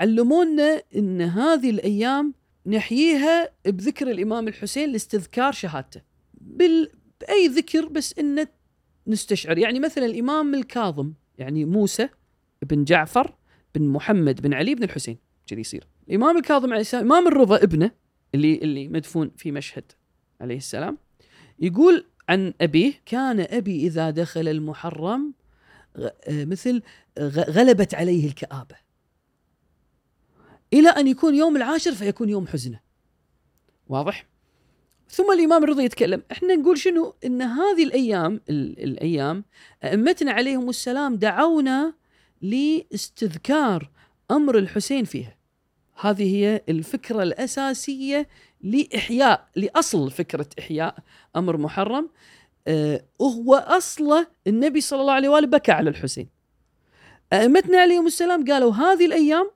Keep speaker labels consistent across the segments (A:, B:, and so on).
A: علمونا إن هذه الأيام نحييها بذكر الإمام الحسين لاستذكار شهادته. بال... بأي ذكر بس إنه نستشعر. يعني مثلا الإمام الكاظم يعني موسى بن جعفر بن محمد بن علي بن الحسين كذي يصير. الإمام الكاظم عليه السلام امام الرضا ابنه اللي اللي مدفون في مشهد عليه السلام يقول عن أبيه كان أبي إذا دخل المحرم مثل غلبت عليه الكآبة. إلى أن يكون يوم العاشر فيكون يوم حزنة. واضح؟ ثم الإمام الرضا يتكلم. إحنا نقول شنو؟ إن هذه الأيام الأيام أئمتنا عليهم السلام دعونا لاستذكار أمر الحسين فيها. هذه هي الفكرة الأساسية لإحياء لأصل فكرة إحياء أمر محرم. وهو اصله النبي صلى الله عليه وآله بكى على الحسين. أئمتنا عليهم السلام قالوا هذه الأيام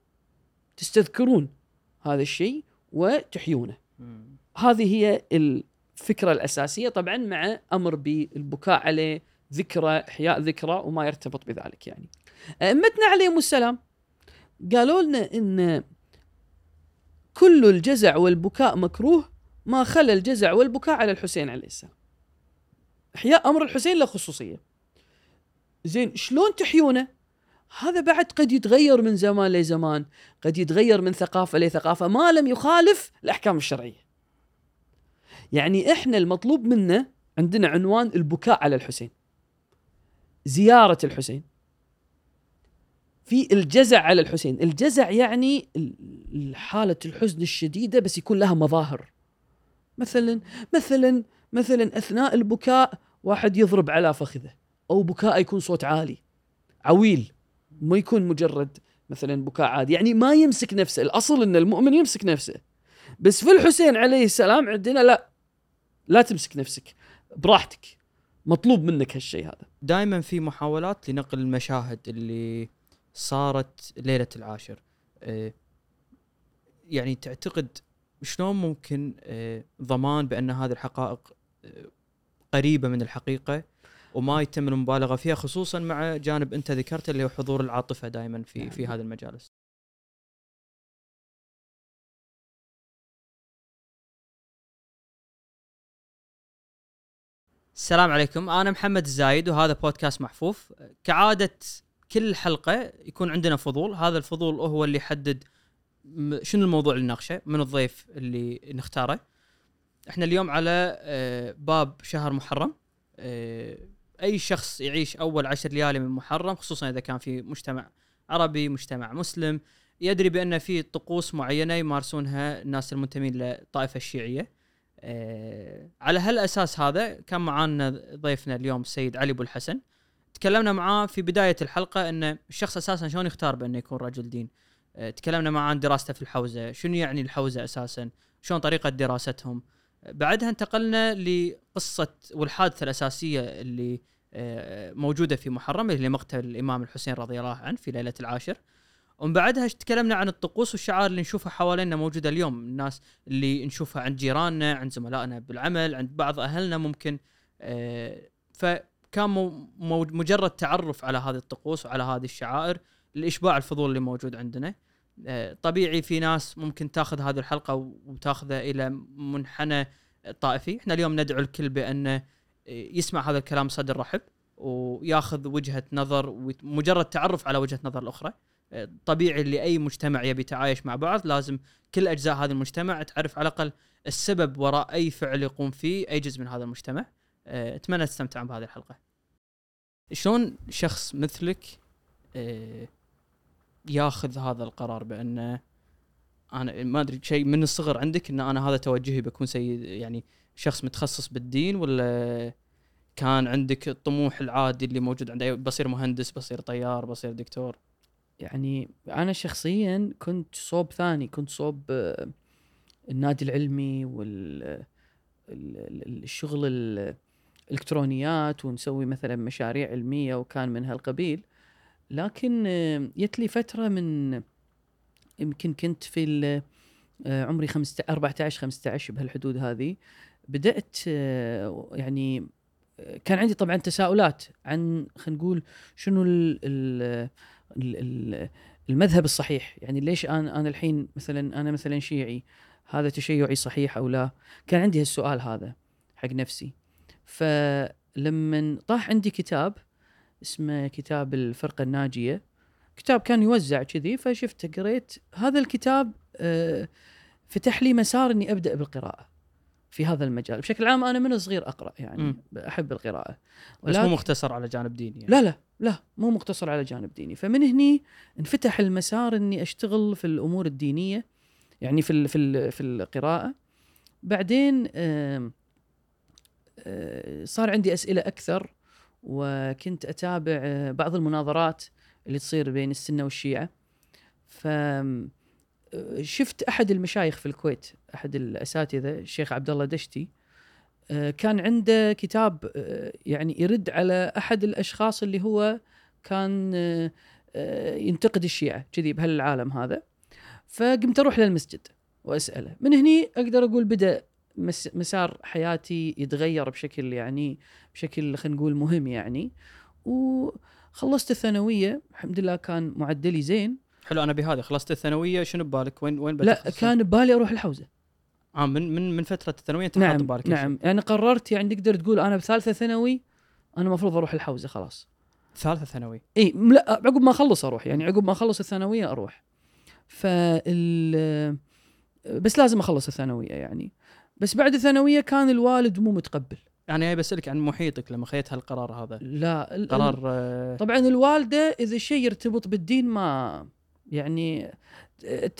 A: تستذكرون هذا الشيء وتحيونه. هذه هي الفكرة الأساسية. طبعا مع أمر بالبكاء عليه ذكرى إحياء ذكرى وما يرتبط بذلك يعني. ائمتنا عليهم السلام. قالوا لنا إن كل الجزع والبكاء مكروه ما خلى الجزع والبكاء على الحسين عليه السلام. إحياء أمر الحسين له خصوصيه زين شلون تحيونه؟ هذا بعد قد يتغير من زمان لزمان قد يتغير من ثقافة لثقافة ما لم يخالف الأحكام الشرعية. يعني إحنا المطلوب منا عندنا عنوان البكاء على الحسين. زيارة الحسين. في الجزع على الحسين. الجزع يعني حالة الحزن الشديدة بس يكون لها مظاهر. مثلا مثلا مثلا أثناء البكاء واحد يضرب على فخذه أو بكاء يكون صوت عالي عويل. ما يكون مجرد مثلا بكاء عادي. يعني ما يمسك نفسه. الأصل أن المؤمن يمسك نفسه. بس في الحسين عليه السلام عندنا لا. لا تمسك نفسك. براحتك. مطلوب منك هالشيء هذا.
B: دائما في محاولات لنقل المشاهد اللي صارت ليلة العاشر. آه، يعني تعتقد شلون ممكن آه، ضمان بأن هذه الحقائق آه، قريبة من الحقيقة؟ وما يتم المبالغة فيها خصوصا مع جانب أنت ذكرته اللي هو حضور العاطفة دائما في في هذه المجالس. السلام عليكم. أنا محمد الزايد وهذا بودكاست محفوف. كعادة كل حلقة يكون عندنا فضول. هذا الفضول هو اللي يحدد شنو الموضوع اللي نناقشه من الضيف اللي نختاره. إحنا اليوم على آه، باب شهر محرم. آه، أي شخص يعيش أول عشر ليالي من محرم خصوصا إذا كان في مجتمع عربي مجتمع مسلم يدري بأن في طقوس معينة يمارسونها الناس المنتمين للطائفه الشيعية. آه، على هالأساس هذا كان معانا ضيفنا اليوم السيد علي أبو الحسن. تكلمنا معاه في بداية الحلقة أن الشخص أساسا شلون يختار بأنه يكون رجل دين. آه، تكلمنا معاه عن دراسته في الحوزة شنو يعني الحوزة أساسا؟ شلون طريقة دراستهم؟ بعدها انتقلنا لقصة والحادثة الأساسية اللي آه، موجودة في محرم اللي مقتل الإمام الحسين رضي الله عنه في ليلة العاشر. ومن بعدها تكلمنا عن الطقوس والشعائر اللي نشوفها حوالينا موجودة اليوم. الناس اللي نشوفها عند جيراننا عند زملائنا بالعمل عند بعض أهلنا ممكن آه، فكان مجرد تعرف على هذه الطقوس وعلى هذه الشعائر لإشباع الفضول اللي موجود عندنا. طبيعي في ناس ممكن تاخذ هذه الحلقة وتاخذها إلى منحنى طائفي. إحنا اليوم ندعو الكل بانه يسمع هذا الكلام صدر رحب وياخذ وجهة نظر ومجرد تعرف على وجهة نظر الأخرى. طبيعي اللي اي مجتمع يبي يتعايش مع بعض لازم كل أجزاء هذا المجتمع تعرف على الأقل السبب وراء أي فعل يقوم فيه أي جزء من هذا المجتمع. أتمنى تستمتعون بهذه الحلقة. شلون شخص مثلك آه، ياخذ هذا القرار بانه أنا ما أدري شيء من الصغر عندك إن أنا هذا توجهي بكون سيد يعني شخص متخصص بالدين ولا كان عندك الطموح العادي اللي موجود عند بصير مهندس بصير طيار بصير دكتور؟
A: يعني أنا شخصيا كنت صوب ثاني كنت صوب آه، النادي العلمي وال الشغل الإلكترونيات ونسوي مثلا مشاريع علمية وكان من هالقبيل. لكن آه، جت لي فترة من يمكن كنت في آه، عمري 14 15 بهالحدود هذه بدأت يعني كان عندي طبعا تساؤلات عن خلينا نقول شنو ال ال المذهب الصحيح. يعني ليش أنا أنا الحين مثلا أنا مثلا شيعي هذا تشيعي صحيح أو لا؟ كان عندي هالسؤال هذا حق نفسي. فلما طاح عندي كتاب اسمه كتاب الفرقة الناجية. كتاب كان يوزع كذي فشفته قريت هذا الكتاب آه، فتح لي مسار إني أبدأ بالقراءة في هذا المجال. بشكل عام أنا من صغير أقرأ يعني
B: مم.
A: أحب القراءة.
B: بس مو مختصر على جانب ديني يعني.
A: لا لا لا مو مقتصر على جانب ديني. فمن هني انفتح المسار إني أشتغل في الأمور الدينية يعني في ال في ال في القراءة. بعدين آه، صار عندي أسئلة أكثر. وكنت أتابع آه، بعض المناظرات اللي تصير بين السنة والشيعة. ف شفت أحد المشايخ في الكويت أحد الأساتذة الشيخ عبد الله دشتي آه، كان عنده كتاب آه، يعني يرد على أحد الأشخاص اللي هو كان ينتقد الشيعة كذي بهالعالم هذا. فقمت أروح للمسجد وأسأله من هني أقدر أقول بدأ مس مسار حياتي يتغير بشكل يعني بشكل خلينا نقول مهم يعني. وخلصت الثانوية الحمد لله كان معدلي زين.
B: حلو أنا بهذا خلصت الثانوية شنو ببالك؟ وين وين
A: لا؟ كان ببالي أروح الحوزة.
B: آه من من من فترة الثانوية أنت
A: نعم
B: ببالك.
A: نعم. يعني قررت يعني تقدر تقول أنا بثالثة ثانوي أنا المفروض أروح الحوزة خلاص.
B: ثالثة ثانوي.
A: إي لا عقب ما أخلص أروح. يعني عقب ما أخلص الثانوية أروح. فال بس لازم أخلص الثانوية يعني. بس بعد الثانوية كان الوالد مو متقبل.
B: يعني جاي بسألك عن محيطك لما خذيت هالقرار هذا.
A: لا
B: قرار آه،
A: طبعا الوالدة إذا شيء يرتبط بالدين ما يعني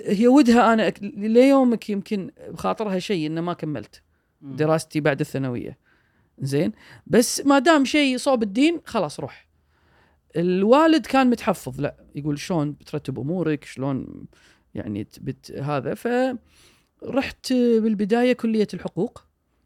A: هي ودها أنا ليومك يمكن بخاطرها شيء إنه ما كملت. دراستي بعد الثانوية. زين؟ بس ما دام شيء صوب الدين خلاص روح. الوالد كان متحفظ لا يقول شلون بترتب أمورك شلون يعني بت هذا. فرحت بالبداية كلية الحقوق.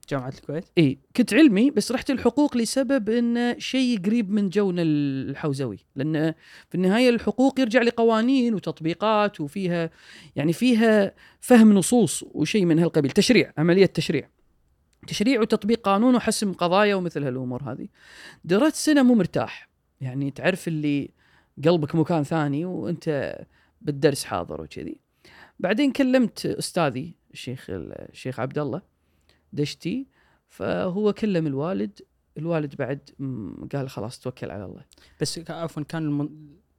B: جامعة الكويت.
A: إي كنت علمي بس رحت الحقوق لسبب انه شيء قريب من جونا الحوزوي. لأن في النهاية الحقوق يرجع لقوانين وتطبيقات وفيها يعني فيها فهم نصوص وشيء من هالقبيل. تشريع عملية تشريع. تشريع وتطبيق قانون وحسم قضايا ومثل هالأمور هذه. درست سنة مو مرتاح. يعني تعرف اللي قلبك مكان ثاني وأنت بالدرس حاضر وكذي. بعدين كلمت أستاذي الشيخ الشيخ عبد الله دشتي فهو كلم الوالد الوالد بعد قال خلاص توكل على الله.
B: بس عفوا كان المن...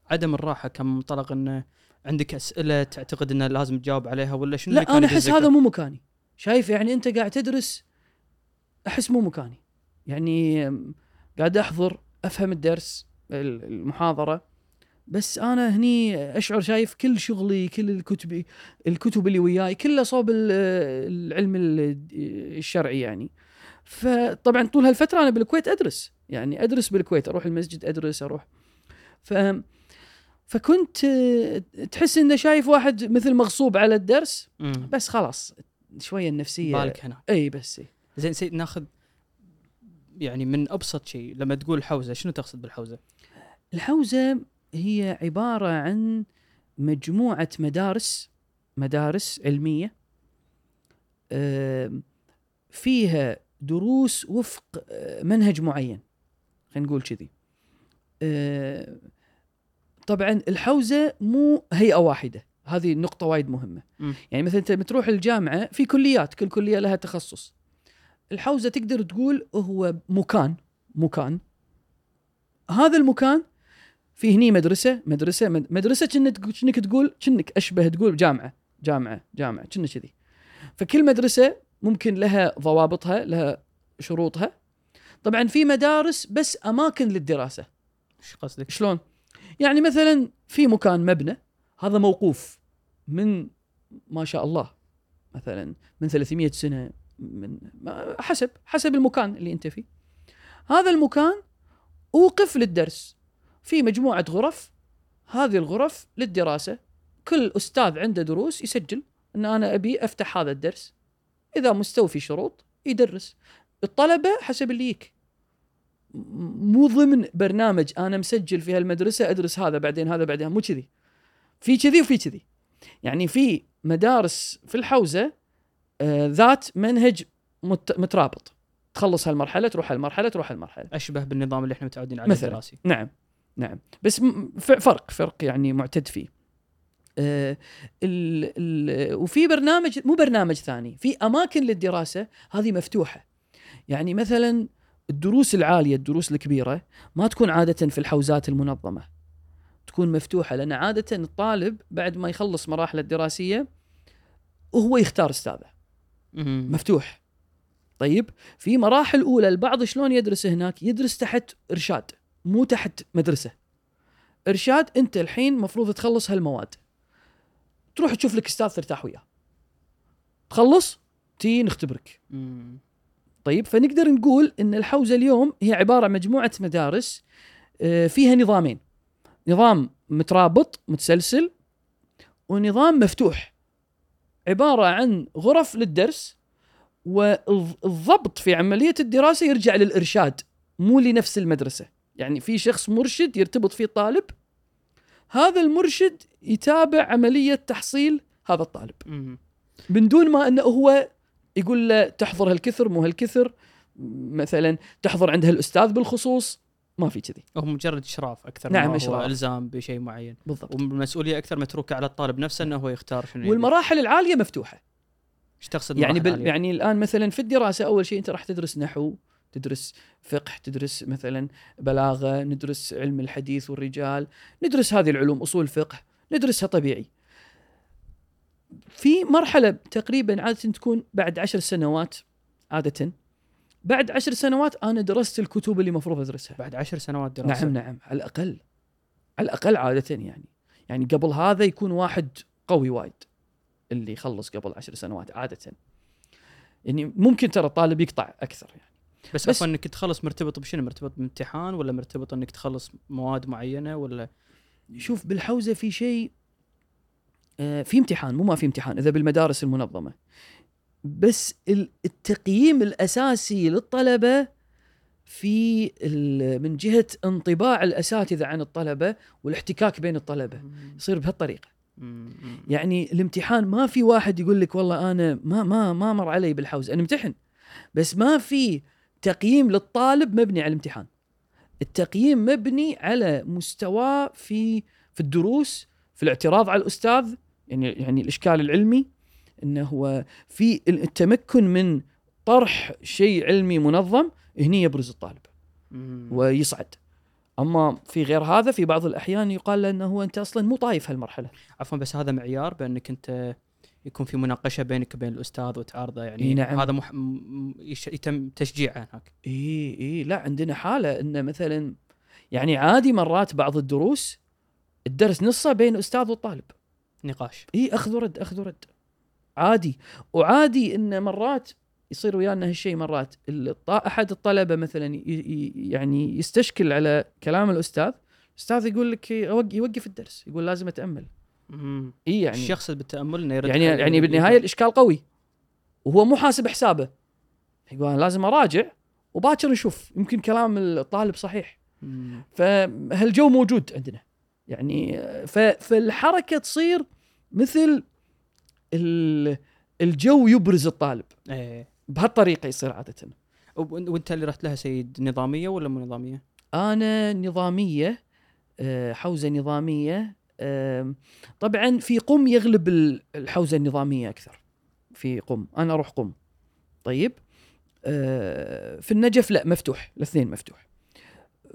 B: عدم الراحة كان منطلق انه عندك أسئلة تعتقد إنه لازم تجاوب عليها ولا شنو اللي
A: لا
B: كان
A: أنا
B: أحس؟
A: هذا مو مكاني. شايف يعني أنت قاعد تدرس أحس مو مكاني. يعني قاعد أحضر أفهم الدرس ال- المحاضرة. بس أنا هني أشعر شايف كل شغلي كل الكتب الكتب اللي وياي كلها صوب ال- العلم ال- الشرعي يعني فطبعا طول هالفترة أنا بالكويت أدرس يعني أدرس بالكويت أروح المسجد أدرس أروح ف فكنت تحس إنه شايف واحد مثل مغصوب على الدرس. بس خلاص شوية النفسية
B: بالك هنا
A: إي بس.
B: زين سيد ناخذ يعني من أبسط شيء لما تقول حوزة شنو تقصد بالحوزة؟
A: الحوزة هي عبارة عن مجموعة مدارس مدارس علمية فيها دروس وفق آه، منهج معين خلينا نقول كذي. طبعا الحوزة مو هيئة واحدة هذه نقطة وايد مهمة.
B: مم.
A: يعني مثلا أنت بتروح الجامعة في كليات كل كلية لها تخصص. الحوزة تقدر تقول هو مكان مكان. هذا المكان في هني مدرسة مدرسة مد- مدرسة كأنك تقول كأنك أشبه تقول جامعة جامعة جامعة كأنه كذي فكل مدرسة ممكن لها ضوابطها لها شروطها طبعا في مدارس بس أماكن للدراسة
B: إيش قصدك؟
A: شلون؟ يعني مثلا في مكان مبنى هذا موقوف من ما شاء الله مثلا من 300 سنة من حسب حسب المكان اللي أنت فيه. هذا المكان أوقف للدرس. في مجموعة غرف هذه الغرف للدراسة. كل أستاذ عنده دروس يسجل إن أنا أبي أفتح هذا الدرس. إذا مستوفي شروط يدرس. الطلبة حسب اللي يك. مو ضمن برنامج أنا مسجل في هالمدرسة أدرس هذا بعدين هذا بعدين مو كذي في كذي وفي كذي يعني في مدارس في الحوزة آه ذات منهج مت مترابط تخلص هالمرحلة تروح هالمرحلة تروح هالمرحلة
B: أشبه بالنظام اللي إحنا متعودين عليه
A: مثلاً.
B: الدراسي
A: نعم نعم. بس فرق فرق يعني معتد فيه. آه ال ال وفي برنامج مو برنامج ثاني في أماكن للدراسة هذه مفتوحة. يعني مثلا الدروس العالية الدروس الكبيرة ما تكون عادة في الحوزات المنظمة. تكون مفتوحة لأن عادة الطالب بعد ما يخلص مراحله الدراسية وهو يختار
B: أستاذه.
A: مفتوح. طيب في مراحل أولى البعض شلون يدرس هناك؟ يدرس تحت إرشاد. مو تحت مدرسة. إرشاد أنت الحين مفروض تخلص هالمواد. تروح تشوف لك أستاذ ترتاح وياه. تخلص تي نختبرك.
B: مم.
A: طيب فنقدر نقول إن الحوزة اليوم هي عبارة عن مجموعة مدارس آه، فيها نظامين. نظام مترابط متسلسل ونظام مفتوح. عبارة عن غرف للدرس والضبط في عملية الدراسة يرجع للإرشاد مو لنفس المدرسة. يعني في شخص مرشد يرتبط فيه الطالب هذا المرشد يتابع عملية تحصيل هذا الطالب. من دون ما إنه هو يقول له تحضر هالكثر مو هالكثر مثلا تحضر عند هالأستاذ بالخصوص ما في كذي
B: هو مجرد إشراف أكثر
A: نعم،
B: ما هو
A: إشراف.
B: إلزام بشيء معين
A: بالضبط
B: والمسؤولية أكثر متروكة على الطالب نفسه إنه هو يختار شنو.
A: والمراحل العالية مفتوحة
B: إيش تقصد
A: يعني بال؟ يعني الآن مثلا في الدراسة أول شيء أنت راح تدرس نحو تدرس فقه تدرس مثلا بلاغة ندرس علم الحديث والرجال ندرس هذه العلوم أصول فقه ندرسها طبيعي. في مرحلة تقريبا عادة تكون بعد عشر سنوات عادة. بعد عشر سنوات أنا درست الكتب اللي المفروض أدرسها.
B: بعد عشر سنوات دراسه
A: نعم نعم على الأقل. على الأقل عادة يعني. يعني قبل هذا يكون واحد قوي وايد اللي يخلص قبل عشر سنوات عادة. يعني ممكن ترى الطالب يقطع أكثر يعني.
B: بس,
A: بس-
B: عفوا انك تخلص مرتبط بشنو؟ مرتبط بامتحان ولا مرتبط انك تخلص مواد معينة ولا؟
A: شوف بالحوزة في شيء آه، في امتحان مو ما في امتحان إذا بالمدارس المنظمة. بس ال- التقييم الأساسي للطلبة في من جهة انطباع الأساتذة عن الطلبة والاحتكاك بين الطلبة. يصير
B: بهالطريقة.
A: يعني الامتحان ما في واحد يقول لك والله أنا ما ما ما مر علي بالحوزة أنا امتحن. بس ما في تقييم للطالب مبني على الامتحان. التقييم مبني على مستواه في في الدروس في الاعتراض على الأستاذ يعني يعني الإشكال العلمي إنه هو في التمكن من طرح شيء علمي منظم هني يبرز الطالب. ويصعد. أما في غير هذا في بعض الأحيان يقال له إنه هو أنت أصلا مو طايف هالمرحلة.
B: عفوا بس هذا معيار بأنك أنت يكون في مناقشة بينك وبين الأستاذ وتعارضه يعني.
A: إي نعم.
B: هذا مح... يتم تشجيعه هناك.
A: إي إي. لا عندنا حالة إنه مثلا يعني عادي مرات بعض الدروس الدرس نصه بين أستاذ وطالب.
B: نقاش.
A: إي اخذ ورد اخذ ورد عادي. وعادي إن مرات يصير ويانا هالشيء مرات. الط- أحد الطلبة مثلا يعني يستشكل على كلام الأستاذ الأستاذ يقول لك يوق- يوقف الدرس يقول لازم
B: أتأمل.
A: إي يعني
B: يقصد بالتأمل إنه يرد
A: يعني يعني بالنهاية الإشكال قوي وهو مو حاسب حسابه. يقول أنا لازم أراجع وباكر نشوف يمكن كلام الطالب صحيح.
B: مم.
A: فهالجو موجود عندنا؟ يعني فالحركة تصير مثل ال- الجو يبرز الطالب.
B: إيه.
A: بهالطريقة يصير
B: عادة. وانت اللي رحت لها سيد نظامية ولا مو نظامية؟
A: أنا نظامية آه، حوزة نظامية طبعا في قم يغلب ال- الحوزة النظامية أكثر. في قم. أنا أروح قم. طيب. آه، في النجف لا مفتوح. الاثنين مفتوح.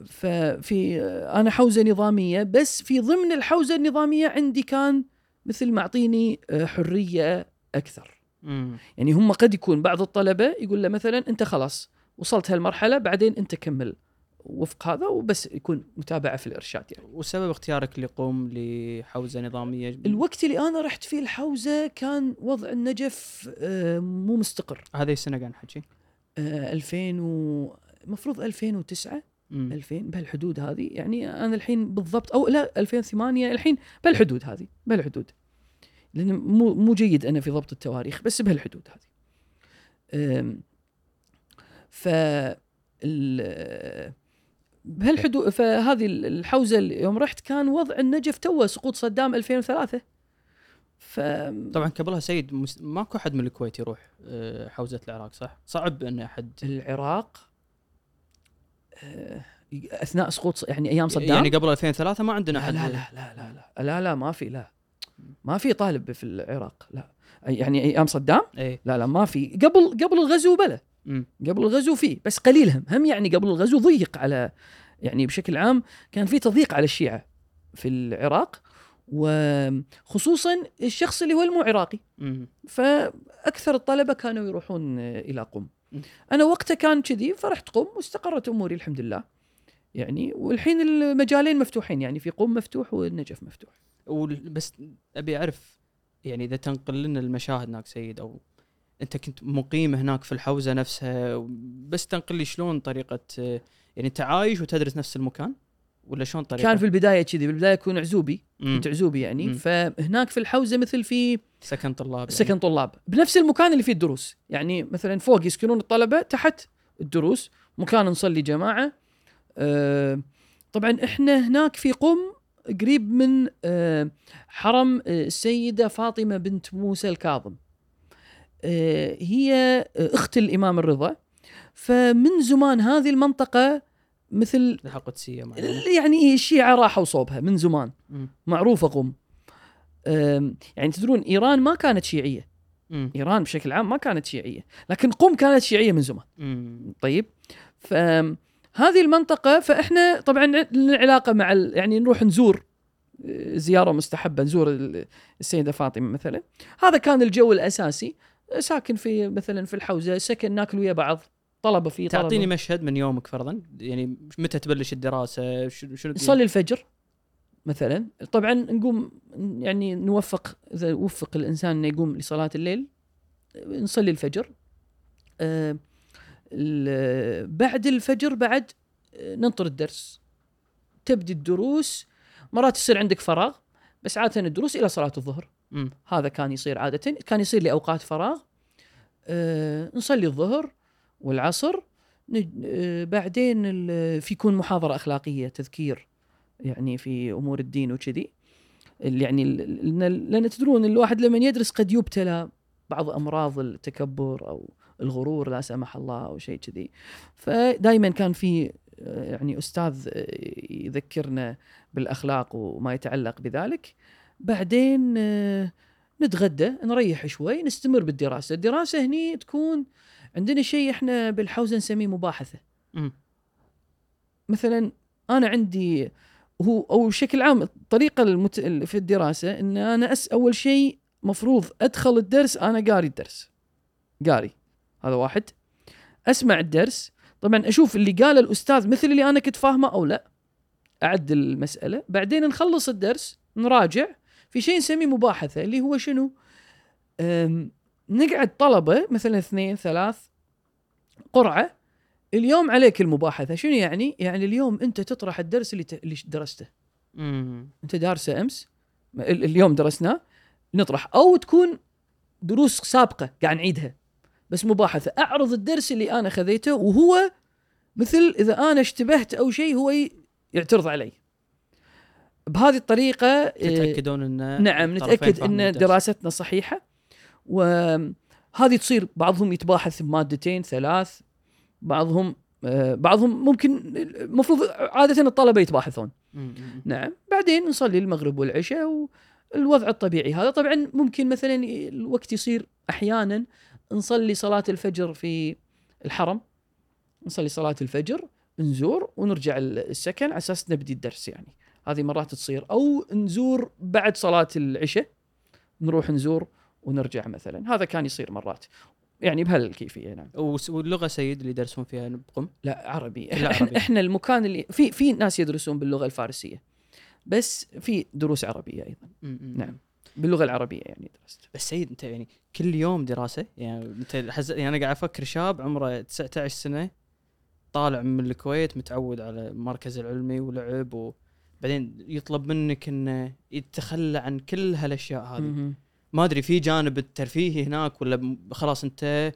A: ففي آه، أنا حوزة نظامية بس في ضمن الحوزة النظامية عندي كان مثل معطيني آه، حرية أكثر.
B: مم.
A: يعني هم قد يكون بعض الطلبة يقول له مثلا أنت خلاص وصلت هالمرحلة بعدين أنت كمل. وفق هذا وبس يكون متابعة في الإرشاد يعني.
B: وسبب اختيارك لقوم لحوزة نظامية؟
A: الوقت اللي أنا رحت فيه الحوزة كان وضع النجف آه، مو مستقر.
B: هذه السنة قاعد نحكي
A: آه، 2000 و المفروض 2009
B: مم.
A: 2000 بهالحدود هذه. يعني أنا الحين بالضبط أو لا 2008 الحين بهالحدود هذه بهالحدود. لأن مو مو جيد أنا في ضبط التواريخ بس بهالحدود هذه. ف ال- بهالحدود فهذه الحوزة اللي يوم رحت كان وضع النجف توه سقوط صدام 2003 ف
B: طبعا قبلها سيد مس... ماكو أحد من الكويت يروح آه، حوزة العراق صح؟ صعب إن أحد
A: العراق آه، أثناء سقوط يعني أيام صدام؟
B: يعني قبل 2003 ما عندنا أحد
A: لا لا لا لا لا لا, لا ما في لا ما في طالب في العراق لا. يعني أيام صدام؟
B: اي
A: لا لا ما في. قبل قبل الغزو بلى. قبل الغزو فيه بس قليل هم هم يعني قبل الغزو ضيق على يعني بشكل عام كان في تضييق على الشيعة في العراق وخصوصا الشخص اللي هو المو عراقي. فأكثر الطلبة كانوا يروحون إلى قم. أنا وقتها كان كذي فرحت قم واستقرت أموري الحمد لله. يعني والحين المجالين مفتوحين يعني في قم مفتوح والنجف مفتوح.
B: بس أبي أعرف يعني إذا تنقل لنا المشاهد هناك سيد أو انت كنت مقيم هناك في الحوزة نفسها بس تنقل لي شلون طريقة يعني انت عايش وتدرس نفس المكان ولا شلون طريقة؟
A: كان في البداية كذي بالبداية أكون عزوبي
B: مم.
A: كنت عزوبي يعني
B: مم.
A: فهناك في الحوزة مثل في
B: سكن طلاب يعني.
A: سكن طلاب بنفس المكان اللي فيه الدروس يعني مثلا فوق يسكنون الطلبة تحت الدروس مكان نصلي جماعة آه، طبعا إحنا هناك في قم قريب من آه، حرم آه، السيدة فاطمة بنت موسى الكاظم هي آه، أخت الإمام الرضا. فمن زمان هذه المنطقة مثل
B: لها قدسية
A: يعني الشيعة راحوا صوبها من زمان.
B: مم.
A: معروفة قم. يعني تدرون إيران ما كانت شيعية.
B: مم.
A: إيران بشكل عام ما كانت شيعية. لكن قم كانت شيعية من زمان.
B: مم.
A: طيب. فهذه المنطقة فإحنا طبعا لنا علاقه مع يعني نروح نزور آه، زيارة مستحبة نزور ال- السيدة فاطمة مثلا. هذا كان الجو الأساسي. ساكن في مثلا في الحوزة سكن ناكل ويا بعض طلبة في طلبة.
B: تعطيني مشهد من يومك فرضا؟ يعني متى تبلش الدراسة؟ شنو شنو
A: نصلي الفجر مثلا. طبعا نقوم يعني نوفق إذا وفق الإنسان إنه يقوم لصلاة الليل نصلي الفجر. آه، بعد الفجر بعد آه، ننطر الدرس. تبدي الدروس مرات يصير عندك فراغ بس عادة الدروس إلى صلاة الظهر. هذا كان يصير عادة. كان يصير لي اوقات فراغ آه، نصلي الظهر والعصر نج- آه، بعدين ال- في يكون محاضرة أخلاقية تذكير يعني في أمور الدين وكذي. يعني ال- لأن تدرون الواحد لما يدرس قد يبتلى بعض أمراض التكبر أو الغرور لا سمح الله أو شيء كذي. فدائما كان في آه، يعني أستاذ آه، يذكرنا بالأخلاق وما يتعلق بذلك. بعدين آه، نتغدى نريح شوي نستمر بالدراسة. الدراسة هني تكون عندنا شيء إحنا بالحوزة نسميه مباحثة.
B: مم.
A: مثلا أنا عندي هو أو بشكل عام الطريقة المت... في الدراسة إن أنا أس أول شيء مفروض أدخل الدرس أنا قاري الدرس. قاري. هذا واحد. أسمع الدرس. طبعا أشوف اللي قاله الأستاذ مثل اللي أنا كنت فاهمه أو لا. اعدل المسألة. بعدين نخلص الدرس نراجع. في شيء نسميه مباحثة اللي هو شنو؟ نقعد طلبة مثلا اثنين ثلاث قرعة اليوم عليك المباحثة. شنو يعني؟ يعني اليوم أنت تطرح الدرس اللي ت... اللي درسته.
B: مم.
A: أنت دارسه أمس ال- اليوم درسناه نطرح. أو تكون دروس سابقة قاعد نعيدها. بس مباحثة. أعرض الدرس اللي أنا خذيته وهو مثل إذا أنا اشتبهت أو شيء هو يعترض علي. بهذه الطريقة آه،
B: تتأكدون إن
A: نعم نتأكد
B: إن.
A: دراستنا صحيحة وهذه تصير بعضهم يتباحث بمادتين ثلاث بعضهم آه، بعضهم ممكن المفروض عادة الطلبة يتباحثون. نعم بعدين نصلي المغرب والعشاء والوضع الطبيعي هذا طبعا ممكن مثلا الوقت يصير أحيانا نصلي صلاة الفجر في الحرم نصلي صلاة الفجر نزور ونرجع السكن على أساس نبدي الدرس يعني هذه مرات تصير. أو نزور بعد صلاة العشاء نروح نزور ونرجع مثلا. هذا كان يصير مرات. يعني بهالكيفية نعم.
B: واللغة سيد اللي يدرسون فيها بقم؟
A: لا عربي
B: لا،
A: إحنا
B: عربي.
A: إحنا المكان اللي في في ناس يدرسون باللغة الفارسية بس في دروس عربية أيضا.
B: مم.
A: نعم. باللغة العربية يعني درست.
B: بس سيد أنت يعني كل يوم دراسة؟ يعني أنت حز... يعني أنا قاعد أفكر شاب عمره 19 سنة طالع من الكويت متعود على المركز العلمي ولعب وبعدين يطلب منك إنه يتخلى عن كل هالأشياء هذه. ما أدري في جانب الترفيهي هناك ولا خلاص أنت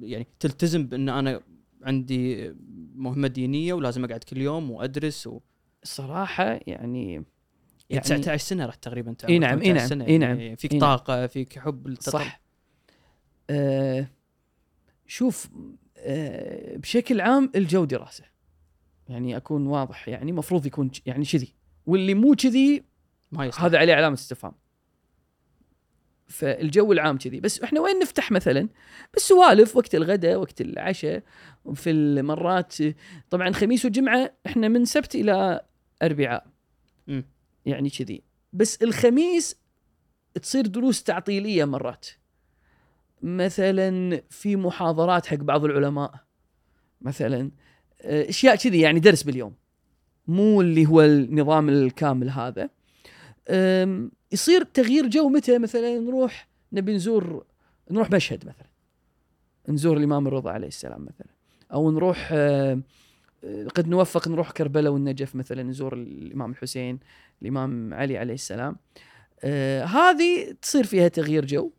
B: يعني تلتزم بأن أنا عندي مهمه دينيه ولازم أقعد كل يوم وأدرس و...
A: الصراحه يعني
B: يعني
A: يعني
B: 19 سنة راح تقريبا انت عمرك
A: نعم،
B: 19
A: نعم،
B: سنة
A: إي نعم،
B: يعني فيك
A: إي نعم.
B: طاقة فيك حب للتطور
A: صح. آه شوف آه بشكل عام الجو دراسة. يعني أكون واضح يعني مفروض يكون يعني كذي واللي مو كذي
B: ما يصلح.
A: هذا عليه علامة استفهام. فالجو العام كذي بس إحنا وين نفتح مثلا؟ بالسوالف وقت الغداء وقت العشاء في المرات. طبعا خميس وجمعة إحنا من سبت إلى
B: أربعاء.
A: يعني كذي بس الخميس تصير دروس تعطيلية مرات. مثلا في محاضرات حق بعض العلماء. مثلا أشياء كذي يعني درس باليوم. مو اللي هو النظام الكامل هذا. يصير تغيير جو متى؟ مثلا نروح نبي نزور نروح مشهد مثلا. نزور الإمام الرضا عليه السلام مثلا. أو نروح آه، آه، قد نوفق نروح كربلاء والنجف مثلا نزور الإمام الحسين الإمام علي عليه السلام. آه، هذه تصير فيها تغيير جو.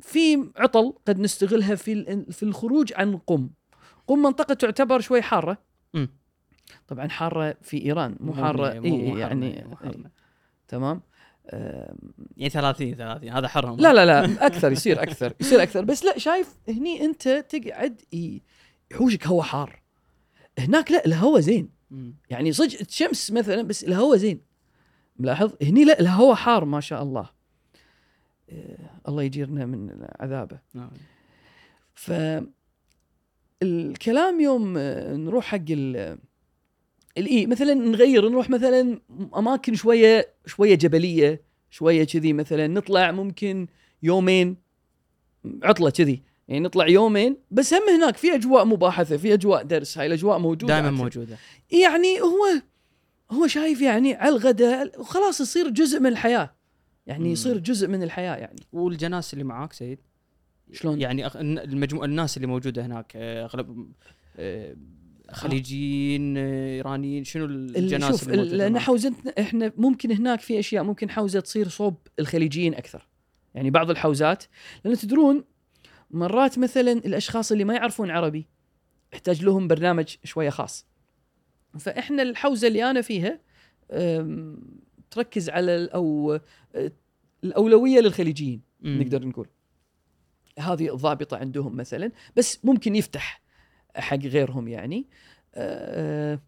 A: في عطل قد نستغلها في في الخروج عن قم. قم منطقة تعتبر شوي حارة.
B: مم.
A: طبعا حارة في إيران مو حارة
B: مو-
A: إي
B: مو
A: إي
B: حرنا،
A: يعني
B: مو حرنا.
A: تمام.
B: يعني 30 30 هذا حرهم.
A: لا لا لا أكثر يصير أكثر يصير أكثر. بس لا شايف هني أنت تقعد يحوشك هواء حار. هناك لا الهواء زين. يعني صدق الشمس مثلا بس الهواء زين. ملاحظ؟ هني لا الهواء حار ما شاء الله. آه، الله يجيرنا من عذابه
B: نعم.
A: ف الكلام يوم آه، نروح حق ال الاي مثلا نغير نروح مثلا أماكن شوية شوية جبلية شوية كذي مثلا نطلع ممكن يومين عطلة كذي يعني نطلع يومين بس هم هناك في أجواء مباحثة في أجواء درس هاي الأجواء موجودة
B: دائما. موجودة
A: يعني هو هو شايف يعني على الغداء وخلاص يصير جزء من الحياة يعني. يصير جزء من الحياة يعني
B: والجناس اللي معاك سيد
A: شلون؟
B: يعني أخ... المجموعه الناس اللي موجودة هناك آه، أغلب آه، خليجيين آه، إيرانيين شنو
A: ال-
B: الجناس
A: شوف
B: لأن؟
A: حوزتنا إحنا ممكن هناك في أشياء ممكن حوزة تصير صوب الخليجيين أكثر يعني بعض الحوزات لأن تدرون مرات مثلا الأشخاص اللي ما يعرفون عربي يحتاج لهم برنامج شوية خاص فإحنا الحوزة اللي أنا فيها تركز على أو الأولوية للخليجيين. نقدر نقول هذه الضابطه عندهم مثلا بس ممكن يفتح حق غيرهم يعني. آه،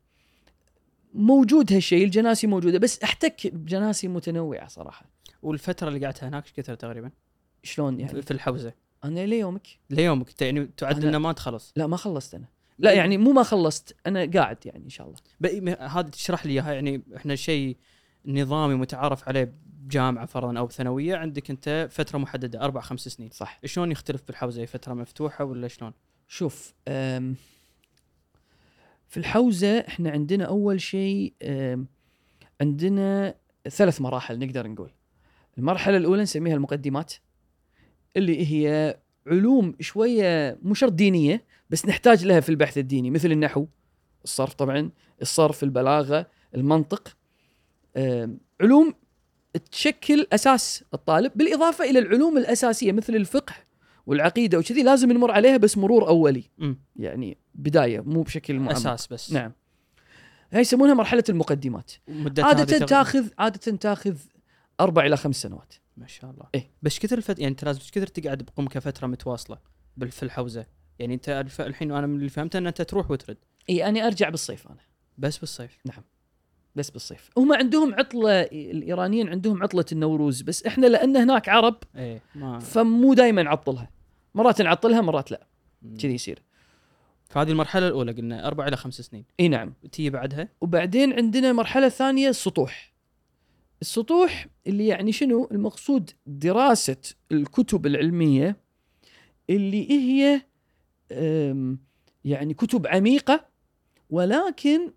A: موجود هالشيء الجناسي موجودة بس أحتك بجناسي متنوعة صراحة.
B: والفترة اللي قعدتها هناك إيش كثر تقريبا؟
A: شلون يعني؟
B: في الحوزة.
A: أنا ليومك.
B: ليومك يعني تعد إنه ما تخلص.
A: لا ما خلصت أنا. لا يعني مو ما خلصت أنا قاعد يعني إن شاء الله.
B: هذا تشرح لي إياها يعني إحنا شيء نظامي متعارف عليه بجامعة فرضا أو ثانوية عندك أنت فترة محددة أربع خمس سنين.
A: صح.
B: شلون يختلف بالحوزة؟ فترة مفتوحة ولا شلون؟
A: شوف في الحوزة إحنا عندنا أول شيء عندنا ثلاث مراحل نقدر نقول. المرحلة الأولى نسميها المقدمات اللي هي علوم شوية مو شرط دينية بس نحتاج لها في البحث الديني مثل النحو الصرف طبعا الصرف البلاغة المنطق. علوم تشكل أساس الطالب بالإضافة إلى العلوم الأساسية مثل الفقه والعقيدة وكذي لازم نمر عليها بس مرور أولي.
B: امم
A: يعني بداية مو بشكل معمق.
B: أساس بس.
A: نعم. هاي يسمونها مرحلة المقدمات.
B: عادة
A: تاخذ عادة تاخذ أربع إلى خمس سنوات.
B: ما شاء الله.
A: إيه.
B: بس كثر الفت... يعني انت لازم كثر تقعد بقم كفتره متواصلة بال- في الحوزه يعني أنت. الحين أنا من اللي فهمته إن أنت تروح وترد.
A: اي أنا أرجع بالصيف أنا.
B: بس بالصيف.
A: بس بالصيف. هم عندهم عطلة الإيرانيين عندهم عطلة النوروز بس إحنا لأن هناك عرب
B: إيه ما
A: فمو دائما نعطلها. مرات نعطلها مرات لا. كذي يصير.
B: فهذه المرحلة الأولى قلنا أربع إلى خمس سنين.
A: إي نعم.
B: تيجي بعدها؟
A: وبعدين عندنا مرحلة ثانية السطوح. السطوح اللي يعني شنو؟ المقصود دراسة الكتب العلمية اللي هي يعني كتب عميقة ولكن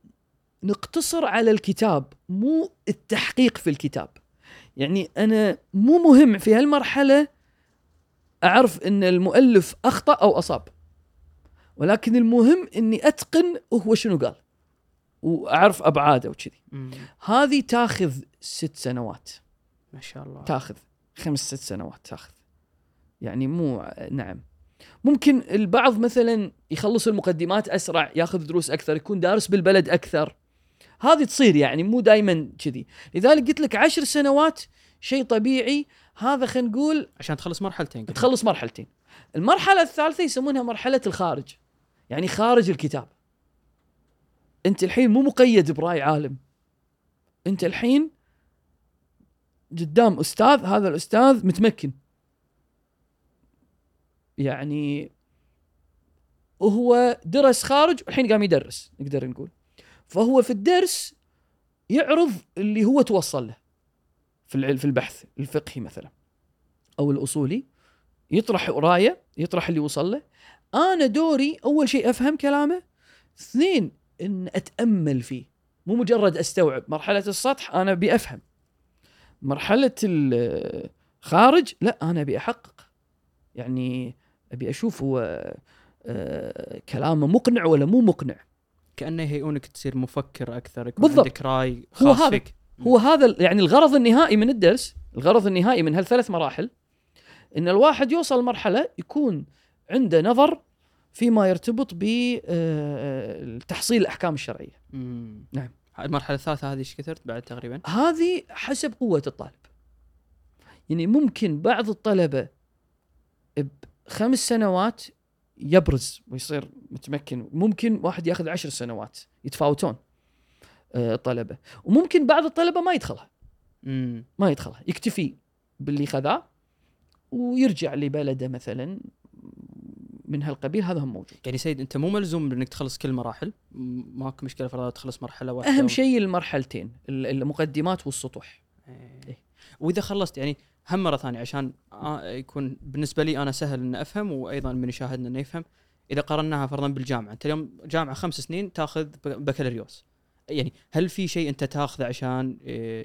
A: نقتصر على الكتاب مو التحقيق في الكتاب. يعني أنا مو مهم في هالمرحلة أعرف أن المؤلف أخطأ أو أصاب. ولكن المهم أني أتقن هو شنو قال وأعرف أبعاده وكذي. هذه تاخذ ست سنوات.
B: ما شاء الله.
A: تاخذ خمس ست سنوات تاخذ. يعني مو نعم. ممكن البعض مثلا يخلص المقدمات أسرع ياخذ دروس أكثر يكون دارس بالبلد أكثر. هذه تصير يعني مو دائما كذي. لذلك قلت لك عشر سنوات شيء طبيعي. هذا خلينا نقول
B: عشان تخلص مرحلتين قلنا.
A: تخلص مرحلتين. المرحلة الثالثة يسمونها مرحلة الخارج يعني خارج الكتاب. أنت الحين مو مقيد برأي عالم. أنت الحين قدام أستاذ هذا الأستاذ متمكن. يعني وهو درس خارج والحين قام يدرس نقدر نقول. فهو في الدرس يعرض اللي هو توصل له في في البحث الفقهي مثلا أو الأصولي. يطرح راية يطرح اللي وصل له. أنا دوري أول شيء أفهم كلامه. اثنين إن أتأمل فيه. مو مجرد أستوعب. مرحلة السطح أنا أبي أفهم. مرحلة الخارج لا أنا أبي أحقق. يعني أبي أشوف هو آه، كلامه مقنع ولا مو مقنع.
B: كأنه يهيئونك تصير مفكر أكثر يكون
A: بالضبط.
B: عندك رأي
A: هو
B: خاص
A: هذا.
B: فيك
A: هو هذا يعني الغرض النهائي من الدرس الغرض النهائي من هالثلاث مراحل إن الواحد يوصل مرحلة يكون عنده نظر فيما يرتبط بتحصيل الأحكام الشرعية
B: مم.
A: نعم.
B: المرحلة الثالثة هذه إيش كثرت بعد تقريبا؟
A: هذه حسب قوة الطالب يعني ممكن بعض الطلبة بخمس سنوات يبرز ويصير متمكن. ممكن واحد ياخذ عشر سنوات يتفاوتون آه، الطلبه وممكن بعض الطلبه ما يدخلها.
B: مم.
A: ما يدخلها. يكتفي باللي خذاه ويرجع لبلده مثلا من هالقبيل. هذا هم موجود.
B: يعني سيد أنت مو ملزوم انك تخلص كل المراحل م- ماكو مشكلة فرضا تخلص مرحلة
A: واحدة
B: أهم
A: شيء المرحلتين ال- المقدمات والسطوح.
B: إيه. وإذا خلصت يعني هم مرة ثانية عشان يكون بالنسبة لي أنا سهل ان أفهم وأيضا من يشاهدنا إنه يفهم. إذا قارناها فرضا بالجامعة أنت اليوم جامعة خمس سنين تأخذ بكالوريوس. يعني هل في شيء أنت تأخذه عشان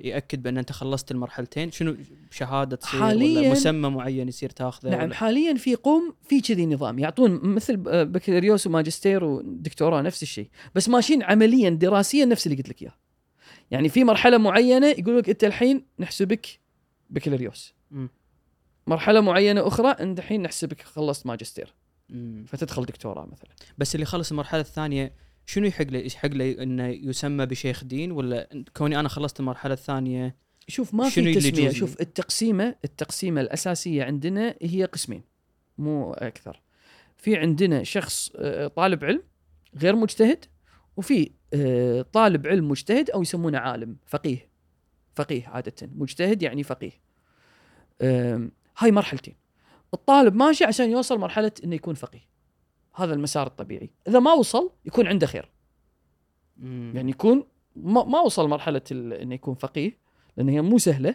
B: يأكد بأن أنت خلصت المرحلتين؟ شنو شهادة تصير
A: حالياً-
B: ولا مسمى معين يصير تأخذه
A: نعم
B: ولا-
A: حاليا في قوم في كذي نظام. يعطون مثل بكالوريوس وماجستير ودكتوراه نفس الشيء بس ماشيين عمليا دراسيا نفس اللي قلت لك إياه. يعني في مرحلة معينة يقول لك أنت الحين نحسبك بكالوريوس.
B: مم.
A: مرحلة معينة أخرى انت الحين نحسبك خلصت ماجستير.
B: مم.
A: فتدخل دكتوراه مثلا.
B: بس اللي خلص المرحلة الثانية شنو يحق له؟ يحق له إنه يسمى بشيخ دين ولا كوني أنا خلصت المرحلة الثانية
A: شوف ما في
B: تسمية؟
A: شوف التقسيمة التقسيمة الأساسية عندنا هي قسمين مو أكثر. في عندنا شخص آه، طالب علم غير مجتهد وفي آه، طالب علم مجتهد أو يسمونه عالم فقيه. فقيه عادة. مجتهد يعني فقيه. هاي مرحلتين الطالب ماشي عشان يوصل مرحلة إنه يكون فقيه. هذا المسار الطبيعي. إذا ما وصل يكون عنده خير.
B: مم.
A: يعني يكون ما, ما وصل مرحلة إنه يكون فقيه لأن هي مو سهلة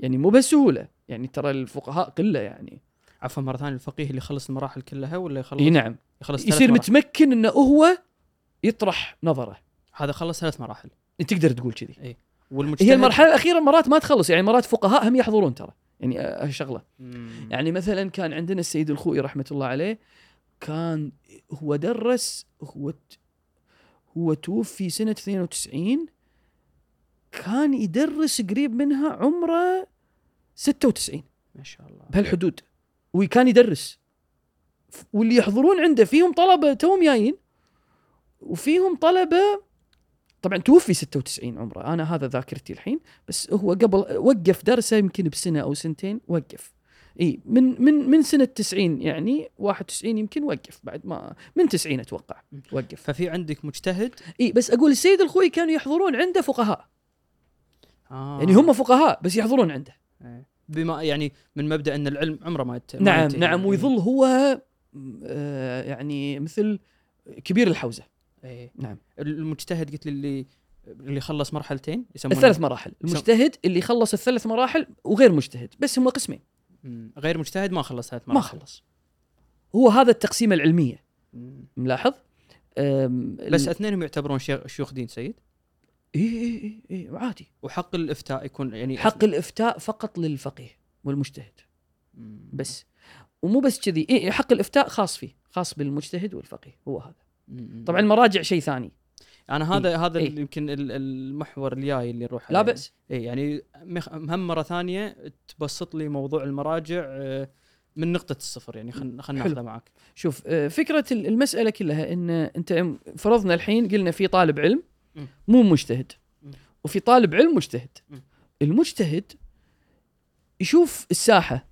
A: يعني مو بسهولة. يعني ترى الفقهاء قلة يعني.
B: عفوا مرة ثانية الفقيه اللي يخلص المراحل كلها ولا يخلص؟
A: إي نعم.
B: يخلص
A: يصير
B: مراحل.
A: متمكن إنه هو يطرح نظره.
B: هذا خلص ثلاث مراحل.
A: تقدر تقول كذي.
B: والمجتهد
A: هي المرحلة الأخيرة مرات ما تخلص. يعني مرات فقهاء هم يحضرون ترى. يعني آه،
B: شغلة.
A: يعني مثلا كان عندنا السيد الخوئي رحمة الله عليه كان هو درس هو هو توفي سنة 92 كان يدرس قريب منها عمره 96
B: ما شاء الله.
A: بهالحدود. وكان يدرس. واللي يحضرون عنده فيهم طلبة توم جايين وفيهم طلبة طبعا توفي 96 عمره. أنا هذا ذاكرتي الحين بس هو قبل وقف درسه يمكن بسنة أو سنتين وقف. إي من من من سنة 90 يعني 91 يمكن وقف بعد ما من 90 أتوقع وقف.
B: ففي عندك مجتهد؟
A: إي بس أقول السيد الخوي كانوا يحضرون عنده فقهاء.
B: آه.
A: يعني هم فقهاء بس يحضرون عنده.
B: إيه. بما يعني من مبدأ إن العلم عمره ما يت... ما
A: نعم. نعم ويظل هو آه، يعني مثل كبير الحوزة.
B: إيه.
A: نعم.
B: المجتهد قلت لي اللي اللي خلص مرحلتين يسمونه
A: الثلاث مراحل المجتهد اللي خلص الثلاث مراحل وغير مجتهد بس هم قسمين.
B: غير مجتهد ما خلص ثلاث
A: ما
B: مراحل
A: خلص هو هذا التقسيمه
B: العلمية.
A: ملاحظ
B: بس اثنينهم يعتبرون شيوخ دين سيد
A: اي اي اي إي، عادي
B: وحق الإفتاء يكون يعني
A: حق الإفتاء فقط للفقيه والمجتهد. بس ومو بس كذي إيه حق الإفتاء خاص فيه خاص بالمجتهد والفقيه هو هذا. طبعا المراجع شيء ثاني
B: أنا هذا هذا
A: إيه.
B: يمكن ال- المحور الجاي اللي نروح
A: لا. بأس
B: اي يعني هم مرة ثانية تبسط لي موضوع المراجع آه، من نقطة الصفر يعني خلينا خلينا
A: حلو.
B: ناخذه معك
A: شوف آه، فكرة ال- المسألة كلها إن أنت فرضنا الحين قلنا في طالب علم. مو مجتهد. وفي طالب علم مجتهد. المجتهد يشوف الساحة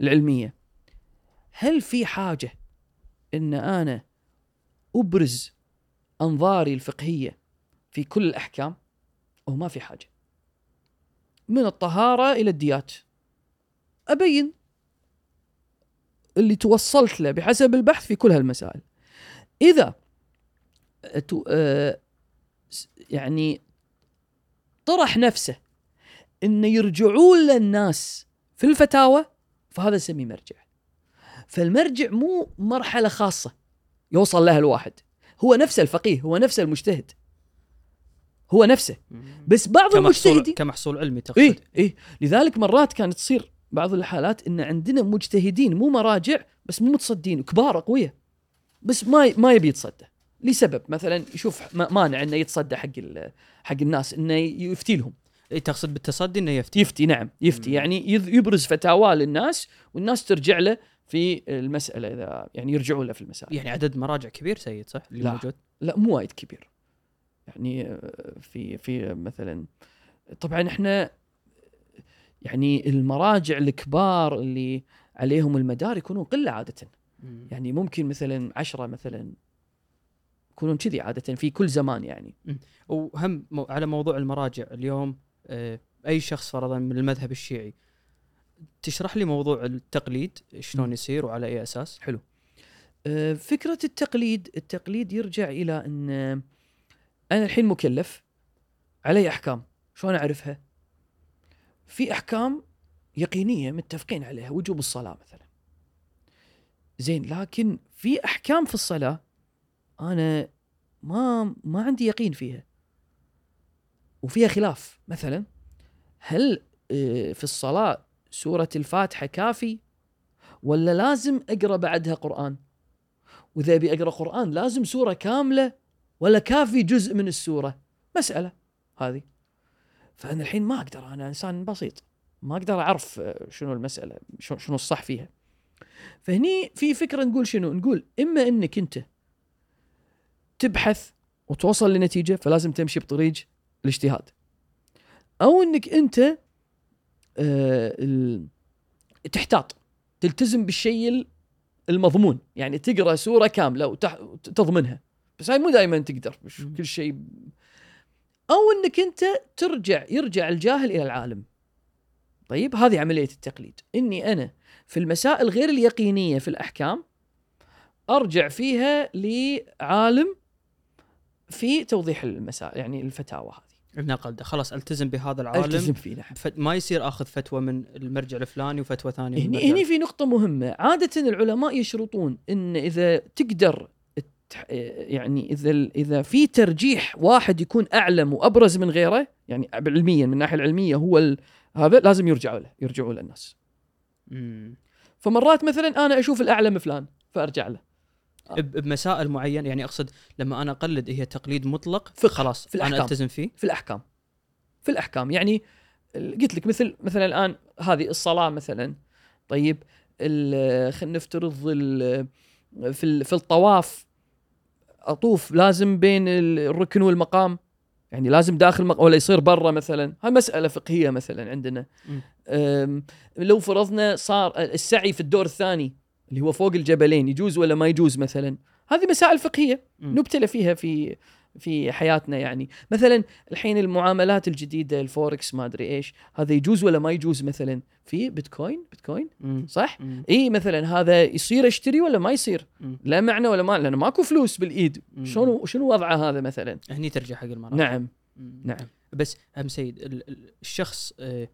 A: العلمية هل في حاجة إن أنا أبرز أنظاري الفقهية في كل الأحكام أو ما في حاجة. من الطهارة إلى الديات. أبين اللي توصلت له بحسب البحث في كل هالمسائل. إذا آه، يعني طرح نفسه انه يرجعون للناس في الفتاوى فهذا نسميه مرجع. فالمرجع مو مرحلة خاصة. يوصل لها الواحد. هو نفسه الفقيه هو نفسه المجتهد. هو نفسه. بس بعض
B: كمحصول
A: المجتهدين
B: كمحصول علمي تقصد.
A: إيه إيه. لذلك مرات كانت تصير بعض الحالات إن عندنا مجتهدين مو مراجع بس مو متصدين كبار أقوياء. بس ما ما يبي يتصدى. لسبب مثلا يشوف ما- مانع إنه يتصدى حق ال- حق الناس إنه يفتي لهم.
B: إيه تقصد بالتصدي إنه يفتي.
A: يفتي نعم يفتي.
B: مم.
A: يعني يبرز فتاوى للناس والناس ترجع له في المسألة إذا يعني يرجعون له في المسائل.
B: يعني عدد مراجع كبير سيد صح؟ اللي
A: لا.
B: موجود؟
A: لا مو وايد كبير. يعني آه، في في مثلا طبعا إحنا يعني المراجع الكبار اللي عليهم المدار يكونون قلة عادة. يعني ممكن مثلا عشرة مثلا يكونون كذي عادة في كل زمان يعني.
B: وهم على موضوع المراجع اليوم آه، أي شخص فرضا من المذهب الشيعي تشرح لي موضوع التقليد شلون. يصير وعلى أي أساس؟
A: آه، فكرة التقليد التقليد يرجع إلى أن أنا الحين مكلف علي أحكام شلون أعرفها؟ في أحكام يقينية متفقين عليها وجوب الصلاة مثلا زين لكن في أحكام في الصلاة أنا ما ما عندي يقين فيها وفيها خلاف مثلا هل آه، في الصلاة سورة الفاتحة كافي ولا لازم أقرأ بعدها قرآن؟ وإذا أبي أقرأ قرآن لازم سورة كاملة ولا كافي جزء من السورة؟ مسألة هذه. فأنا الحين ما أقدر أنا إنسان بسيط ما أقدر أعرف آه، شنو المسألة شنو الصح فيها. فهني في فكرة نقول شنو؟ نقول إما إنك أنت تبحث وتوصل لنتيجة فلازم تمشي بطريق الاجتهاد أو إنك أنت تحتاط تلتزم بالشيء المضمون. يعني تقرأ سورة كاملة وتضمنها بس هاي مو دائما تقدر مش. كل شيء. أو إنك أنت ترجع يرجع الجاهل إلى العالم. طيب هذه عملية التقليد. إني أنا في المسائل غير اليقينية في الأحكام أرجع فيها لعالم في توضيح المسائل يعني الفتاوى هذه.
B: ده. خلاص التزم بهذا العالم.
A: التزم فيه نعم.
B: فت- ما يصير أخذ فتوى من المرجع الفلاني وفتوى ثانية
A: هني هني في نقطة مهمة، عادة العلماء يشرطون إن إذا تقدر يعني إذا إذا في ترجيح واحد يكون أعلم وأبرز من غيره، يعني علميا من الناحية العلمية هو ال- هذا لازم يرجعوا له، يرجعوا له الناس. فمرات مثلا أنا أشوف الأعلم فلان فأرجع له.
B: بمسائل معينة. يعني أقصد لما أنا أقلد هي تقليد مطلق
A: فقه،
B: خلاص
A: في
B: أنا
A: الأحكام.
B: ألتزم فيه.
A: في الأحكام. في الأحكام. يعني قلت لك مثل مثلا الآن هذه الصلاة مثلا طيب خلينا نفترض في في الطواف أطوف لازم بين ال- الركن والمقام. يعني لازم داخل مق... ولا يصير برا مثلا. هاي مسألة فقهية مثلا عندنا. لو فرضنا صار السعي في الدور الثاني اللي هو فوق الجبلين يجوز ولا ما يجوز مثلا هذه مسائل
B: فقهية.
A: نبتلى فيها في في حياتنا يعني مثلا الحين المعاملات الجديدة الفوركس ما أدري إيش هذا يجوز ولا ما يجوز مثلا في Bitcoin Bitcoin
B: مم.
A: صح. إي مثلا هذا يصير أشتري ولا ما يصير
B: مم.
A: له معنى ولا ما لأنه ماكو فلوس بالإيد
B: مم.
A: شلون شنو وضعه هذا مثلا
B: هني ترجع حق المراجع
A: نعم
B: مم.
A: نعم
B: بس هم سيد ال- ال- الشخص آه،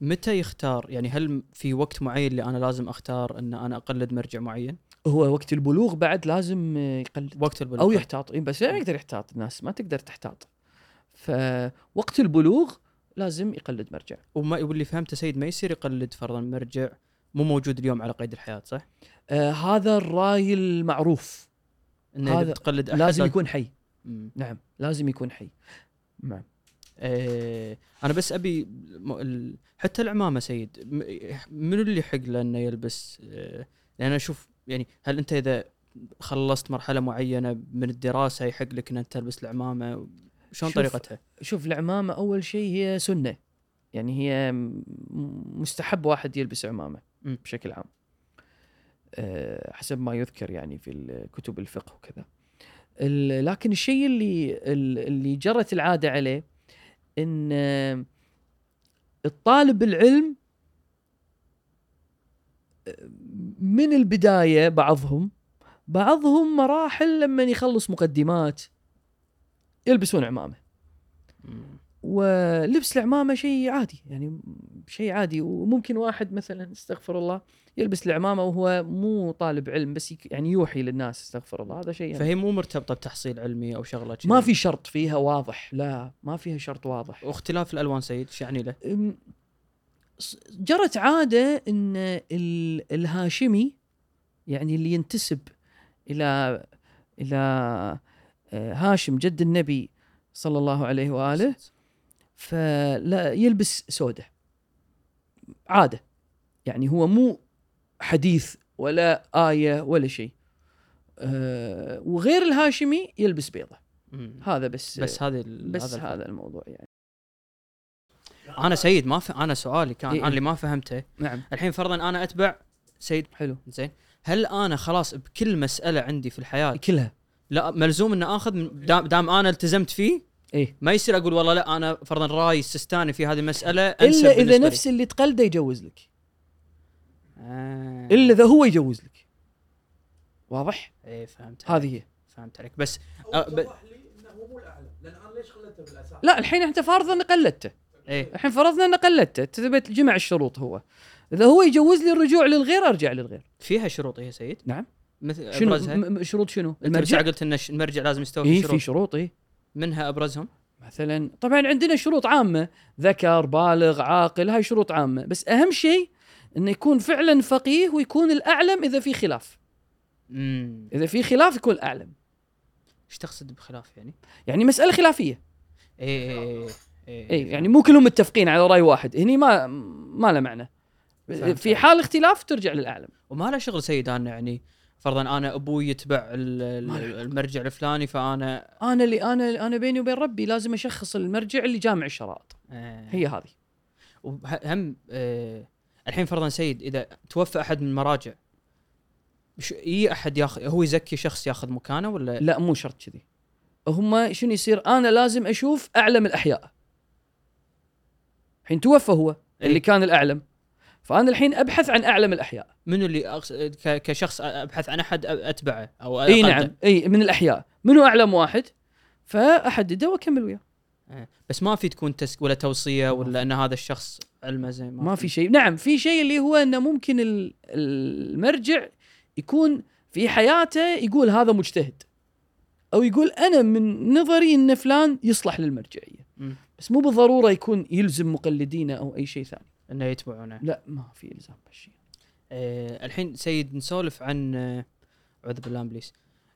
B: متى يختار؟ يعني هل في وقت معين اللي أنا لازم أختار إن أنا أقلد مرجع معين؟
A: هو وقت البلوغ بعد لازم يقلد
B: وقت البلوغ.
A: أو يحتاط. بس لا يقدر يحتاط الناس ما تقدر تحتاط. فوقت البلوغ لازم يقلد مرجع.
B: وما واللي فهمته سيد ما يصير يقلد فرضا مرجع مو موجود اليوم على قيد الحياة صح؟
A: آه هذا الرأي المعروف.
B: إنه
A: هذا
B: بتقلد أحد
A: لازم يكون حي.
B: مم.
A: نعم لازم يكون حي. نعم.
B: آه أنا بس أبي م- حتى العمامة سيد م- منو اللي يحق له إنه يلبس؟ آه لأن أنا أشوف يعني هل أنت إذا خلصت مرحلة معينة من الدراسة يحق لك ان انت تلبس العمامة؟ شلون طريقتها؟
A: شوف العمامة أول شيء هي سنة. يعني هي م- مستحب واحد يلبس عمامة
B: مم.
A: بشكل عام. أه حسب ما يذكر يعني في كتب الفقه وكذا. لكن الشيء اللي ال- اللي جرت العادة عليه إن الطالب العلم من البداية بعضهم بعضهم مراحل لما يخلص مقدمات يلبسون
B: عمامة.
A: ولبس العمامة شيء عادي يعني شيء عادي وممكن واحد مثلا استغفر الله يلبس العمامة وهو مو طالب علم بس يعني يوحي للناس استغفر الله هذا شيء يعني
B: فهي مو مرتبطة بتحصيل علمي أو شغلة كذي.
A: ما في شرط فيها واضح لا ما فيها شرط واضح
B: واختلاف الألوان سيد إيش يعني له؟
A: جرت عادة إن ال- الهاشمي يعني اللي ينتسب إلى إلى آه، هاشم جد النبي صلى الله عليه وآله فلا يلبس سودة. عادة. يعني هو مو حديث ولا آية ولا شيء. أه وغير الهاشمي يلبس بيضة.
B: مم.
A: هذا بس
B: بس هذه ال-
A: بس
B: هذا
A: هذا الموضوع يعني.
B: أنا سيد ما ف... أنا سؤالي كان
A: إيه.
B: أنا اللي ما فهمته.
A: نعم.
B: الحين فرضا أنا أتبع سيد
A: حلو.
B: زين. هل أنا خلاص بكل مسألة عندي في الحياة
A: كلها.
B: لا ملزوم ان آخذ دام, دام أنا التزمت فيه؟
A: إيه.
B: ما يصير أقول والله لا أنا فرضا رأي السستاني في هذه المسألة أنسب
A: الا اذا. نفس اللي تقلده يجوز لك.
B: آه.
A: إلا إذا هو يجوز لك. واضح؟
B: إيه فهمت عليك.
A: هذه هي.
B: فهمت عليك. بس أه، ب-
C: لي إنه هو مو الأعلى. لأن أنا ليش خليته بالأساس؟
A: لا الحين انت فارض ان قلدته.
B: إيه.
A: الحين فرضنا ان قلدته. تثبت جمع الشروط هو. إذا هو يجوز لي الرجوع للغير أرجع للغير.
B: فيها شروط إيه يا سيد؟
A: نعم.
B: مثل
A: شنو؟ شروط شنو؟ المرجع؟
B: قلت ان الش- المرجع لازم يستوفي
A: اي
B: شروط
A: في شروط. اي
B: منها أبرزهم؟
A: مثلا طبعا عندنا شروط عامة ذكر بالغ عاقل هاي شروط عامة. بس أهم شيء إنه يكون فعلا فقيه ويكون الأعلم إذا في خلاف.
B: امم
A: إذا في خلاف يكون الأعلم.
B: إيش تقصد بخلاف يعني؟
A: يعني مسألة
B: خلافية. إيه إيه,
A: اي يعني مو كلهم متفقين على رأي واحد. هني ما ما له معنى. في. حال اختلاف ترجع للأعلم.
B: وما له شغل سيد أنا يعني فرضا أنا أبوي يتبع المرجع الفلاني فأنا
A: أنا اللي أنا أنا بيني وبين ربي لازم أشخص المرجع اللي جامع الشرائط
B: آه.
A: هي هذه.
B: وهم آه الحين فرضا سيد إذا توفى أحد من المراجع إي أحد ياخذ هو يزكي شخص ياخذ مكانه ولا؟
A: لا مو شرط كذي. هم شنو يصير؟ أنا لازم أشوف أعلم الأحياء. الحين توفى هو اللي
B: إيه.
A: كان الأعلم. فأنا الحين أبحث عن اعلم الأحياء.
B: منو اللي أقص... ك... كشخص أبحث عن أحد أتبعه
A: أو
B: إي؟
A: نعم إي من الأحياء. منو اعلم واحد؟ فأحدده وأكمل وياه.
B: آه. بس ما في تكون تسك ولا توصية ولا إن هذا الشخص علمه زين
A: ما في شيء. نعم في شيء اللي هو إنه ممكن ال- المرجع يكون في حياته يقول هذا مجتهد. أو يقول أنا من نظري إن فلان يصلح للمرجعية.
B: مم.
A: بس مو بالضرورة يكون يلزم مقلدينه أو أي شيء ثاني.
B: إنه يتبعونه.
A: لا ما في إلزام بهالشيء
B: آه الحين سيد نسولف عن آه، اعوذ بالله من إبليس.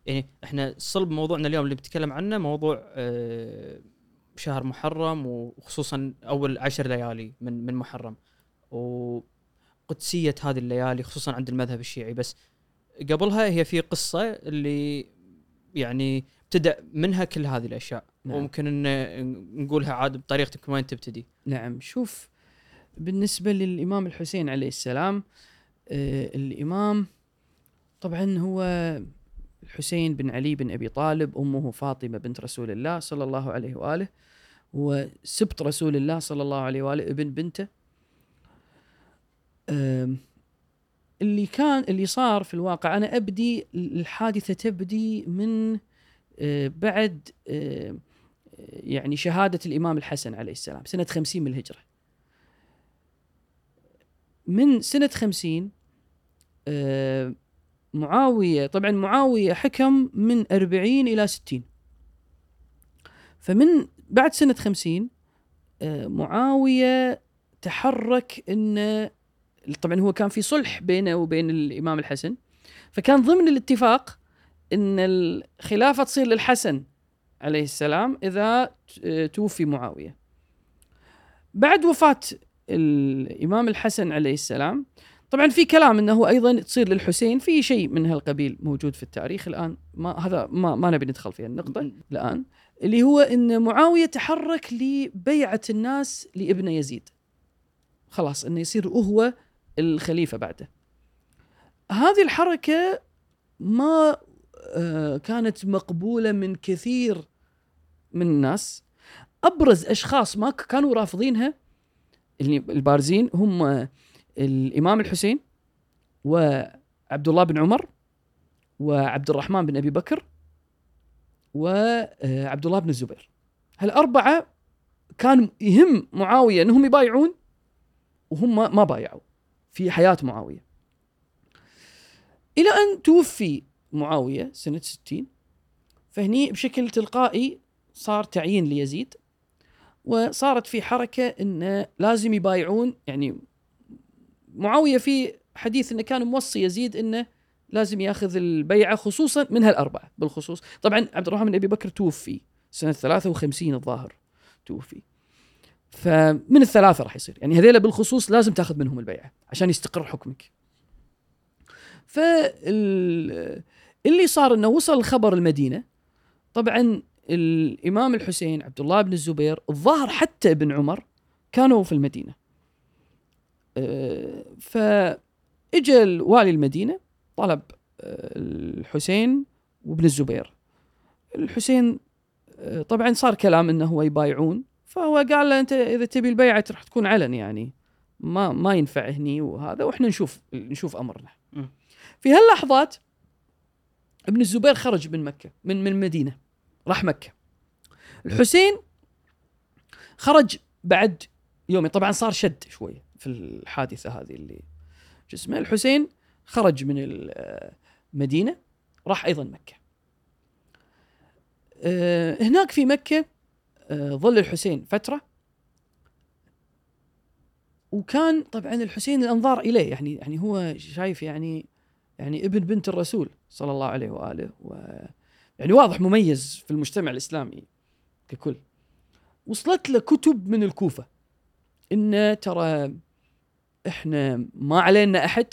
B: يعني إحنا صلب موضوعنا اليوم اللي بنتكلم عنه موضوع آه شهر محرم وخصوصا أول عشر ليالي من من محرم. وقدسية هذه الليالي خصوصا عند المذهب الشيعي. بس قبلها هي في قصة اللي يعني ابتدأ منها كل هذه الأشياء.
A: نعم.
B: وممكن ان نقولها عاد بطريقتك وين تبتدي.
A: نعم شوف بالنسبة للإمام الحسين عليه السلام آه الإمام طبعا هو الحسين بن علي بن أبي طالب أمه فاطمة بنت رسول الله صلى الله عليه وآله هو سبط رسول الله صلى الله عليه وآله ابن بنته. اللي كان اللي صار في الواقع أنا أبدي الحادثة تبدي من آه، بعد آه، يعني شهادة الإمام الحسن عليه السلام سنة خمسين من الهجرة. من سنة خمسين آه، معاوية طبعا معاوية حكم من أربعين إلى ستين. فمن بعد سنة خمسين آه، معاوية تحرك أن طبعا هو كان في صلح بينه وبين الإمام الحسن فكان ضمن الاتفاق أن الخلافة تصير للحسن عليه السلام إذا ت- توفي معاوية. بعد وفاة الإمام الحسن عليه السلام. طبعا في كلام إنه أيضا تصير للحسين في شيء من هالقبيل موجود في التاريخ الآن. ما هذا ما ما نبي ندخل في النقطة الآن اللي هو إن معاوية تحرك لبيعة الناس لابن يزيد. خلاص إنه يصير هو الخليفة بعده. هذه الحركة ما آه، كانت مقبولة من كثير من الناس. أبرز أشخاص ما كانوا رافضينها البارزين هم الإمام الحسين وعبد الله بن عمر وعبد الرحمن بن أبي بكر وعبد الله بن الزبير. هالأربعة كان يهم معاوية إنهم يبايعون وهم ما بايعوا في حياة معاوية. إلى أن توفي معاوية سنة 60 فهني بشكل تلقائي صار تعيين ليزيد. وصارت في حركة انه لازم يبايعون يعني معاوية في حديث إنه كان موصي يزيد إنه لازم ياخذ البيعة خصوصا من هالأربعة بالخصوص. طبعا عبد الرحمن بن أبي بكر توفي سنة 53 الظاهر توفي. فمن الثلاثة راح يصير يعني هذيلا بالخصوص لازم تاخذ منهم البيعة عشان يستقر حكمك. فال اللي صار إنه وصل الخبر المدينة طبعا الإمام الحسين عبد الله بن الزبير الظاهر حتى ابن عمر كانوا في المدينة. أه، فاجى والي المدينة طلب أه، الحسين وابن الزبير. الحسين أه، طبعا صار كلام إنه هو يبايعون فهو قال له أنت إذا تبي البيعة راح تكون علن يعني. ما ما ينفع هني وهذا وإحنا نشوف نشوف
B: أمرنا.
A: في هاللحظات ابن الزبير خرج من مكة من من المدينة. راح مكة. الحسين خرج بعد يومين. طبعا صار شد شوي في الحادثة هذه اللي جسمه الحسين خرج من المدينة راح أيضا مكة. أه، هناك في مكة أه، ظل الحسين فترة. وكان طبعا الحسين الأنظار إليه يعني يعني هو شايف يعني يعني ابن بنت الرسول صلى الله عليه وآله و يعني واضح مميز في المجتمع الإسلامي ككل. وصلت له كتب من الكوفة. إن ترى إحنا ما علينا أحد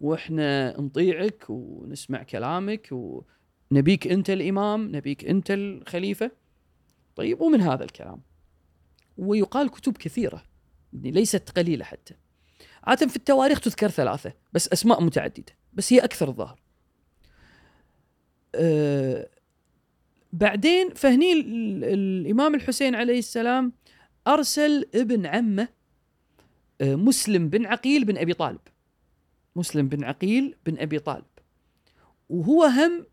A: وإحنا نطيعك ونسمع كلامك ونبيك أنت الإمام نبيك أنت الخليفة. طيب ومن هذا الكلام. ويقال كتب كثيرة يعني ليست قليلة حتى. عادة في التواريخ تذكر ثلاثة بس أسماء متعددة بس هي أكثر الظاهر. أه بعدين فهني ال- الإمام الحسين عليه السلام أرسل ابن عمه أه مسلم بن عقيل بن أبي طالب. مسلم بن عقيل بن أبي طالب. وهو هم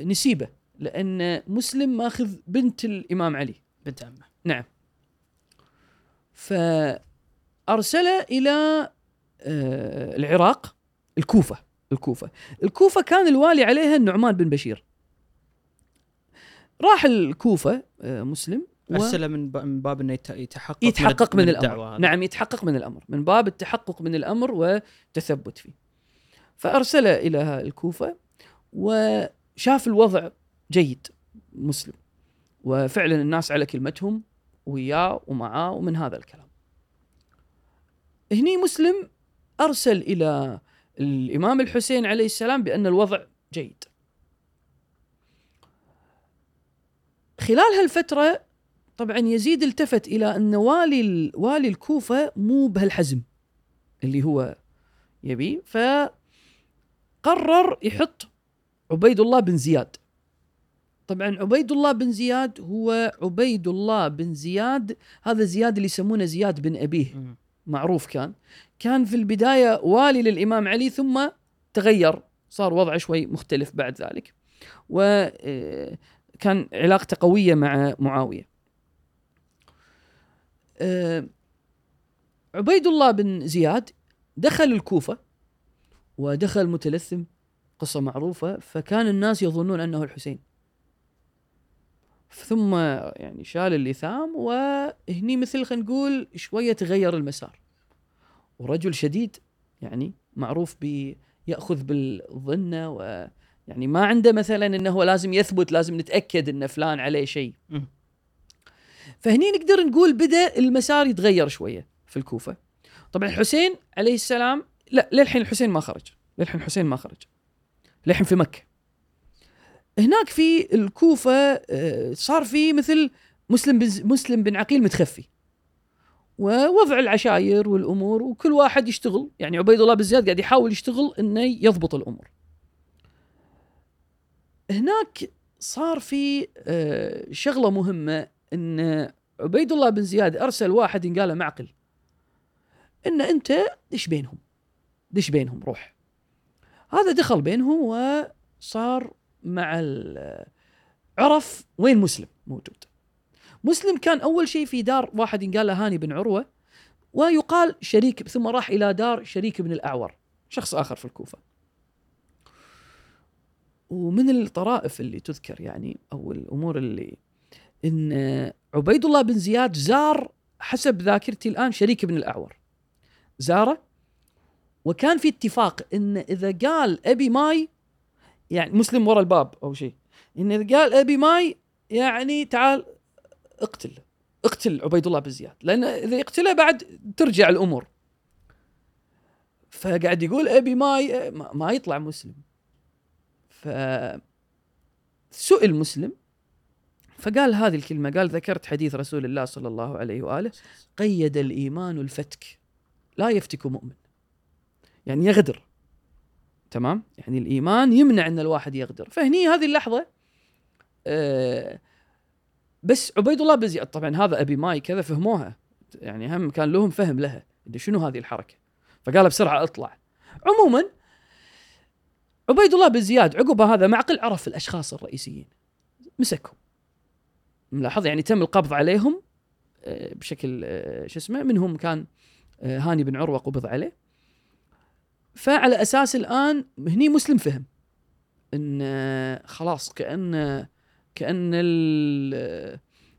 A: نسيبه لأن مسلم ماخذ بنت الإمام علي.
B: بنت عمه.
A: نعم. فأرسله إلى آه، العراق الكوفة الكوفة. الكوفة كان الوالي عليها النعمان بن بشير. راح الكوفة آه، مسلم و-
B: ارسله من من باب إنه يت- يتحقق
A: يتحقق من, الأمر.
B: هذه.
A: نعم يتحقق من الأمر. من باب التحقق من الأمر والتثبت فيه. فأرسله إلى الكوفة وشاف الوضع جيد مسلم. وفعلا الناس على كلمتهم وياه ومعاه ومن هذا الكلام. هني مسلم أرسل إلى الإمام الحسين عليه السلام بأن الوضع جيد. خلال هالفترة طبعا يزيد التفت إلى أن والي ال- والي الكوفة مو بهالحزم اللي هو يبي فقرر يحط عبيد الله بن زياد. طبعا عبيد الله بن زياد هو عبيد الله بن زياد هذا زياد اللي يسمونه زياد بن أبيه
B: مم.
A: معروف كان. كان في البداية والي للإمام علي ثم تغير صار وضعه شوي مختلف بعد ذلك. وكان علاقته قوية مع معاوية. آه، عبيد الله بن زياد دخل الكوفة ودخل متلثم قصة معروفة فكان الناس يظنون أنه الحسين. ثم يعني شال اللثام وهني مثل خلينا نقول شوية تغير المسار. ورجل شديد يعني معروف بيأخذ بالظنة ويعني ما عنده مثلا إنه هو لازم يثبت لازم نتأكد إن فلان عليه شيء. فهني نقدر نقول بدأ المسار يتغير شوية في الكوفة. طبعا الحسين عليه السلام لا للحين الحسين ما خرج. للحين الحسين ما خرج. للحين في مكة. هناك في الكوفة آه، صار في مثل مسلم بن مسلم بن عقيل متخفي. ووضع العشاير والأمور وكل واحد يشتغل. يعني عبيد الله بن زياد قاعد يحاول يشتغل إنه يضبط الأمور. هناك صار في آه، شغلة مهمة إن عبيد الله بن زياد أرسل واحد له معقل. إن أنت دش بينهم دش بينهم روح. هذا دخل بينهم وصار مع عرف وين مسلم موجود. مسلم كان أول شيء في دار واحد ينقال له هاني بن عروة ويقال شريك ثم راح إلى دار شريك بن الأعور شخص آخر في الكوفة. ومن الطرائف اللي تذكر يعني أو الأمور اللي إن عبيد الله بن زياد زار حسب ذاكرتي الآن شريك بن الأعور. زاره. وكان في اتفاق إن إذا قال أبي ماي يعني مسلم ورا الباب أو شيء إن إذا قال أبي ماي يعني تعال اقتل اقتل عبيد الله بن زياد لأن إذا يقتله بعد ترجع الأمور. فقاعد يقول أبي ماي ما يطلع مسلم. ف سئل مسلم فقال هذه الكلمة قال ذكرت حديث رسول الله صلى الله عليه وآله قيد الإيمان الفتك لا يفتك مؤمن. يعني يغدر تمام؟ يعني الإيمان يمنع إن الواحد يغدر. فهني هذه اللحظة آه بس عبيد الله بن زياد طبعا هذا أبي ماي كذا فهموها. يعني هم كان لهم فهم لها شنو هذه الحركة؟ فقال بسرعة اطلع. عموما عبيد الله بن زياد عقب هذا معقل عرف الأشخاص الرئيسيين. مسكهم. ملاحظ يعني تم القبض عليهم آه، بشكل آه، شو اسمه منهم كان آه، هاني بن عروة قبض عليه. فعلى أساس الآن هني مسلم فهم إن خلاص كأن كأن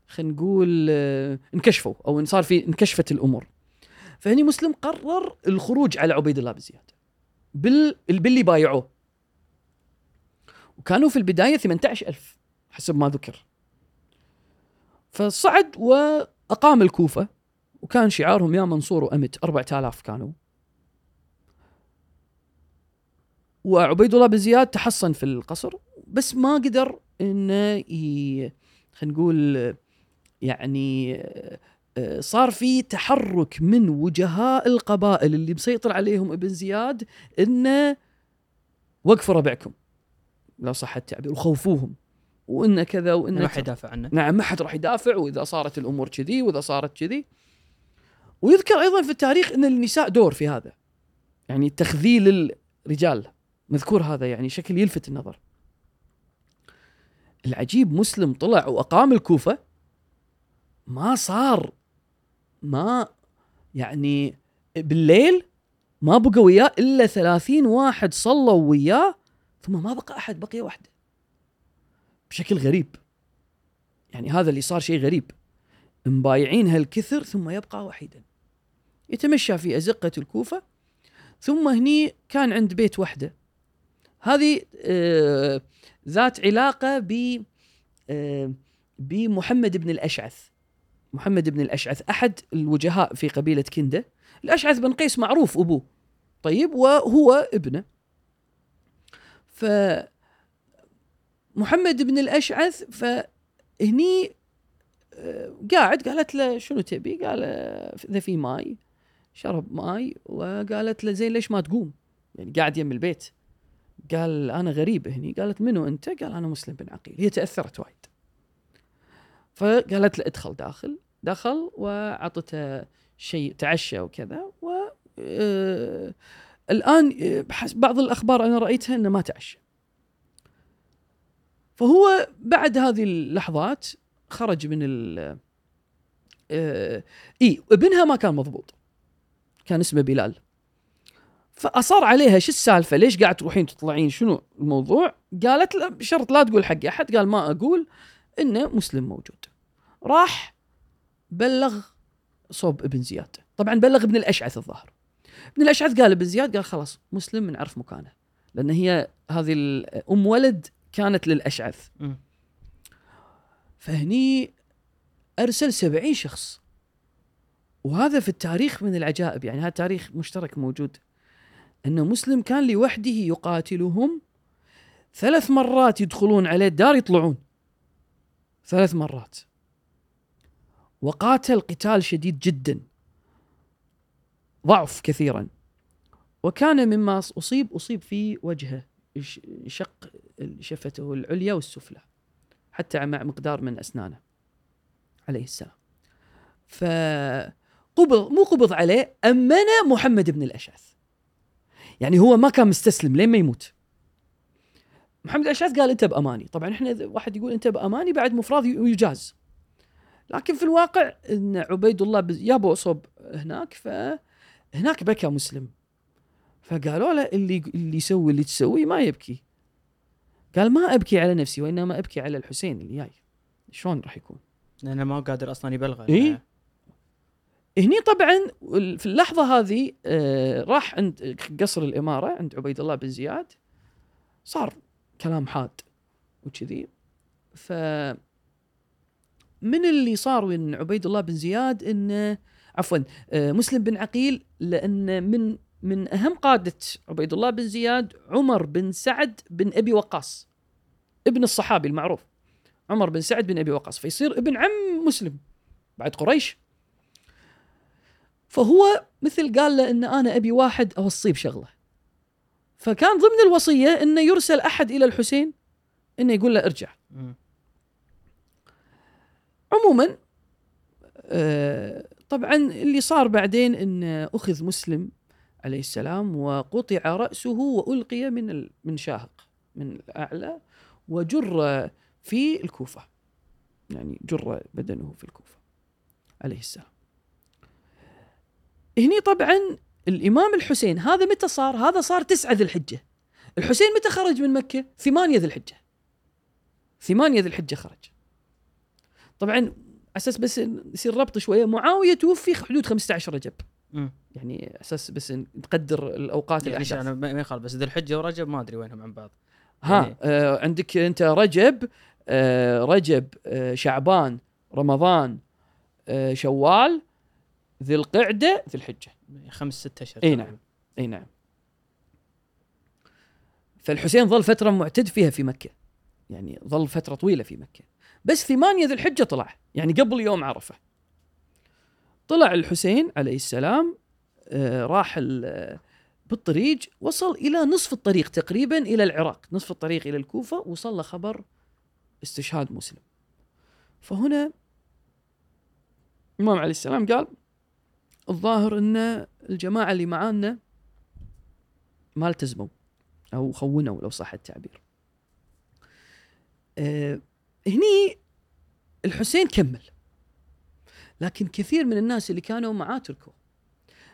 A: خلينا نقول انكشفوا أو إن صار في انكشفت الأمور. فهني مسلم قرر الخروج على عبيد الله بن زياد. بال باللي بايعوه. وكانوا في البداية 18000 حسب ما ذكر. فصعد وأقام الكوفة وكان شعارهم يا منصور وأمت 4000 كانوا. وعبيد الله بن زياد تحصن في القصر بس ما قدر إنه ي... خلينا نقول يعني آه، صار في تحرك من وجهاء القبائل اللي مسيطر عليهم ابن زياد إنه وقفوا ربعكم. لو صح التعبير وخوفوهم. وانه كذا وانه
B: ما. حد يدافع عنه.
A: نعم ما حد راح يدافع وإذا صارت الأمور كذي وإذا صارت كذي. ويذكر أيضا في التاريخ إن النساء دور في هذا. يعني تخذيل الرجال. مذكور هذا يعني شكل يلفت النظر. العجيب مسلم طلع وأقام الكوفة. ما صار ما يعني بالليل ما بقى وياه إلا ثلاثين واحد صلوا وياه. ثم ما بقى أحد بقي وحده. بشكل غريب. يعني هذا اللي صار شيء غريب. مبايعين هالكثر ثم يبقى وحيدا. يتمشى في أزقة الكوفة ثم هني كان عند بيت وحده. هذه آه ذات علاقة ب آه بمحمد بن الأشعث. محمد بن الأشعث أحد الوجهاء في قبيلة كندة. الأشعث بن قيس معروف أبوه. طيب وهو ابنه. ف محمد بن الأشعث فهني آه، قاعد قالت له شنو تبي؟ قال آه، إذا في ماي شرب ماي وقالت له زين ليش ما تقوم؟ يعني قاعد يم البيت قال أنا غريب هني قالت منو أنت؟ قال أنا مسلم بن عقيل هي تأثرت وايد فقالت له ادخل داخل دخل وعطته شيء تعشى وكذا و آه، الآن آه، بعض الأخبار أنا رأيتها إنه ما تعشى فهو بعد هذه اللحظات خرج من ال آه، إي ابنها ما كان مضبوط. كان اسمه بلال. فاصر عليها شو السالفة؟ ليش قاعد تروحين تطلعين؟ شنو الموضوع؟ قالت له بشرط لا تقول حق أحد. قال ما أقول إنه مسلم موجود. راح بلغ صوب ابن زياد. طبعا بلغ ابن الأشعث الظاهر. ابن الأشعث قال ابن زياد قال خلاص مسلم بنعرف مكانه. لأن هي هذه أم ولد كانت
B: للأشعث.
A: فهني أرسل سبعين شخص. وهذا في التاريخ من العجائب يعني هذا تاريخ مشترك موجود. أن مسلم كان لوحده يقاتلهم ثلاث مرات يدخلون عليه الدار يطلعون. ثلاث مرات. وقاتل قتال شديد جدا. ضعف كثيرا. وكان مما أصيب أصيب في وجهه شق شفته العليا والسفلى حتى مع مقدار من أسنانه عليه السلام. ف قبض مو قبض عليه امن محمد بن الأشعث. يعني هو ما كان مستسلم لين ما يموت. محمد الأشعث قال أنت بأماني. طبعا إحنا إذا واحد يقول أنت بأماني بعد مفراد يجاز. لكن في الواقع إن عبيد الله جابوا صوب هناك بكى مسلم. فقالوا له اللي اللي يسوي اللي تسويه ما يبكي. قال ما أبكي على نفسي وإنما أبكي على الحسين اللي جاي شلون راح يكون؟
B: لأنه ما قادر أصلا يبلغه
A: إيه؟ هني طبعا في اللحظة هذه آه، راح عند قصر الإمارة عند عبيد الله بن زياد. صار كلام حاد وكذي. ف من اللي صار من عبيد الله بن زياد إنه عفوا آه، مسلم بن عقيل لأن من من أهم قادة عبيد الله بن زياد عمر بن سعد بن أبي وقاص ابن الصحابي المعروف. عمر بن سعد بن أبي وقاص فيصير ابن عم مسلم بعد قريش. فهو مثل قال له إن أنا أبي واحد اوصيه بشغله فكان ضمن الوصية إنه يرسل أحد إلى الحسين إنه يقول له ارجع. عموما آه، طبعا اللي صار بعدين إن أخذ مسلم عليه السلام وقطع رأسه وألقي من من شاهق من الأعلى وجر في الكوفة. يعني جر بدنه في الكوفة عليه السلام. هني طبعا الإمام الحسين هذا متى صار؟ هذا صار تسعة ذي الحجة. الحسين متى خرج من مكة؟ ثمانية ذي الحجة. ثمانية ذي الحجة خرج. طبعا أساس بس يصير ربط شوية. معاوية توفي حدود 15 رجب.
B: مم.
A: يعني أساس بس نقدر الأوقات
B: يعني
A: الاحداث
B: أنا ما يخالف بس ذي الحجة ورجب ما أدري وينهم عن بعض.
A: ها
B: يعني-
A: آه عندك أنت رجب آه رجب آه شعبان رمضان آه شوال ذي القعدة ذي الحجة.
B: خمس ست اشهر
A: إي نعم. إي نعم. فالحسين ظل فترة معتد فيها في مكة. يعني ظل فترة طويلة في مكة. بس ثمانية ذي الحجة طلع. يعني قبل يوم عرفة. طلع الحسين عليه السلام آه راح ال- بالطريق وصل إلى نصف الطريق تقريبا إلى العراق. نصف الطريق إلى الكوفة وصل له خبر استشهاد مسلم. فهنا الإمام عليه السلام قال الظاهر إن الجماعة اللي معانا ما التزموا أو خونوا لو صح التعبير. أه هني الحسين كمل لكن كثير من الناس اللي كانوا معاه تركوا.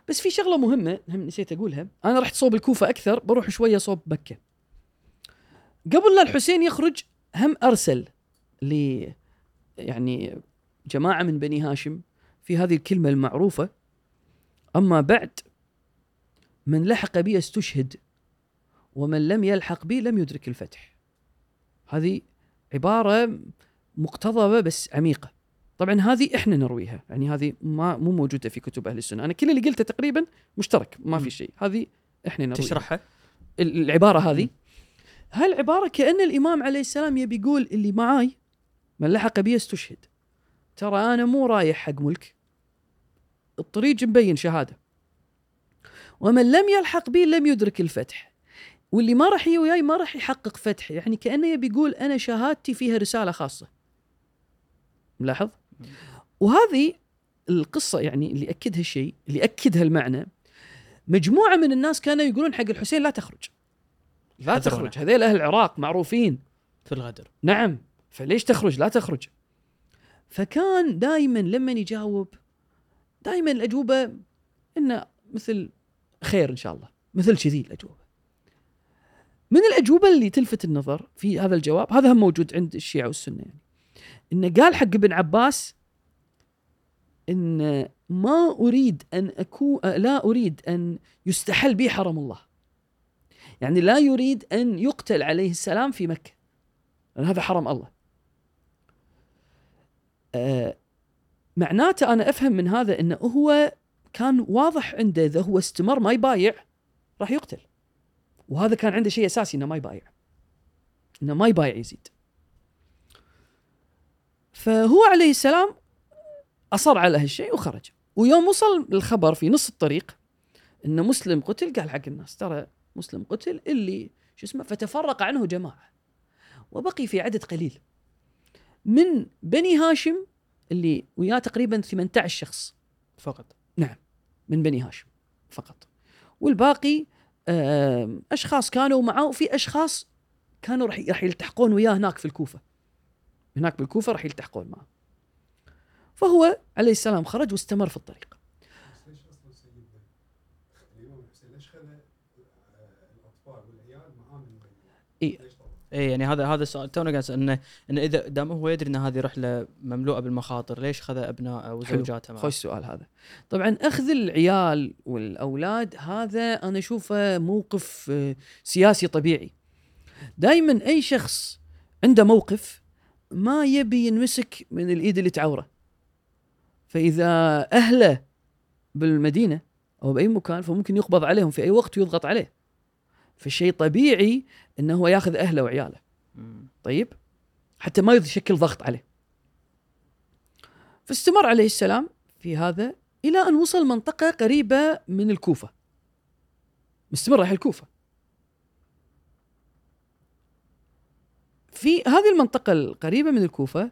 A: بس في شغلة مهمة هم نسيت أقولها، أنا رحت صوب الكوفة أكثر بروح شوية صوب مكه. قبل لا الحسين يخرج هم أرسل ل يعني جماعة من بني هاشم في هذه الكلمة المعروفة أما بعد من لحق بي أستشهد ومن لم يلحق بي لم يدرك الفتح هذه عبارة مقتضبة بس عميقة. طبعا هذه إحنا نرويها. يعني هذه ما مو موجودة في كتب أهل السنة. أنا كل اللي قلته تقريبا مشترك ما في. شيء. هذه إحنا نرويها.
B: تشرحها؟
A: ال- العبارة هذه.
B: مم.
A: هالعبارة كأن الإمام عليه السلام يبي يقول اللي معاي من لحق بي أستشهد. ترى أنا مو رايح حق ملك. الطريق مبين شهادة. ومن لم يلحق بي لم يدرك الفتح. واللي ما راح يجي وياي ما راح يحقق فتح. يعني كأنه يبي يقول أنا شهادتي فيها رسالة خاصة. ملاحظ؟ وهذه القصة يعني اللي أكد هالشيء اللي أكد هالمعنى مجموعة من الناس كانوا يقولون حق الحسين لا تخرج. لا. تخرج. هذيل أهل العراق معروفين.
B: في الغدر.
A: نعم. فليش تخرج؟ لا تخرج. فكان دائما لما يجاوب دائما الأجوبة إنه مثل خير إن شاء الله. مثل كذي الأجوبة. من الأجوبة اللي تلفت النظر في هذا الجواب هذا هم موجود عند الشيعة والسنة يعني إنه قال حق ابن عباس إن ما أريد أن اكون لا أريد أن يستحل بي حرم الله. يعني لا يريد أن يقتل عليه السلام في مكة. لأن هذا حرم الله. آه معناته أنا أفهم من هذا أنه هو كان واضح عنده إذا هو استمر ما يبايع راح يقتل. وهذا كان عنده شيء أساسي أنه ما يبايع. أنه ما يبايع يزيد. فهو عليه السلام أصر على هالشيء وخرج. ويوم وصل الخبر في نص الطريق أن مسلم قتل قال حق الناس ترى مسلم قتل اللي شو اسمه فتفرق عنه جماعة. وبقي في عدد قليل. من بني هاشم اللي وياه تقريبا 18 شخص
B: فقط.
A: من بني هاشم فقط. والباقي أشخاص كانوا معه وفي أشخاص كانوا راح راح يلتحقون وياه هناك في الكوفة. هناك بالكوفة راح يلتحقون معه. فهو عليه السلام خرج واستمر في الطريق
D: بس ليش أصلا سيدنا الامام الحسين ليش خلى آه، الاطفال والعيال معاه من
A: إيه.
D: ليش طبعا؟
B: اي يعني هذا هذا السؤال. تونا قاعد أسأل انه إنه إذا دام هو يدري إن هذه رحلة مملوءة بالمخاطر ليش خذ ابنائه وزوجاته معه؟
A: خوش سؤال هذا. طبعا أخذ العيال والأولاد هذا أنا أشوفه موقف آه، سياسي طبيعي. دائما أي شخص عنده موقف ما يبي ينمسك من الإيد اللي تعوره. فإذا أهله بالمدينة أو بأي مكان فممكن يقبض عليهم في أي وقت ويضغط عليه. فالشيء طبيعي إنه هو ياخذ أهله وعياله. طيب؟ حتى ما يشكل ضغط عليه. فاستمر عليه السلام في هذا إلى أن وصل منطقة قريبة من الكوفة. مستمر رايح الكوفة. في هذه المنطقة القريبة من الكوفة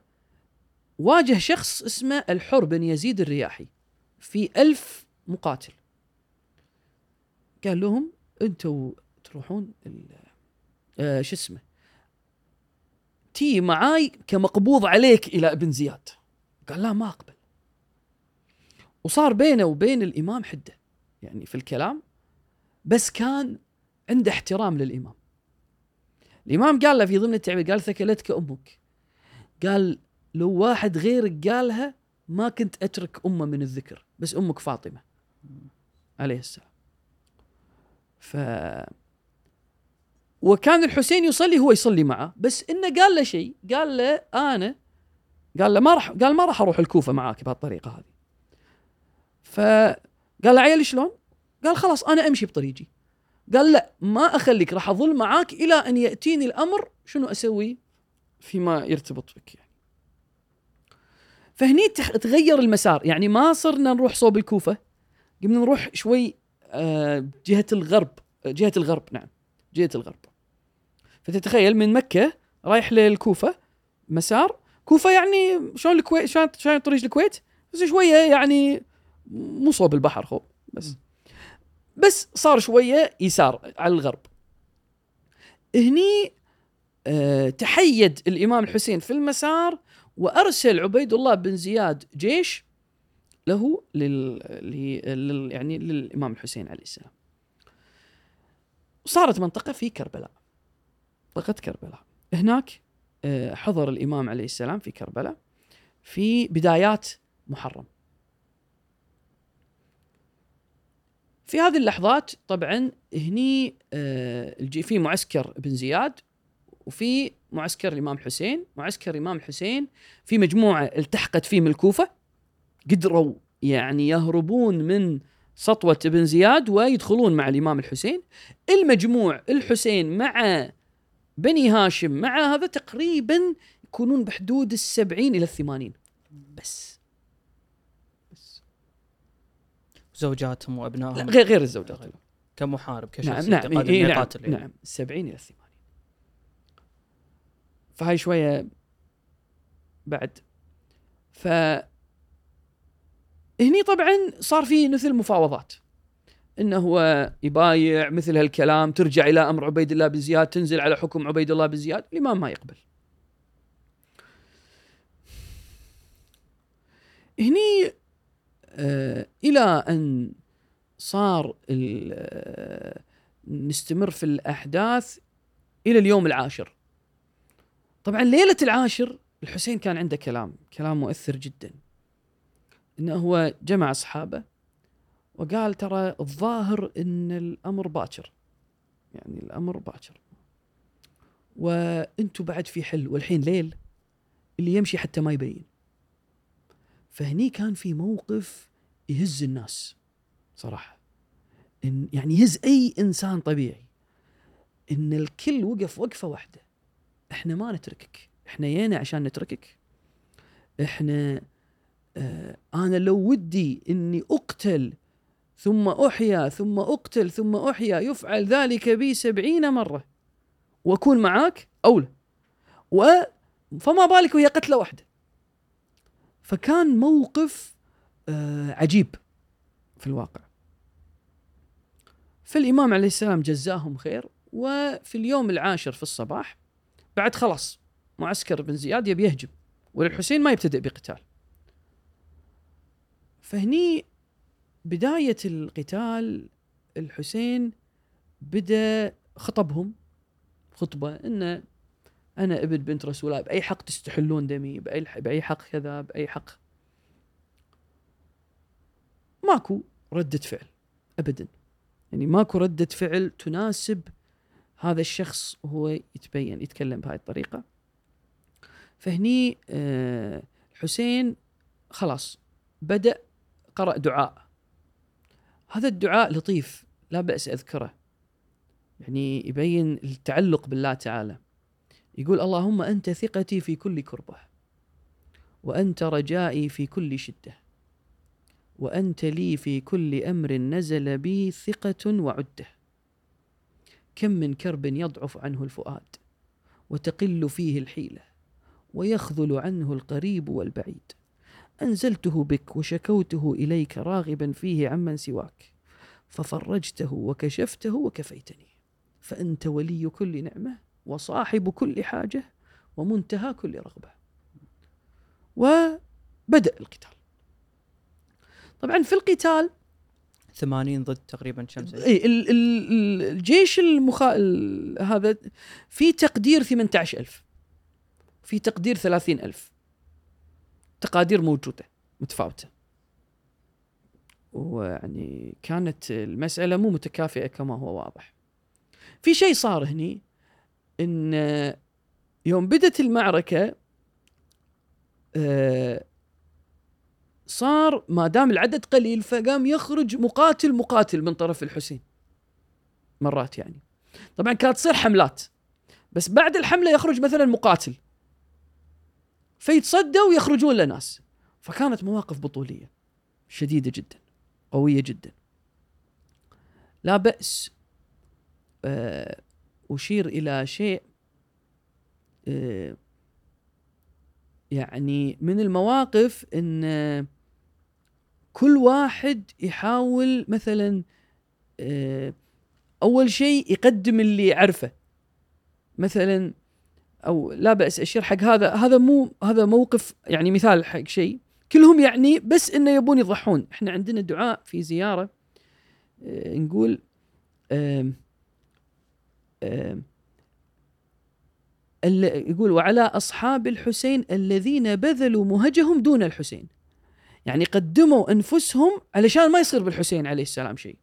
A: واجه شخص اسمه الحر بن يزيد الرياحي في ألف مقاتل. قال لهم أنتوا تروحون آه شو اسمه؟ تي معاي كمقبوض عليك إلى ابن زياد. قال لا ما أقبل. وصار بينه وبين الإمام حدة. يعني في الكلام بس كان عنده احترام للإمام. الإمام قال له في ضمن التعبير قال ثكلتك أمك. قال لو واحد غيرك قالها ما كنت أترك أمه من الذكر بس أمك فاطمة. عليه السلام. ف وكان الحسين يصلي هو يصلي معه. بس إنه قال له شيء قال له أنا قال له ما راح قال ما راح أروح الكوفة معاك بهالطريقة هذه. فقال له عيل شلون؟ قال خلاص أنا أمشي بطريقي. قال لا ما أخليك راح أظل معاك إلى أن يأتيني الأمر شنو أسوي؟ فيما يرتبط بك يعني. فهني تغير المسار. يعني ما صرنا نروح صوب الكوفة قمنا نروح شوي آه، جهة الغرب جهة الغرب نعم جهة الغرب. فتتخيل من مكة رايح للكوفة مسار. كوفة يعني شلون الكويت شلون شلون طريق الكويت؟ بس شوية يعني مو صوب البحر خو بس. بس صار شوية يسار على الغرب. هني آه تحيد الإمام الحسين في المسار وأرسل عبيد الله بن زياد جيش له لل, لل... يعني للإمام الحسين عليه السلام. صارت منطقة في كربلاء. منطقة كربلاء. هناك آه، حضر الإمام عليه السلام في كربلاء في بدايات محرم. في هذه اللحظات طبعا هني آه، في معسكر بن زياد وفي معسكر الإمام حسين. معسكر الإمام الحسين في مجموعة التحقت فيه من الكوفة قدروا يعني يهربون من سطوة ابن زياد ويدخلون مع الإمام الحسين. المجموع الحسين مع بني هاشم مع هذا تقريبا يكونون بحدود السبعين إلى الثمانين. بس. بس.
B: زوجاتهم
A: لا
B: وابنائهم
A: غير غير الزوجات
B: كمحارب
A: نعم
B: كشخص
A: نعم
B: يتقدم
A: إيه نعم. نعم السبعين إلى الثمانين. فهاي شوية بعد. ف هني طبعا صار في مثل مفاوضات. إنه هو يبايع مثل هالكلام ترجع إلى أمر عبيد الله بن زياد تنزل على حكم عبيد الله بن زياد الإمام ما يقبل. هني آه إلى أن صار ال- آه، نستمر في الأحداث إلى اليوم العاشر. طبعا ليلة العاشر الحسين كان عنده كلام كلام مؤثر جدا. إنه هو جمع أصحابه وقال ترى الظاهر إن الأمر باكر. يعني الأمر باكر. وأنتم بعد في حل والحين ليل اللي يمشي حتى ما يبين. فهني كان في موقف يهز الناس صراحة. إن يعني يهز أي إنسان طبيعي. إن الكل وقف وقفة واحدة. إحنا ما نتركك. إحنا جينا عشان نتركك. إحنا آه أنا لو ودي إني أقتل ثم أحيا ثم أقتل ثم أحيا يفعل ذلك بي سبعين مرة. وأكون معاك أولى. و فما بالك وهي قتلة واحدة. فكان موقف آه عجيب في الواقع. فالإمام عليه السلام جزاهم خير وفي اليوم العاشر في الصباح بعد خلاص معسكر بن زياد يبي يهجم وللحسين ما يبتدئ بقتال. فهني بداية القتال الحسين بدأ خطبهم. خطبة إن أنا ابن بنت رسول الله بأي حق تستحلون دمي؟ بأي, بأي حق كذا؟ بأي حق؟ ماكو ردة فعل أبدا. يعني ماكو ردة فعل تناسب هذا الشخص وهو يتبين يتكلم بهاي الطريقة. فهني آه، الحسين خلاص بدأ قرأ دعاء. هذا الدعاء لطيف لا بأس أذكره. يعني يبين التعلق بالله تعالى. يقول اللهم أنت ثقتي في كل كربة وأنت رجائي في كل شدة وأنت لي في كل أمر نزل بي ثقة وعدة. كم من كرب يضعف عنه الفؤاد وتقل فيه الحيلة ويخذل عنه القريب والبعيد. أنزلته بك وشكوته إليك راغبا فيه عمن سواك ففرجته وكشفته وكفيتني. فأنت ولي كل نعمة وصاحب كل حاجة ومنتهى كل رغبة. وبدأ القتال. طبعا في القتال
B: 80 ضد تقريبا شمس
A: اي ال- ال- الجيش المخا... ال- هذا في تقدير 18000 في تقدير 30000 تقادير موجودة متفاوتة. ويعني كانت المسألة مو متكافئة كما هو واضح. في شيء صار هني إن يوم بدت المعركة آه، صار ما دام العدد قليل فقام يخرج مقاتل مقاتل من طرف الحسين. مرات يعني. طبعا كانت تصير حملات. بس بعد الحملة يخرج مثلا مقاتل. فيتصدوا ويخرجون له ناس فكانت مواقف بطولية شديدة جدا قوية جدا. لا بأس آه، أشير إلى شيء آه، يعني من المواقف إن آه، كل واحد يحاول مثلا أول شيء يقدم اللي يعرفه. مثلا أو لا بأس أشير حق هذا هذا مو هذا موقف يعني مثال حق شيء. كلهم يعني بس إنه يبون يضحون. إحنا عندنا دعاء في زيارة آه، نقول آم ال- يقول وعلى أصحاب الحسين الذين بذلوا مهجهم دون الحسين. يعني قدموا أنفسهم علشان ما يصير بالحسين عليه السلام شيء.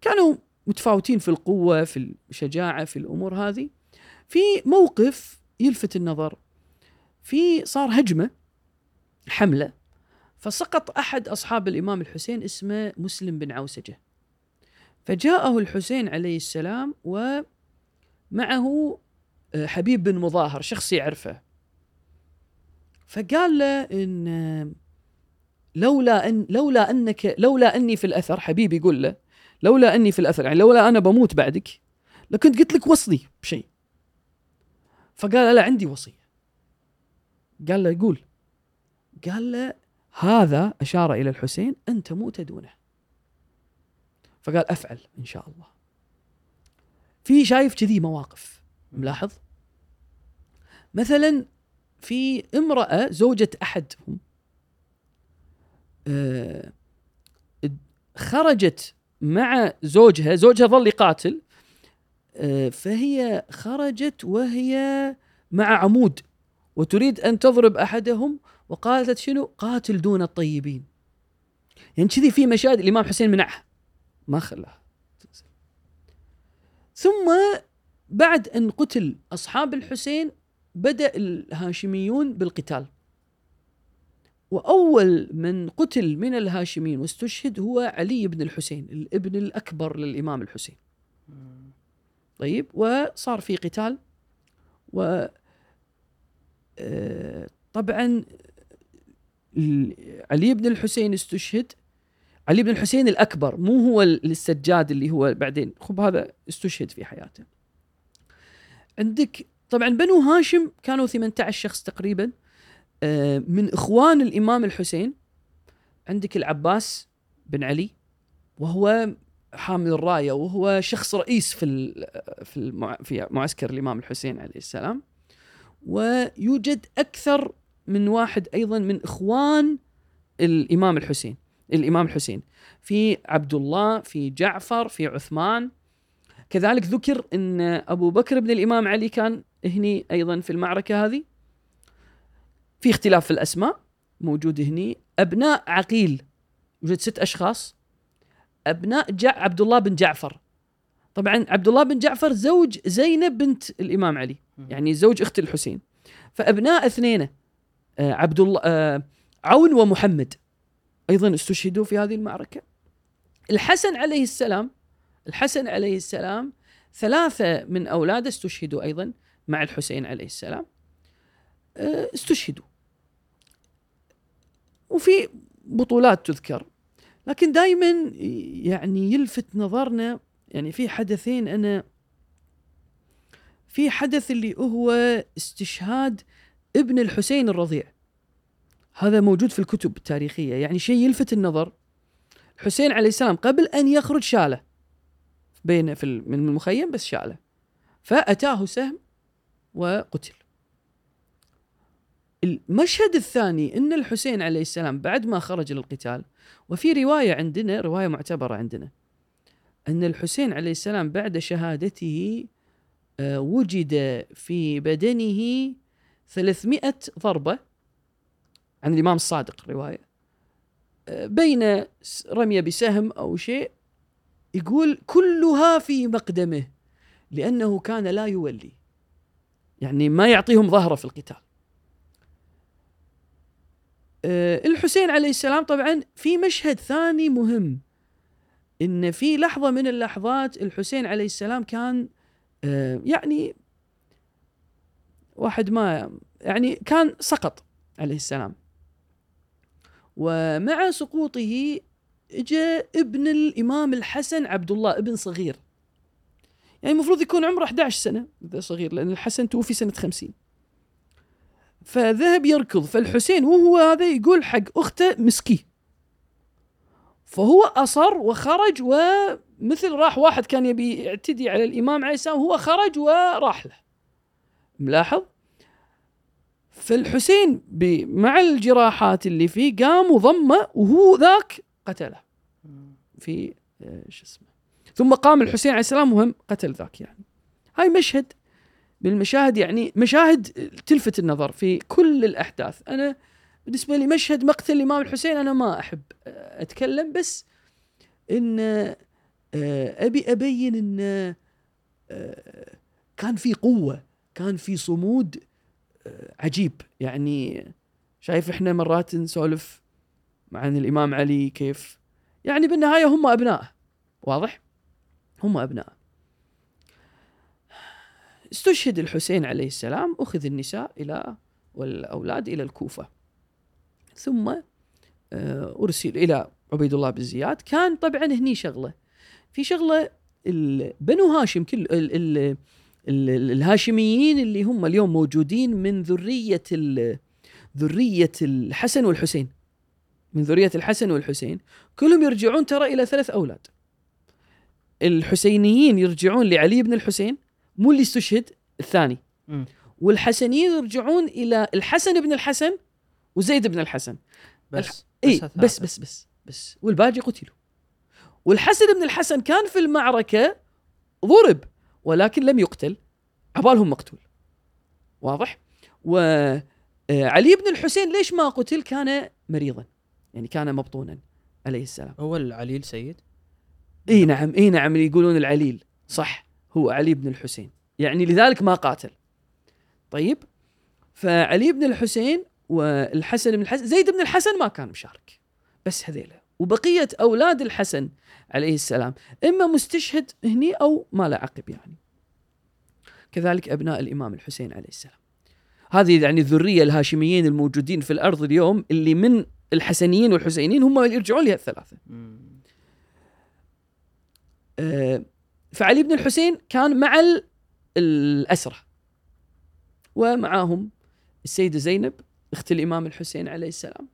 A: كانوا متفاوتين في القوة في الشجاعة في الأمور هذه. في موقف يلفت النظر. في صار هجمة حملة فسقط أحد أصحاب الإمام الحسين اسمه مسلم بن عوسجة. فجاءه الحسين عليه السلام ومعه آه، حبيب بن مظاهر شخص يعرفه. فقال له إن آه، لولا أن لولا أنك لولا أني في الأثر حبيب يقول له لولا أني في الأثر يعني لولا أنا بموت بعدك لكنت قلت لك وصلي بشيء. فقال لا عندي وصية. قال له يقول. قال له هذا أشار إلى الحسين ان تموت دونه. فقال أفعل إن شاء الله. في شايف كذي مواقف. ملاحظ؟ مثلا في امرأة زوجة احدهم آه، خرجت مع زوجها زوجها ظل يقاتل فهي خرجت وهي مع عمود وتريد أن تضرب أحدهم وقالت شنو؟ قاتل دون الطيبين. يعني كذي في مشاهد الإمام حسين منعها. ما خلاها. ثم بعد أن قتل أصحاب الحسين بدأ الهاشميون بالقتال. وأول من قتل من الهاشميين واستشهد هو علي بن الحسين الابن الأكبر للإمام الحسين. طيب وصار في قتال و آه، طبعا علي بن الحسين استشهد. علي بن الحسين الأكبر مو هو ال- السجاد اللي هو بعدين خب هذا استشهد في حياته. عندك طبعا بنو هاشم كانوا 18 شخص تقريبا آه، من إخوان الإمام الحسين عندك العباس بن علي وهو حامل الراية وهو شخص رئيس في في في معسكر الإمام الحسين عليه السلام. ويوجد أكثر من واحد أيضا من إخوان الإمام الحسين الإمام الحسين. في عبد الله في جعفر في عثمان. كذلك ذكر إن أبو بكر بن الإمام علي كان هني أيضا في المعركة هذه. في اختلاف في الأسماء موجود هني أبناء عقيل يوجد ست أشخاص. أبناء جع عبد الله بن جعفر. طبعا عبد الله بن جعفر زوج زينب بنت الإمام علي يعني زوج أخت الحسين. فأبناء اثنين آه، عبد الله آه، عون ومحمد. أيضا استشهدوا في هذه المعركة. الحسن عليه السلام الحسن عليه السلام ثلاثة من أولاده استشهدوا أيضا مع الحسين عليه السلام. آه، استشهدوا. وفي بطولات تذكر. لكن دائما يعني يلفت نظرنا يعني في حدثين أنا في حدث اللي هو استشهاد ابن الحسين الرضيع. هذا موجود في الكتب التاريخية يعني شيء يلفت النظر. الحسين عليه السلام قبل أن يخرج شاله. بين في من المخيم بس شاله. فأتاه سهم وقتل. المشهد الثاني إن الحسين عليه السلام بعد ما خرج للقتال وفي رواية عندنا رواية معتبرة عندنا إن الحسين عليه السلام بعد شهادته آه، وجد في بدنه 300 ضربة عن الإمام الصادق رواية آه، بين رميه بسهم أو شيء يقول كلها في مقدمه لأنه كان لا يولي يعني ما يعطيهم ظهره في القتال. الحسين عليه السلام طبعا في مشهد ثاني مهم إن في لحظة من اللحظات الحسين عليه السلام كان آه، يعني واحد ما يعني كان سقط عليه السلام. ومع سقوطه اجى ابن الإمام الحسن عبد الله ابن صغير. يعني المفروض يكون عمره 11 سنة إذا صغير لأن الحسن توفي سنة 50 فذهب يركض. فالحسين وهو هذا يقول حق أخته مسكيه فهو أصر وخرج ومثل راح واحد كان يبي يعتدي على الإمام عليه السلام هو خرج وراح له. ملاحظ؟ فالحسين مع الجراحات اللي فيه قام وضمه وهو ذاك قتله. في آه، شو اسمه. ثم قام الحسين عليه السلام وهم قتل ذاك يعني. هاي مشهد من المشاهد يعني مشاهد تلفت النظر في كل الأحداث. أنا بالنسبة لي مشهد مقتل الإمام الحسين أنا ما أحب آه، أتكلم بس إن آه، أبي أبين إن آه، كان في قوة كان في صمود عجيب. يعني شايف إحنا مرات نسولف عن الإمام علي كيف؟ يعني بالنهاية هم ابناء واضح؟ هم ابناء استشهد الحسين عليه السلام أخذ النساء إلى والأولاد إلى الكوفة. ثم آه، أرسل إلى عبيد الله بن زياد. كان طبعا هني شغلة. في شغلة ال- بنو هاشم كل ال ال ال الهاشميين اللي هم اليوم موجودين من ذرية ال- ذرية الحسن والحسين. من ذرية الحسن والحسين. كلهم يرجعون ترى إلى ثلاث أولاد. الحسينيين يرجعون لعلي بن الحسين. مو اللي استشهد الثاني. والحسنيين يرجعون إلى الحسن بن الحسن وزيد بن الحسن.
B: بس
A: اي
B: هالثلاثة.
A: بس بس بس بس. والباقي قتلوا. والحسن بن الحسن كان في المعركة ضرب ولكن لم يقتل. عبالهم مقتول. واضح؟ وعلي بن الحسين ليش ما قتل؟ كان مريضا. يعني كان مبطونا عليه السلام.
B: هو العليل سيد؟
A: اي نعم اي نعم يقولون العليل. صح. هو علي بن الحسين. يعني لذلك ما قاتل. طيب؟ فعلي بن الحسين والحسن بن الحسن زيد بن الحسن ما كان مشارك. بس هذيلا. وبقية أولاد الحسن عليه السلام إما مستشهد هني أو ما له عقب يعني. كذلك أبناء الإمام الحسين عليه السلام. هذه يعني الذرية الهاشميين الموجودين في الأرض اليوم اللي من الحسنيين والحسينيين هم اللي يرجعون لها الثلاثة. آه، فعلي بن الحسين كان مع ال- الأسرة. ومعاهم السيدة زينب أخت الإمام الحسين عليه السلام.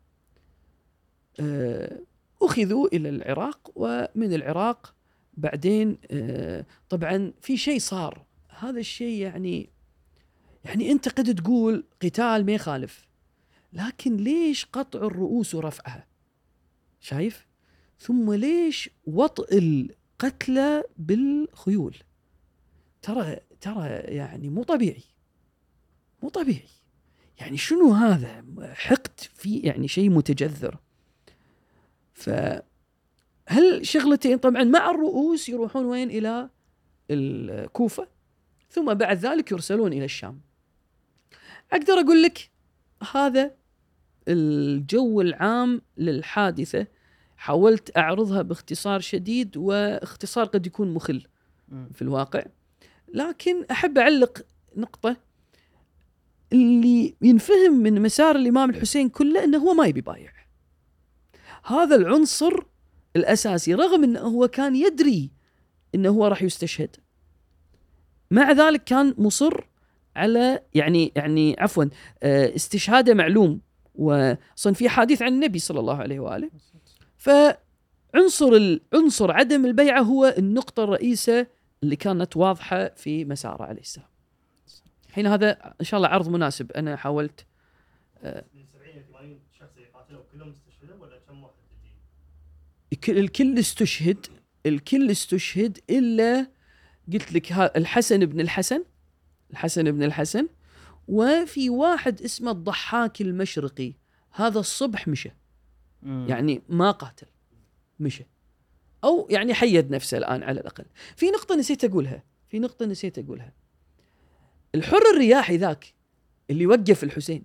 A: آه، أخذوا إلى العراق ومن العراق بعدين آه، طبعا في شيء صار. هذا الشيء يعني يعني أنت قد تقول قتال ما يخالف لكن ليش قطع الرؤوس ورفعها شايف؟ ثم ليش وطئ القتلى بالخيول. ترى ترى يعني مو طبيعي. مو طبيعي. يعني شنو هذا؟ حقد في يعني شيء متجذر. ف هل شغلتين؟ طبعا مع الرؤوس يروحون وين؟ إلى الكوفة. ثم بعد ذلك يرسلون إلى الشام. أقدر أقول لك هذا الجو العام للحادثة حاولت أعرضها باختصار شديد واختصار قد يكون مخل. في الواقع. لكن أحب أعلق نقطة اللي ينفهم من مسار الإمام الحسين كله إنه هو ما يبي بايع. هذا العنصر الأساسي رغم إنه هو كان يدري إنه هو راح يستشهد. مع ذلك كان مصر على يعني يعني عفوا آه، استشهاده معلوم. واصلا في حديث عن النبي صلى الله عليه وآله. فعنصر عنصر عدم البيعة هو النقطة الرئيسة اللي كانت واضحة في مساره عليه السلام. الحين هذا إن شاء الله عرض مناسب أنا حاولت
E: من 70 ل 80 شخص يقاتلون كلهم استشهدوا ولا كم واحد؟
A: الكل- استشهد الكل استشهد إلا قلت لك الحسن بن الحسن الحسن بن الحسن وفي واحد اسمه الضحاك المشرقي هذا الصبح مشى
B: مم.
A: يعني ما قاتل مشى أو يعني حيد نفسه الآن على الأقل. في نقطة نسيت أقولها. في نقطة نسيت أقولها. الحر الرياحي ذاك اللي وقف الحسين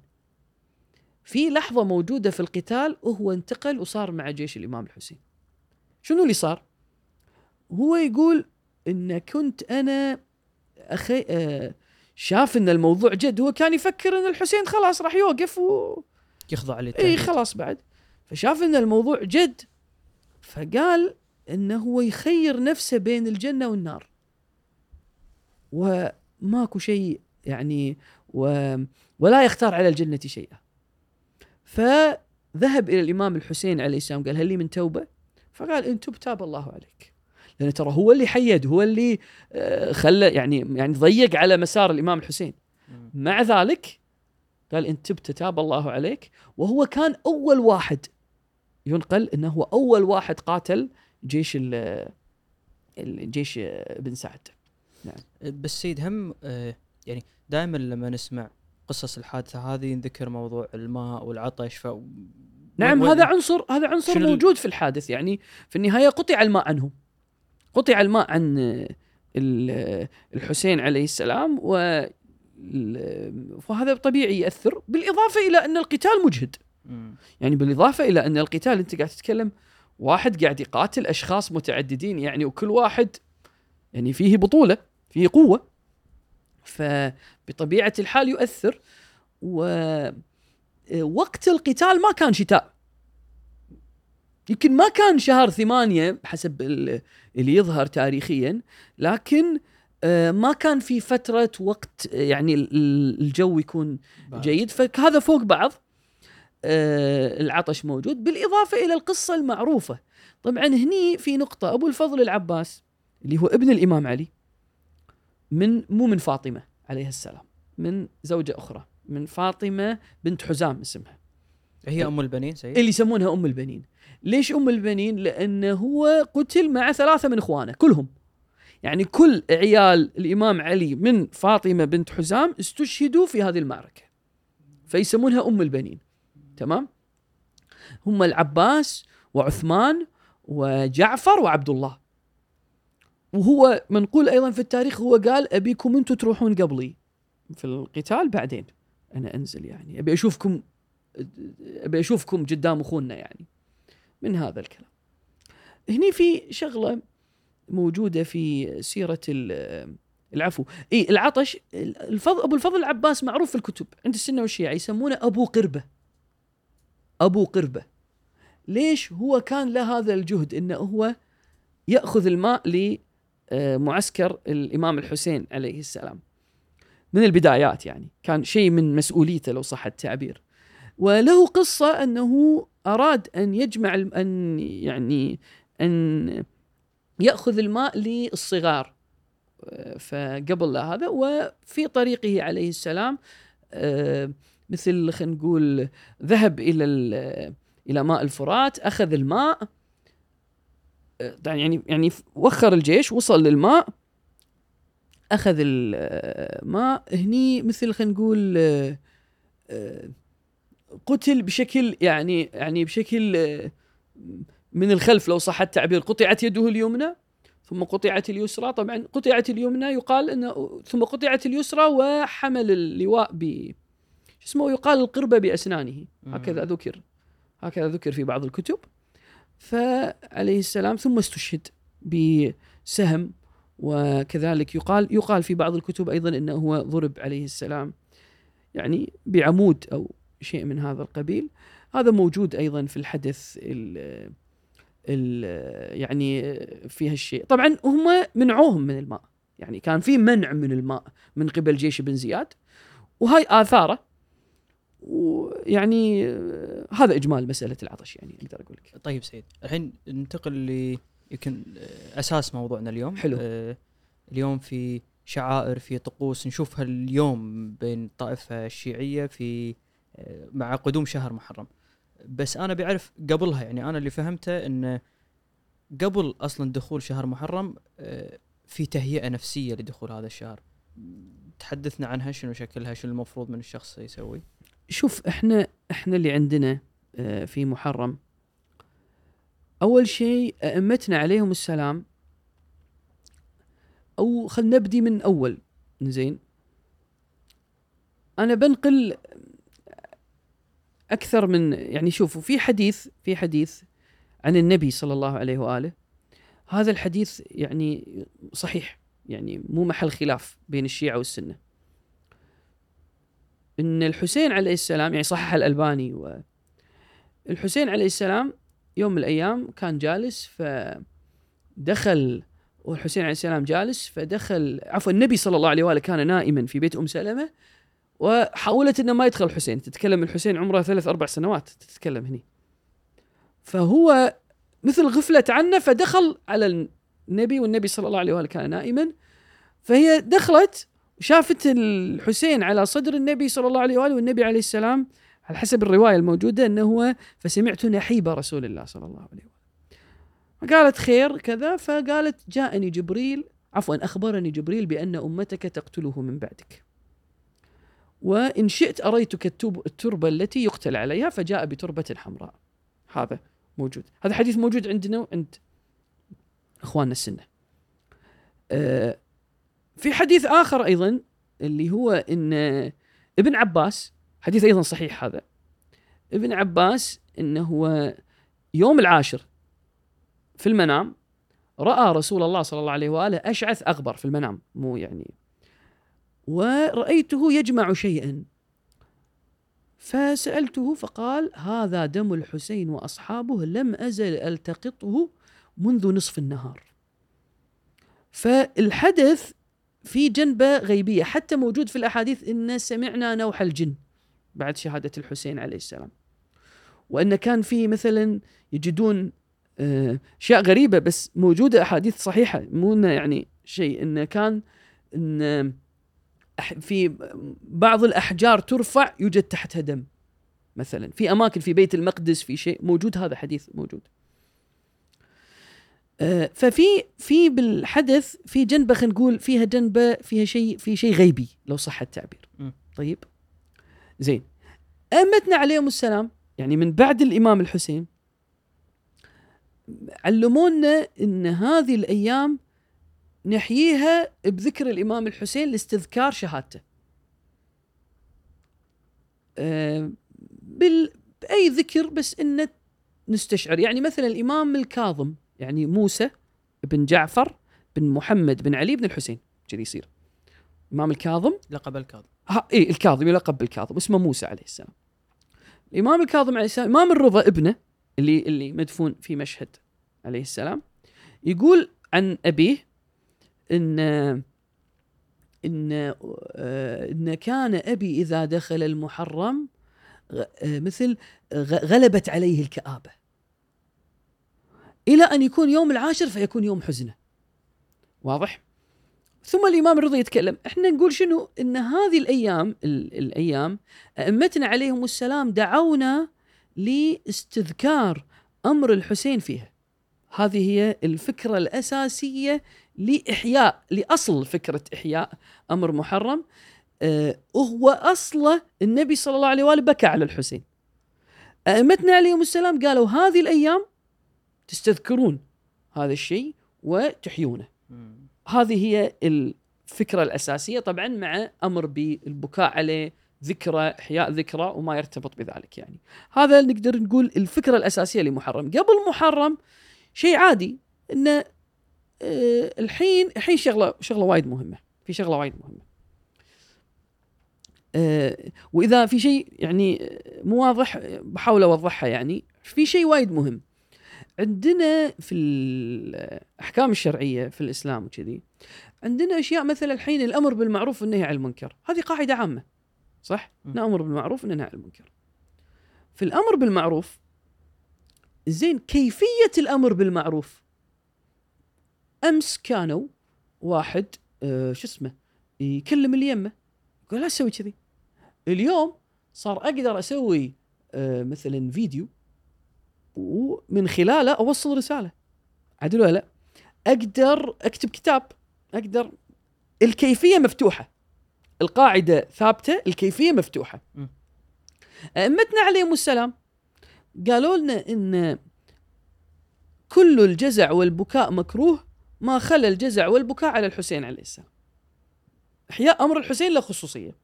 A: في لحظة موجودة في القتال وهو انتقل وصار مع جيش الإمام الحسين. شنو اللي صار؟ هو يقول إن كنت أنا أخي آه شاف إن الموضوع جد. هو كان يفكر إن الحسين خلاص راح يوقف و...
B: يخضع
A: إي
B: للتهديد.
A: خلاص بعد. فشاف إن الموضوع جد فقال إنه هو يخير نفسه بين الجنة والنار وماكو شيء يعني و ولا يختار على الجنة شيئا فذهب إلى الإمام الحسين عليه السلام قال هل لي من توبة؟ فقال إن تب تاب الله عليك لأن ترى هو اللي حيد هو اللي آه، خلى يعني يعني ضيق على مسار الإمام الحسين. مع ذلك قال إن تبت تاب الله عليك وهو كان أول واحد ينقل انه هو أول واحد قاتل جيش ال- الجيش بن سعد.
B: بس سيد هم آه، يعني دائما لما نسمع قصص الحادثة هذه ينذكر موضوع الماء والعطش ف
A: نعم هذا عنصر هذا عنصر موجود في الحادث. يعني في النهاية قطع الماء عنهم قطع الماء عن ال- الحسين عليه السلام و فهذا طبيعي يأثر بالإضافة إلى أن القتال مجهد.
B: مم.
A: يعني بالإضافة إلى أن القتال أنت قاعد تتكلم واحد قاعد يقاتل أشخاص متعددين يعني وكل واحد يعني فيه بطولة فيه قوة فبطبيعة الحال يؤثر ووقت القتال ما كان شتاء يمكن ما كان شهر ثمانية بحسب ال- اللي يظهر تاريخيا لكن آه، ما كان في فترة وقت آه، يعني ال- ال- الجو يكون. جيد فهذا فوق بعض آه، العطش موجود بالإضافة إلى القصة المعروفة. طبعا هني في نقطة أبو الفضل العباس اللي هو ابن الإمام علي من مو من فاطمة عليها السلام من زوجة أخرى من فاطمة بنت حزام اسمها.
B: هي أم البنين سيد؟
A: اللي يسمونها أم البنين. ليش أم البنين؟ لأنه هو قتل مع ثلاثة من إخوانه كلهم. يعني كل عيال الإمام علي من فاطمة بنت حزام استشهدوا في هذه المعركة فيسمونها أم البنين. تمام؟ هم العباس وعثمان وجعفر وعبد الله وهو منقول أيضا في التاريخ هو قال أبيكم أنتم تروحون قبلي. في القتال بعدين أنا أنزل يعني. أبي أشوفكم أبي أشوفكم قدام أخونا يعني. من هذا الكلام. هني في شغلة موجودة في سيرة ال- العفو. اي العطش الفضل أبو الفضل العباس معروف في الكتب. عند السنة والشيعة يسمونه أبو قربة. أبو قربة. ليش هو كان له هذا الجهد؟ إنه هو يأخذ الماء لمعسكر الإمام الحسين عليه السلام. من البدايات يعني. كان شيء من مسؤوليته لو صح التعبير. وله قصة أنه أراد أن يجمع أن يعني أن يأخذ الماء للصغار. فقبل هذا وفي طريقه عليه السلام آه، مثل خلينا نقول ذهب إلى ال- إلى ماء الفرات أخذ الماء يعني يعني وخر الجيش وصل للماء أخذ الماء هني مثل خلينا نقول قتل بشكل يعني يعني بشكل من الخلف لو صح التعبير. قطعت يده اليمنى ثم قطعت اليسرى. طبعا قطعت اليمنى يقال إنه ثم قطعت اليسرى وحمل اللواء ب شو اسمه يقال القربة بأسنانه. هكذا ذكر. هكذا ذكر في بعض الكتب. فعليه السلام ثم استشهد بسهم وكذلك يقال يقال في بعض الكتب أيضا إنه هو ضرب عليه السلام يعني بعمود أو شيء من هذا القبيل. هذا موجود أيضا في الحدث ال ال يعني في هالشيء. طبعا هم منعوهم من الماء. يعني كان في منع من الماء من قبل جيش بن زياد. وهاي آثاره ويعني هذا إجمال مسألة العطش يعني أقدر أقول لك.
B: طيب سيد الحين ننتقل ل يمكن أساس موضوعنا اليوم.
A: حلو.
B: آه، اليوم في شعائر في طقوس نشوفها اليوم بين الطائفه الشيعيه في آه، مع قدوم شهر محرم. بس أنا بعرف قبلها يعني أنا اللي فهمته انه قبل أصلا دخول شهر محرم آه، في تهيئة نفسية لدخول هذا الشهر. تحدثنا عنها شنو شكلها شنو المفروض من الشخص يسوي؟
A: شوف إحنا إحنا اللي عندنا آه، في محرم. أول شيء أئمتنا عليهم السلام أو خلينا نبدي من أول زين؟ أنا بنقل أكثر من يعني شوفوا في حديث في حديث عن النبي صلى الله عليه وآله. هذا الحديث يعني صحيح يعني مو محل خلاف بين الشيعة والسنة. إن الحسين عليه السلام يعني صحح الألباني و الحسين عليه السلام يوم من الأيام كان جالس فدخل والحسين عليه السلام جالس فدخل عفوا النبي صلى الله عليه وآله كان نائما في بيت أم سلمة وحاولت إنه ما يدخل الحسين تتكلم الحسين عمره ثلاث أربع سنوات تتكلم هني. فهو مثل غفلت عنه فدخل على النبي والنبي صلى الله عليه وآله كان نائما فهي دخلت وشافت الحسين على صدر النبي صلى الله عليه وآله والنبي عليه السلام على حسب الرواية الموجودة إنه هو فسمعت نحيب رسول الله صلى الله عليه وآله. فقالت خير كذا فقالت جاءني جبريل عفوا أخبرني جبريل بأن أمتك تقتله من بعدك. وإن شئت أريتك التربة التي يقتل عليها فجاء بتربة حمراء. هذا موجود، هذا حديث موجود عندنا وعند إخواننا السنة. آه، في حديث آخر أيضا اللي هو إن ابن عباس حديث أيضا صحيح هذا. ابن عباس انه هو يوم العاشر في المنام رأى رسول الله صلى الله عليه وآله أشعث أغبر في المنام مو يعني. ورأيته يجمع شيئا. فسألته فقال هذا دم الحسين وأصحابه لم أزل ألتقطه منذ نصف النهار. فالحدث في جنبة غيبية حتى موجود في الأحاديث إن سمعنا نوح الجن بعد شهادة الحسين عليه السلام. وإن كان في مثلا يجدون آه، أشياء غريبة بس موجودة أحاديث صحيحة مو إنه يعني شيء إنه كان إن في بعض الأحجار ترفع يوجد تحتها دم مثلا. في أماكن في بيت المقدس في شيء موجود هذا حديث موجود. ففي في بالحدث في جنبه خلينا نقول فيها جنبه فيها شيء في شيء غيبي لو صح التعبير. طيب؟ زين. ائمتنا عليهم السلام يعني من بعد الإمام الحسين علمونا إن هذه الأيام نحييها بذكر الإمام الحسين لاستذكار شهادته. آه، بال بأي ذكر بس انه نستشعر. يعني مثلا الإمام الكاظم يعني موسى بن جعفر بن محمد بن علي بن الحسين. كذي يصير. الامام الكاظم.
B: لقب الكاظم.
A: ها اي الكاظم يلقب بالكاظم اسمه موسى عليه السلام. الإمام الكاظم عليه السلام إمام الرضا ابنه اللي اللي مدفون في مشهد عليه السلام يقول عن أبيه إن إن آه، إن كان أبي إذا دخل المحرم آه، مثل غلبت عليه الكآبة. إلى أن يكون يوم العاشر فيكون يوم حزنه. واضح؟ ثم الإمام الرضا يتكلم. إحنا نقول شنو؟ إن هذه الأيام ال- الأيام أئمتنا عليهم السلام دعونا لاستذكار أمر الحسين فيها. هذه هي الفكرة الأساسية لإحياء لأصل فكرة إحياء أمر محرم. آه، هو أصله النبي صلى الله عليه وآله بكى على الحسين. أئمتنا عليهم السلام قالوا هذه الأيام تستذكرون هذا الشيء وتحيونه. هذه هي الفكرة الأساسية طبعا مع أمر بالبكاء عليه ذكرى إحياء ذكرى وما يرتبط بذلك يعني. هذا نقدر نقول الفكرة الأساسية لمحرم. قبل محرم شيء عادي إنه آه، الحين الحين شغلة شغلة وايد مهمة. في شغلة وايد مهمة. آه، وإذا في شيء يعني آه، مو واضح بحاول أوضحها يعني. في شيء وايد مهم. عندنا في الأحكام الشرعية في الإسلام وكذي عندنا أشياء مثل الحين الأمر بالمعروف والنهي عن المنكر. هذه قاعدة عامة صح. نامر بالمعروف وننهى عن المنكر. في الأمر بالمعروف زين كيفية الأمر بالمعروف؟ أمس كانوا واحد آه شو اسمه؟ يكلم اللي يمه يقول لا تسوي كذي. اليوم صار أقدر أسوي آه مثلا فيديو ومن خلاله أوصل رسالة. عدل ولا لا؟ أقدر أكتب كتاب. أقدر. الكيفية مفتوحة. القاعدة ثابتة الكيفية مفتوحة.
B: م.
A: أئمتنا عليهم السلام قالوا لنا إن كل الجزع والبكاء مكروه ما خلا الجزع والبكاء على الحسين عليه السلام. إحياء أمر الحسين له خصوصيه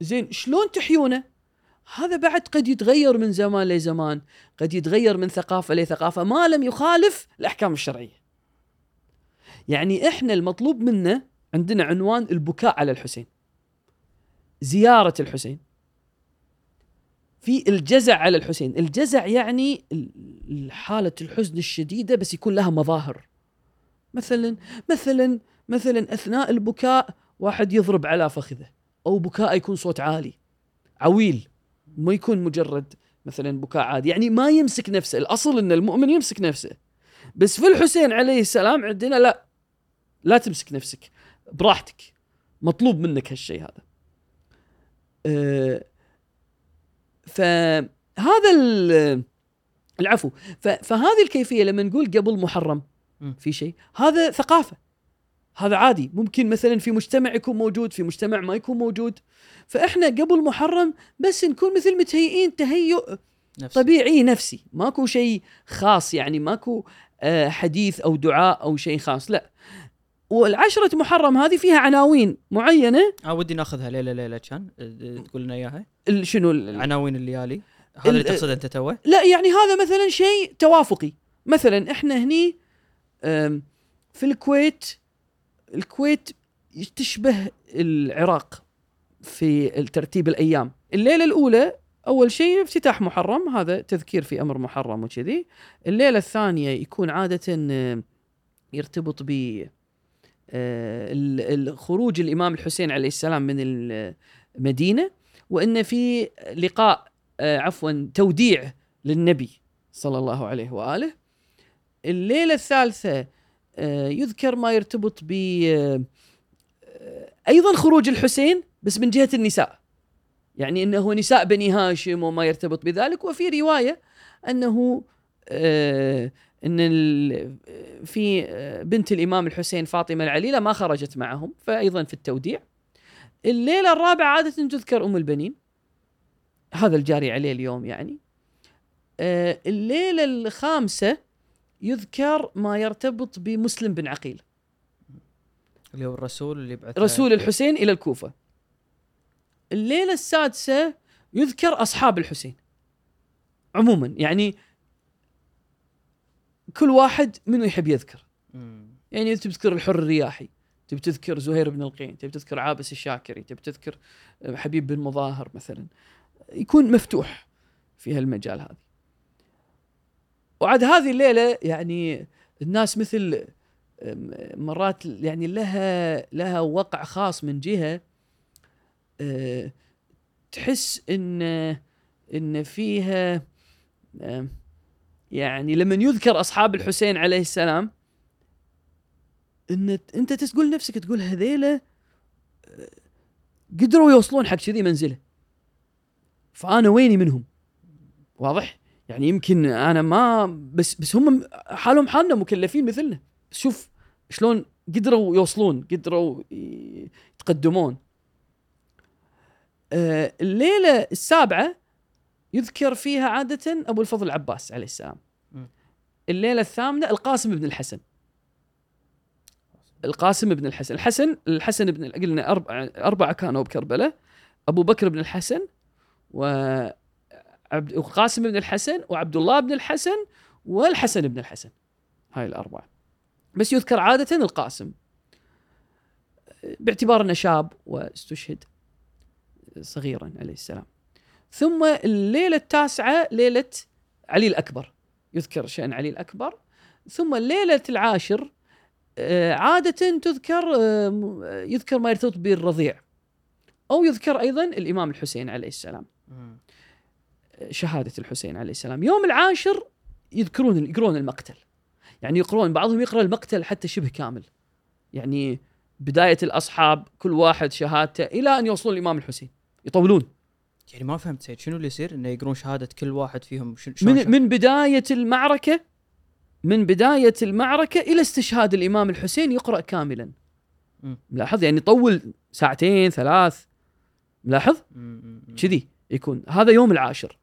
A: زين شلون تحيونه؟ هذا بعد قد يتغير من زمان لزمان قد يتغير من ثقافة لثقافة ما لم يخالف الأحكام الشرعية. يعني إحنا المطلوب منا عندنا عنوان البكاء على الحسين. زيارة الحسين. في الجزع على الحسين. الجزع يعني ال- حالة الحزن الشديدة بس يكون لها مظاهر. مثلا مثلا مثلا أثناء البكاء واحد يضرب على فخذه أو بكاء يكون صوت عالي. عويل. ما يكون مجرد مثلا بكاء عادي. يعني ما يمسك نفسه. الأصل إن المؤمن يمسك نفسه. بس في الحسين عليه السلام عندنا لا. لا تمسك نفسك. براحتك. مطلوب منك هالشيء هذا. أه فهذا ال- العفو. فهذه الكيفية لما نقول قبل محرم. في شيء هذا ثقافة. هذا عادي. ممكن مثلا في مجتمع يكون موجود في مجتمع ما يكون موجود. فإحنا قبل محرم بس نكون مثل متهيئين تهيؤ
B: نفس
A: طبيعي نفسي. ماكو شيء خاص يعني ماكو آه، حديث أو دعاء أو شيء خاص لا. والعشرة محرم هذه فيها عناوين معينة.
B: آه ودي ناخذها. ليله ليله كان. أه، تقول لنا
A: إياها. شنو
B: عناوين الليالي. هذا اللي
A: ال-
B: تقصده أنت توه؟
A: لا يعني هذا مثلا شيء توافقي. مثلا إحنا هني في الكويت الكويت تشبه العراق في ترتيب الأيام. الليلة الأولى أول شيء افتتاح محرم هذا تذكير في أمر محرم وكذي. الليلة الثانية يكون عادة آه، يرتبط ب آه، ال- ال- خروج الإمام الحسين عليه السلام من المدينة وإن في لقاء آه، عفوا توديع للنبي صلى الله عليه وآله. الليلة الثالثة يذكر ما يرتبط ب آه، آه، أيضا خروج الحسين بس من جهة النساء. يعني إنه نساء بني هاشم وما يرتبط بذلك. وفي رواية أنه آه، إن في آه، بنت الإمام الحسين فاطمة العليلة ما خرجت معهم فايضا في التوديع. الليلة الرابعة عادة تذكر أم البنين. هذا الجاري عليه اليوم يعني. آه، الليلة الخامسة يذكر ما يرتبط بمسلم بن عقيل.
B: اللي هو الرسول اللي بعث
A: رسول الحسين إلى الكوفة. الليلة السادسة يذكر أصحاب الحسين. عموما يعني كل واحد منو يحب يذكر. يعني تبي تذكر الحر الرياحي تبي تذكر زهير بن القين تبي تذكر عابس الشاكري تبي تذكر حبيب بن مظاهر مثلا. يكون مفتوح في هالمجال هذا. وعاد هذه الليلة يعني الناس مثل مرات يعني لها لها وقع خاص من جهة أه، تحس إن إن فيها آم، يعني لما يذكر أصحاب الحسين عليه السلام إن أنت تقول نفسك تقول هذيلا آه، قدروا يوصلون حق كذي منزلة. فأنا ويني منهم؟ واضح؟ يعني يمكن أنا ما بس بس هم حالهم حالنا مكلفين مثلنا. بس شوف شلون قدروا يوصلون قدروا يتقدمون. آه، الليلة السابعة يذكر فيها عادة أبو الفضل العباس عليه السلام. الليلة الثامنة القاسم بن الحسن. القاسم بن الحسن. الحسن الحسن بن قلنا أربعة, أربعة كانوا بكربلاء. أبو بكر بن الحسن و عبد القاسم بن الحسن وعبد الله بن الحسن والحسن بن الحسن. هاي الأربعة. بس يذكر عادة القاسم. باعتبار أنه شاب واستشهد صغيرا عليه السلام. ثم الليلة التاسعة ليلة علي الأكبر. يذكر شأن علي الأكبر. ثم الليلة العاشر آه، عادة تذكر آه، يذكر ما يرتبط بالرضيع. أو يذكر أيضا الإمام الحسين عليه السلام. شهادة الحسين عليه السلام. يوم العاشر يذكرون يقرون المقتل. يعني يقرون بعضهم يقرأ المقتل حتى شبه كامل. يعني بداية الأصحاب كل واحد شهادته إلى أن يوصلون الإمام الحسين. يطولون.
B: يعني ما فهمت سيد شنو اللي يصير؟ إنه يقرون شهادة كل واحد فيهم شن- شلون
A: من من بداية المعركة من بداية المعركة إلى استشهاد الإمام الحسين يقرأ كاملا. ملاحظ؟ يعني يطول ساعتين ثلاث. ملاحظ. كذي يكون. هذا يوم العاشر.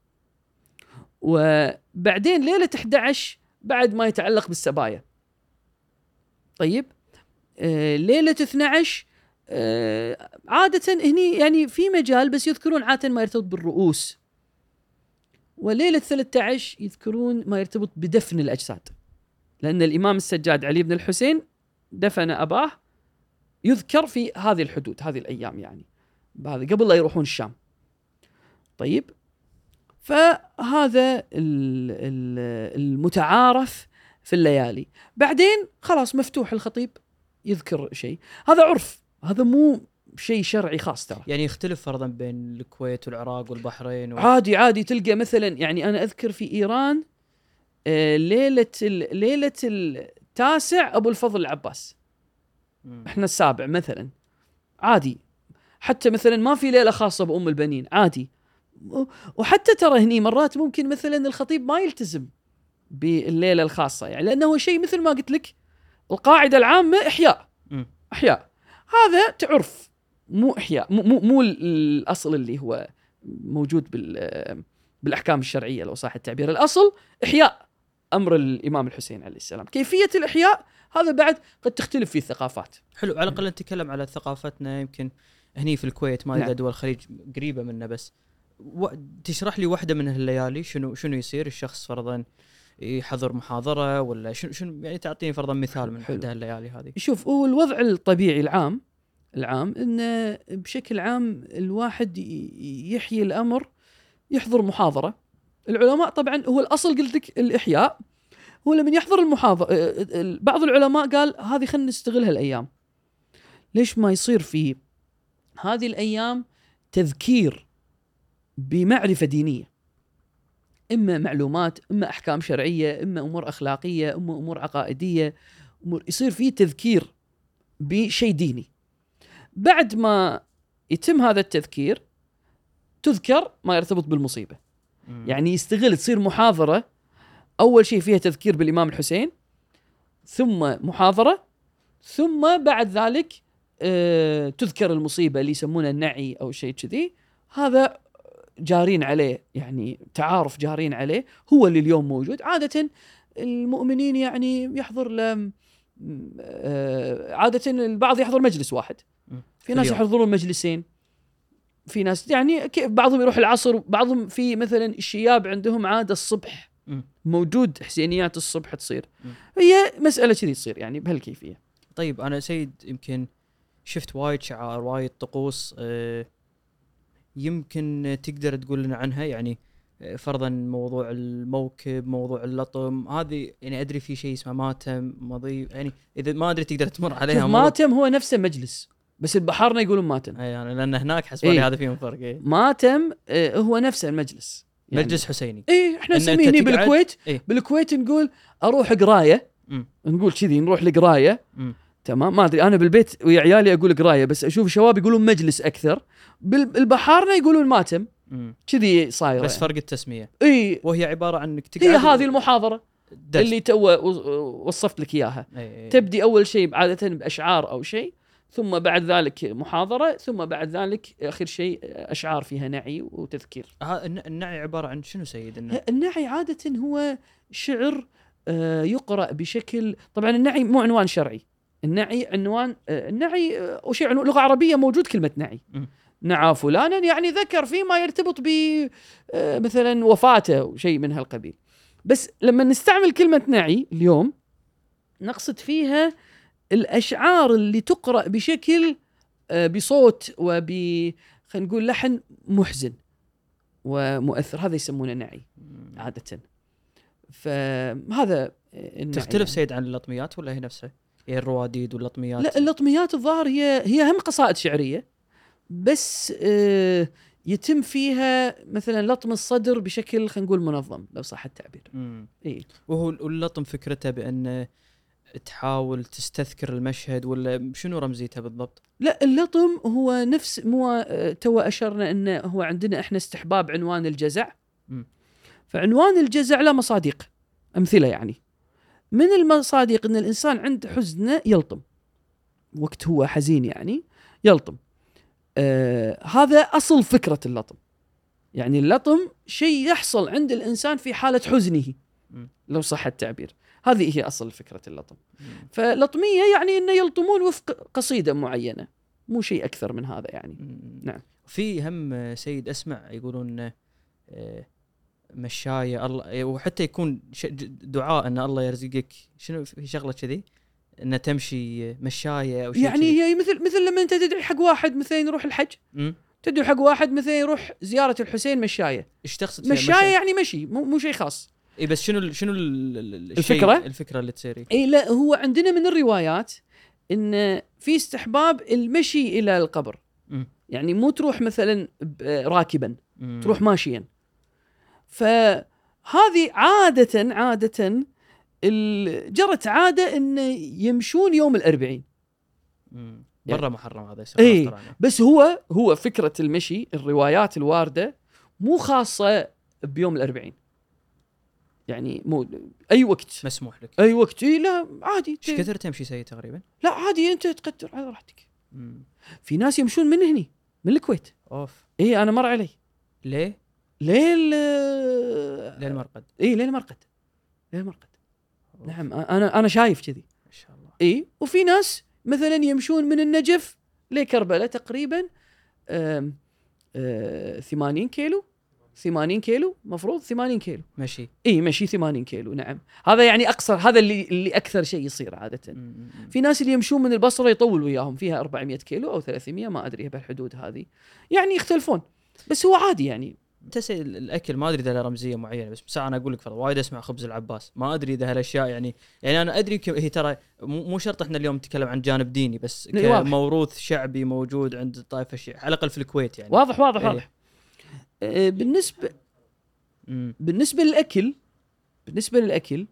A: وبعدين ليلة 11 بعد ما يتعلق بالسبايا. طيب؟ آه ليلة 12 آه عادة هني يعني في مجال بس يذكرون عادة ما يرتبط بالرؤوس. وليلة 13 يذكرون ما يرتبط بدفن الأجساد. لأن الإمام السجاد علي بن الحسين دفن أباه يذكر في هذه الحدود هذه الأيام يعني هذا قبل لا يروحون الشام. طيب؟ فهذا ال- ال- المتعارف في الليالي. بعدين خلاص مفتوح الخطيب يذكر شيء. هذا عرف. هذا مو شيء شرعي خاص ترى.
B: يعني يختلف فرضا بين الكويت والعراق والبحرين و...
A: عادي عادي. تلقى مثلا يعني أنا أذكر في إيران آه، ليلة ال- ليلة التاسع أبو الفضل العباس.
B: مم.
A: إحنا السابع مثلا. عادي. حتى مثلا ما في ليلة خاصة بأم البنين. عادي. وحتى ترى هني مرات ممكن مثلا الخطيب ما يلتزم بالليلة الخاصة يعني لأنه شيء مثل ما قلت لك القاعدة العامة
B: إحياء.
A: إحياء. هذا تعرف مو إحياء مو مو, مو الأصل اللي هو موجود بال بالأحكام الشرعية لو صح التعبير. الأصل إحياء أمر الإمام الحسين عليه السلام. كيفية الإحياء؟ هذا بعد قد تختلف في الثقافات.
B: حلو على الأقل نتكلم على ثقافتنا يمكن هني في الكويت ما ادري
A: نعم.
B: دول الخليج قريبة منا بس. و... تشرح لي واحدة من هالليالي شنو شنو يصير؟ الشخص فرضا يحضر محاضرة ولا شنو شنو يعني تعطيني فرضا مثال من. احدى هالليالي هذه؟
A: شوف هو الوضع الطبيعي العام العام انه بشكل عام الواحد يحيي الأمر يحضر محاضرة. العلماء طبعا هو الأصل قلت لك الإحياء. هو لما يحضر المحاضره بعض العلماء قال هذه خلينا نستغل هالايام ليش ما يصير في هذه الأيام تذكير. بمعرفة دينية. إما معلومات إما أحكام شرعية إما أمور أخلاقية إما أمور عقائدية. أمور يصير في تذكير بشيء ديني. بعد ما يتم هذا التذكير تذكر ما يرتبط
B: بالمصيبة.
A: يعني يستغل تصير محاضرة أول شيء فيها تذكير بالإمام الحسين ثم محاضرة ثم بعد ذلك آه تذكر المصيبة اللي يسمونها النعي أو شيء كذي. هذا جارين عليه يعني تعارف جارين عليه هو اللي اليوم موجود عادة المؤمنين يعني يحضر ل آه، عادة البعض يحضر مجلس واحد. في ناس. يحضرون مجلسين في ناس يعني بعضهم يروح العصر بعضهم في مثلا الشياب عندهم عادة الصبح. موجود حسينيات الصبح تصير. هي مسألة كذي تصير يعني بهالكيفية
B: طيب أنا سيد يمكن شفت وايد شعار وايد طقوس آه، يمكن تقدر تقول لنا عنها يعني آه، فرضا موضوع الموكب موضوع اللطم هذه يعني أدري في شيء اسمه ماتم مضي يعني إذا ما أدري تقدر تمر عليها.
A: ماتم هو نفسه مجلس بس البحارنه يقولون ماتم
B: أي يعني لأن هناك حسب
A: إيه.
B: هذا فيهم فرق إيه.
A: ماتم آه، هو نفسه المجلس يعني
B: مجلس حسيني
A: اي
B: إحنا
A: نسميه
B: تقعد-
A: بالكويت
B: إيه.
A: بالكويت نقول أروح
B: قراية.
A: نقول كذي نروح
B: لقراية.
A: تمام ما أدري أنا بالبيت ويا عيالي أقول قرايه بس أشوف شباب يقولون مجلس أكثر بالبحارنا يقولون ماتم. كذي صايرة
B: بس
A: يعني.
B: فرق التسمية
A: إي
B: وهي عبارة عن إنك تقعد
A: هي هذه المحاضرة
B: درس.
A: اللي تو وصفت لك إياها
B: إي.
A: تبدي أول شيء عادة بأشعار أو شيء ثم بعد ذلك محاضرة ثم بعد ذلك آخر شيء أشعار فيها نعي وتذكير
B: النعي عبارة عن شنو سيد النعي؟
A: النعي عادة هو شعر آه، يقرأ بشكل طبعا النعي مو عنوان شرعي النعي عنوان آه، النعي آه، وشيء عنوان لغة عربية موجود كلمة نعي. نعى فلانا يعني ذكر فيما يرتبط ب آه، مثلا وفاته أو شيء من هالقبيل بس لما نستعمل كلمة نعي اليوم نقصد فيها الأشعار اللي تقرأ بشكل بصوت وب خلينا نقول لحن محزن ومؤثر هذا يسمونه نعي عادة فهذا
B: تختلف
A: يعني.
B: سيد عن اللطميات ولا هي نفسها؟ هي الرواديد واللطميات
A: لا اللطميات الظاهر هي هي هم قصائد شعرية بس آه، يتم فيها مثلا لطم الصدر بشكل خلينا نقول منظم لو صح التعبير. إي
B: وهو اللطم فكرته بان تحاول تستذكر المشهد ولا شنو رمزيته بالضبط؟
A: لا اللطم هو نفس مو آه، تو أشرنا إنه هو عندنا إحنا استحباب عنوان الجزع
B: مم.
A: فعنوان الجزع له مصادق أمثلة يعني من المصادق إن الإنسان عند حزنه يلطم وقت هو حزين يعني يلطم آه هذا أصل فكرة اللطم يعني اللطم شيء يحصل عند الإنسان في حالة حزنه. لو صح التعبير هذه هي أصل فكرة اللطم. فلطمية يعني إنه يلطمون وفق قصيدة معينة مو شيء أكثر من هذا يعني. نعم.
B: في هم سيد أسمع يقولون آه، مشاية الله آه، وحتى يكون دعاء إن الله يرزقك شنو في شغلة كذي إن تمشي مشاية أو شيء
A: يعني
B: كذي.
A: هي مثل مثل لما أنت تدعي حق واحد مثلا يروح الحج
B: مم.
A: تدعي حق واحد مثلا يروح زيارة الحسين مشاية
B: إيش تقصد
A: مشاية يعني مشي مو مو شيء خاص
B: اي بس شنو ال- شنو ال- ال- ال- الشيء-
A: الفكرة؟
B: الفكرة اللي تصير
A: اي لا هو عندنا من الروايات إن في استحباب المشي إلى القبر
B: مم.
A: يعني مو تروح مثلا راكبا
B: مم.
A: تروح ماشيا فهذه عادة عادة جرت عادة إن يمشون يوم الأربعين. يعني-
B: برا محرم هذا يصير طلعنا.
A: بس هو هو فكرة المشي الروايات الواردة مو خاصة بيوم الأربعين يعني مو أي وقت
B: مسموح لك
A: أي وقت إيه لا عادي
B: إيش كثر تمشي سيد تقريبا؟
A: لا عادي أنت تقدر على راحتك. في ناس يمشون من هني من الكويت
B: أوف
A: اي أنا مر علي
B: ليه؟
A: ليل
B: ليه المرقد؟
A: إي ليل مرقد. ليل مرقد. نعم أنا أنا شايف كذي.
B: ما شاء الله.
A: إي وفي ناس مثلا يمشون من النجف لكربلاء تقريبا آم، آه 80 كيلو. 80 كيلو مفروض 80 كيلو.
B: مشي.
A: إي مشي 80 كيلو نعم. هذا يعني أقصر هذا اللي اللي أكثر شيء يصير عادة.
B: مم.
A: في ناس اللي يمشون من البصرة يطول وياهم فيها 400 كيلو أو 300 ما أدري بهالحدود هذه. يعني يختلفون. بس هو عادي يعني.
B: سي الأكل ما أدري إذا له رمزية معينة بس بس أنا أقول لك وايد أسمع خبز العباس ما أدري إذا هالأشياء يعني يعني أنا أدري هي ترى مو شرط إحنا اليوم نتكلم عن جانب ديني بس
A: إيه،.
B: كموروث شعبي موجود عند الطائفه الشيعيه على الأقل في الكويت يعني
A: واضح واضح
B: إيه.
A: واضح آه،
B: بالنسبة.
A: بالنسبة للأكل بالنسبة للأكل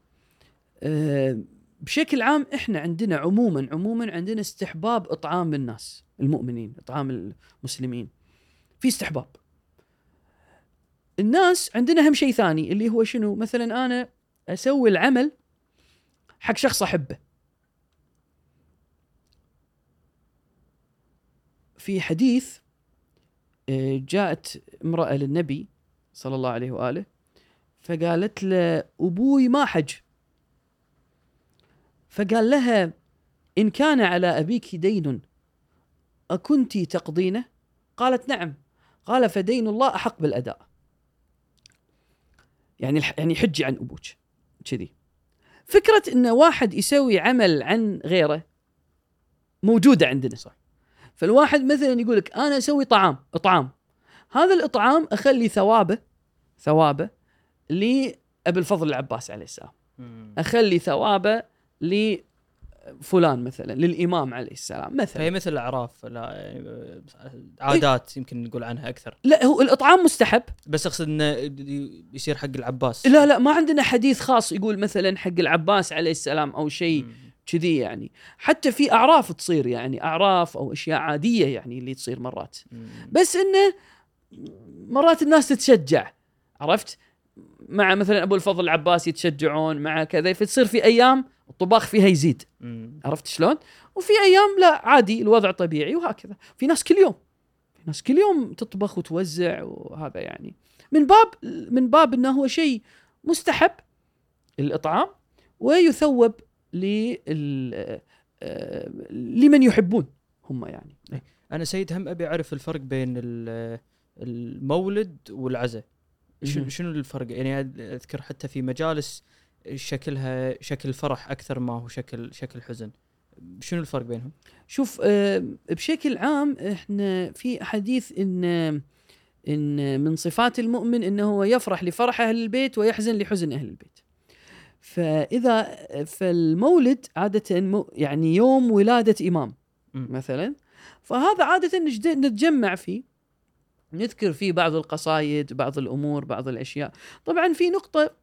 A: آه، بشكل عام إحنا عندنا عموما عموما عندنا استحباب إطعام الناس المؤمنين إطعام المسلمين في استحباب الناس عندنا هم شيء ثاني اللي هو شنو؟ مثلا أنا أسوي العمل حق شخص أحبه. في حديث آه، جاءت امرأة للنبي صلى الله عليه وآله فقالت له أبوي ما حج. فقال لها إن كان على أبيك دين أكنت تقضينه؟ قالت نعم. قال فدين الله أحق بالأداء. يعني يعني حجي عن أبوك كذي فكرة إن واحد يسوي عمل عن غيره موجودة عندنا
B: صح.
A: فالواحد مثلا يقول لك أنا أسوي طعام إطعام هذا الإطعام أخلي ثوابه ثوابه لأبي الفضل العباس عليه السلام. أخلي ثوابه ل فلان مثلا للإمام عليه السلام مثلا.
B: فهي مثل الأعراف لا يعني عادات يمكن نقول عنها أكثر.
A: لا هو الإطعام مستحب.
B: بس أقصد إنه يصير حق العباس.
A: لا لا ما عندنا حديث خاص يقول مثلا حق العباس عليه السلام أو شيء. كذي يعني. حتى في أعراف تصير يعني أعراف أو أشياء عادية يعني اللي تصير مرات.
B: مم.
A: بس إنه مرات الناس تتشجع عرفت؟ مع مثلا أبو الفضل العباس يتشجعون مع كذا فتصير في أيام الطباخ فيها يزيد.
B: مم.
A: عرفت شلون؟ وفي أيام لا عادي الوضع طبيعي وهكذا. في ناس كل يوم في ناس كل يوم تطبخ وتوزع وهذا يعني. من باب من باب إنه هو شيء مستحب الاطعام ويثوب آه، لمن يحبون هم يعني.
B: أنا سيد هم أبي أعرف الفرق بين ال- المولد والعزاء. شنو الفرق؟ يعني أذكر حتى في مجالس شكلها شكل فرح أكثر ما هو شكل شكل حزن شنو الفرق بينهم
A: شوف آه، بشكل عام إحنا في حديث إن إن من صفات المؤمن انه هو يفرح لفرح أهل البيت ويحزن لحزن أهل البيت. فإذا فالمولد عادة يعني يوم ولادة
B: إمام.
A: مثلا فهذا عادة نتجمع فيه نذكر فيه بعض القصايد بعض الأمور بعض الأشياء طبعا في نقطة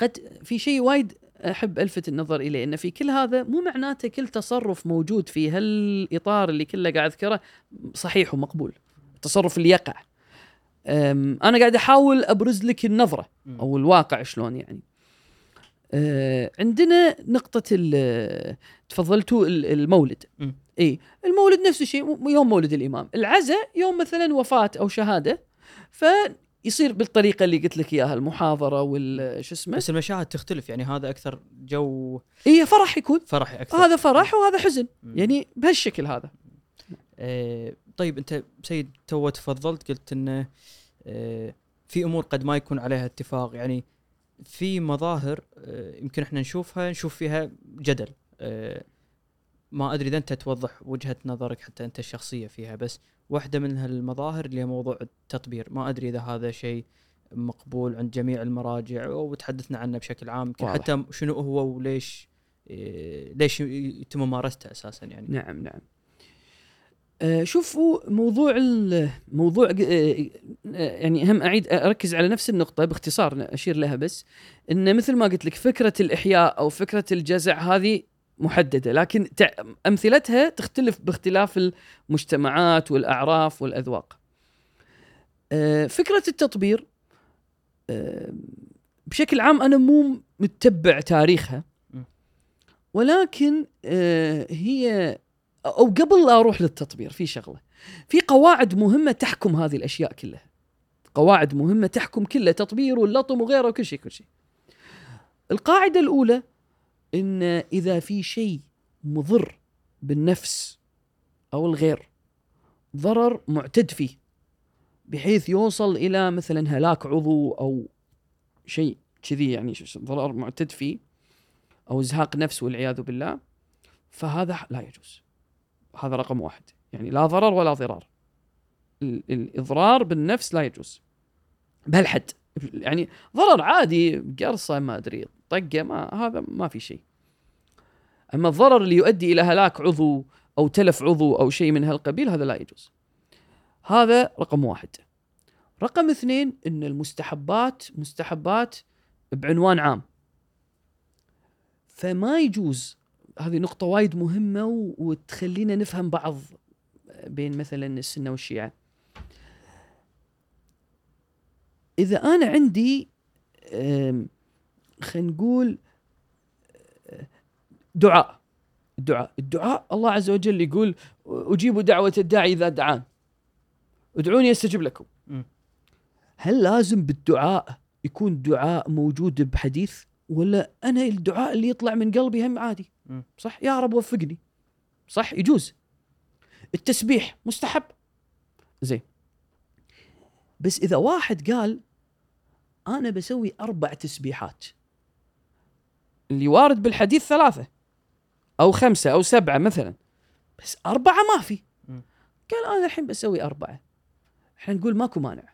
A: قد في شيء وايد أحب ألفت النظر إليه إن في كل هذا مو معناته كل تصرف موجود في هالإطار اللي كله قاعد أذكره صحيح ومقبول التصرف اللي يقع أنا قاعد أحاول أبرز لك
B: النظرة.
A: أو الواقع شلون يعني أه، عندنا نقطة تفضلتوا ال- المولد. إي المولد نفس الشيء يوم مولد الإمام العزاء يوم مثلا وفاة أو شهادة فيصير بالطريقة اللي قلت لك إياها المحاضرة وال شو اسمه؟
B: بس المشاهد تختلف يعني هذا أكثر جو
A: إي فرح يكون.
B: فرحي أكثر.
A: هذا فرح وهذا حزن. يعني بهالشكل هذا.
B: آه، طيب أنت سيد تو تفضلت قلت انه آه، في أمور قد ما يكون عليها اتفاق يعني في مظاهر آه، يمكن إحنا نشوفها نشوف فيها جدل آه، ما أدري إذا أنت توضح وجهة نظرك حتى أنت الشخصية فيها بس واحدة من هالمظاهر اللي هي موضوع التطبير. ما أدري إذا هذا شيء مقبول عند جميع المراجع وتحدثنا عنه بشكل عام. حتى شنو هو وليش آه، ليش يتم ممارسته أساسا يعني؟
A: نعم نعم. آه، شوفوا موضوع ال- موضوع آه، آه، يعني هم أعيد أركز على نفس النقطة باختصار أشير لها بس إن مثل ما قلت لك فكرة الإحياء أو فكرة الجزع هذه محددة لكن أمثلتها تختلف باختلاف المجتمعات والأعراف والأذواق. آه، فكرة التطبير آه، بشكل عام أنا مو متبع تاريخها. ولكن آه، هي أو قبل لا أروح للتطبير في شغلة في قواعد مهمة تحكم هذه الأشياء كلها قواعد مهمة تحكم كلها تطبير واللطم وغيره وكل شيء كل شيء القاعدة الأولى إن إذا في شيء مضر بالنفس أو الغير ضرر معتد فيه بحيث يوصل إلى مثلا هلاك عضو أو شيء كذي يعني ضرر معتد فيه أو إزهاق نفس والعياذ بالله فهذا لا يجوز. هذا رقم واحد. يعني لا ضرر ولا ضرار. ال- الإضرار بالنفس لا يجوز. بهالحد يعني ضرر عادي قرصة ما أدري طقة ما هذا ما في شيء. أما الضرر اللي يؤدي إلى هلاك عضو أو تلف عضو أو شيء من هالقبيل هذا لا يجوز. هذا رقم واحد. رقم اثنين إن المستحبات مستحبات بعنوان عام. فما يجوز هذه نقطة وايد مهمة وتخلينا نفهم بعض بين مثلا السنة والشيعة. إذا أنا عندي خلينا نقول دعاء. الدعاء الدعاء الله عز وجل يقول أجيب دعوة الداعي إذا دعان. ادعوني أستجب لكم. هل لازم بالدعاء يكون دعاء موجود بحديث ولا أنا الدعاء اللي يطلع من قلبي هم عادي. صح؟ يا رب وفقني. صح؟ يجوز. التسبيح مستحب. زين. بس إذا واحد قال أنا بسوي أربع تسبيحات. اللي وارد بالحديث ثلاثة. أو خمسة أو سبعة مثلا. بس أربعة ما في. قال أنا الحين بسوي أربعة. إحنا نقول ماكو مانع.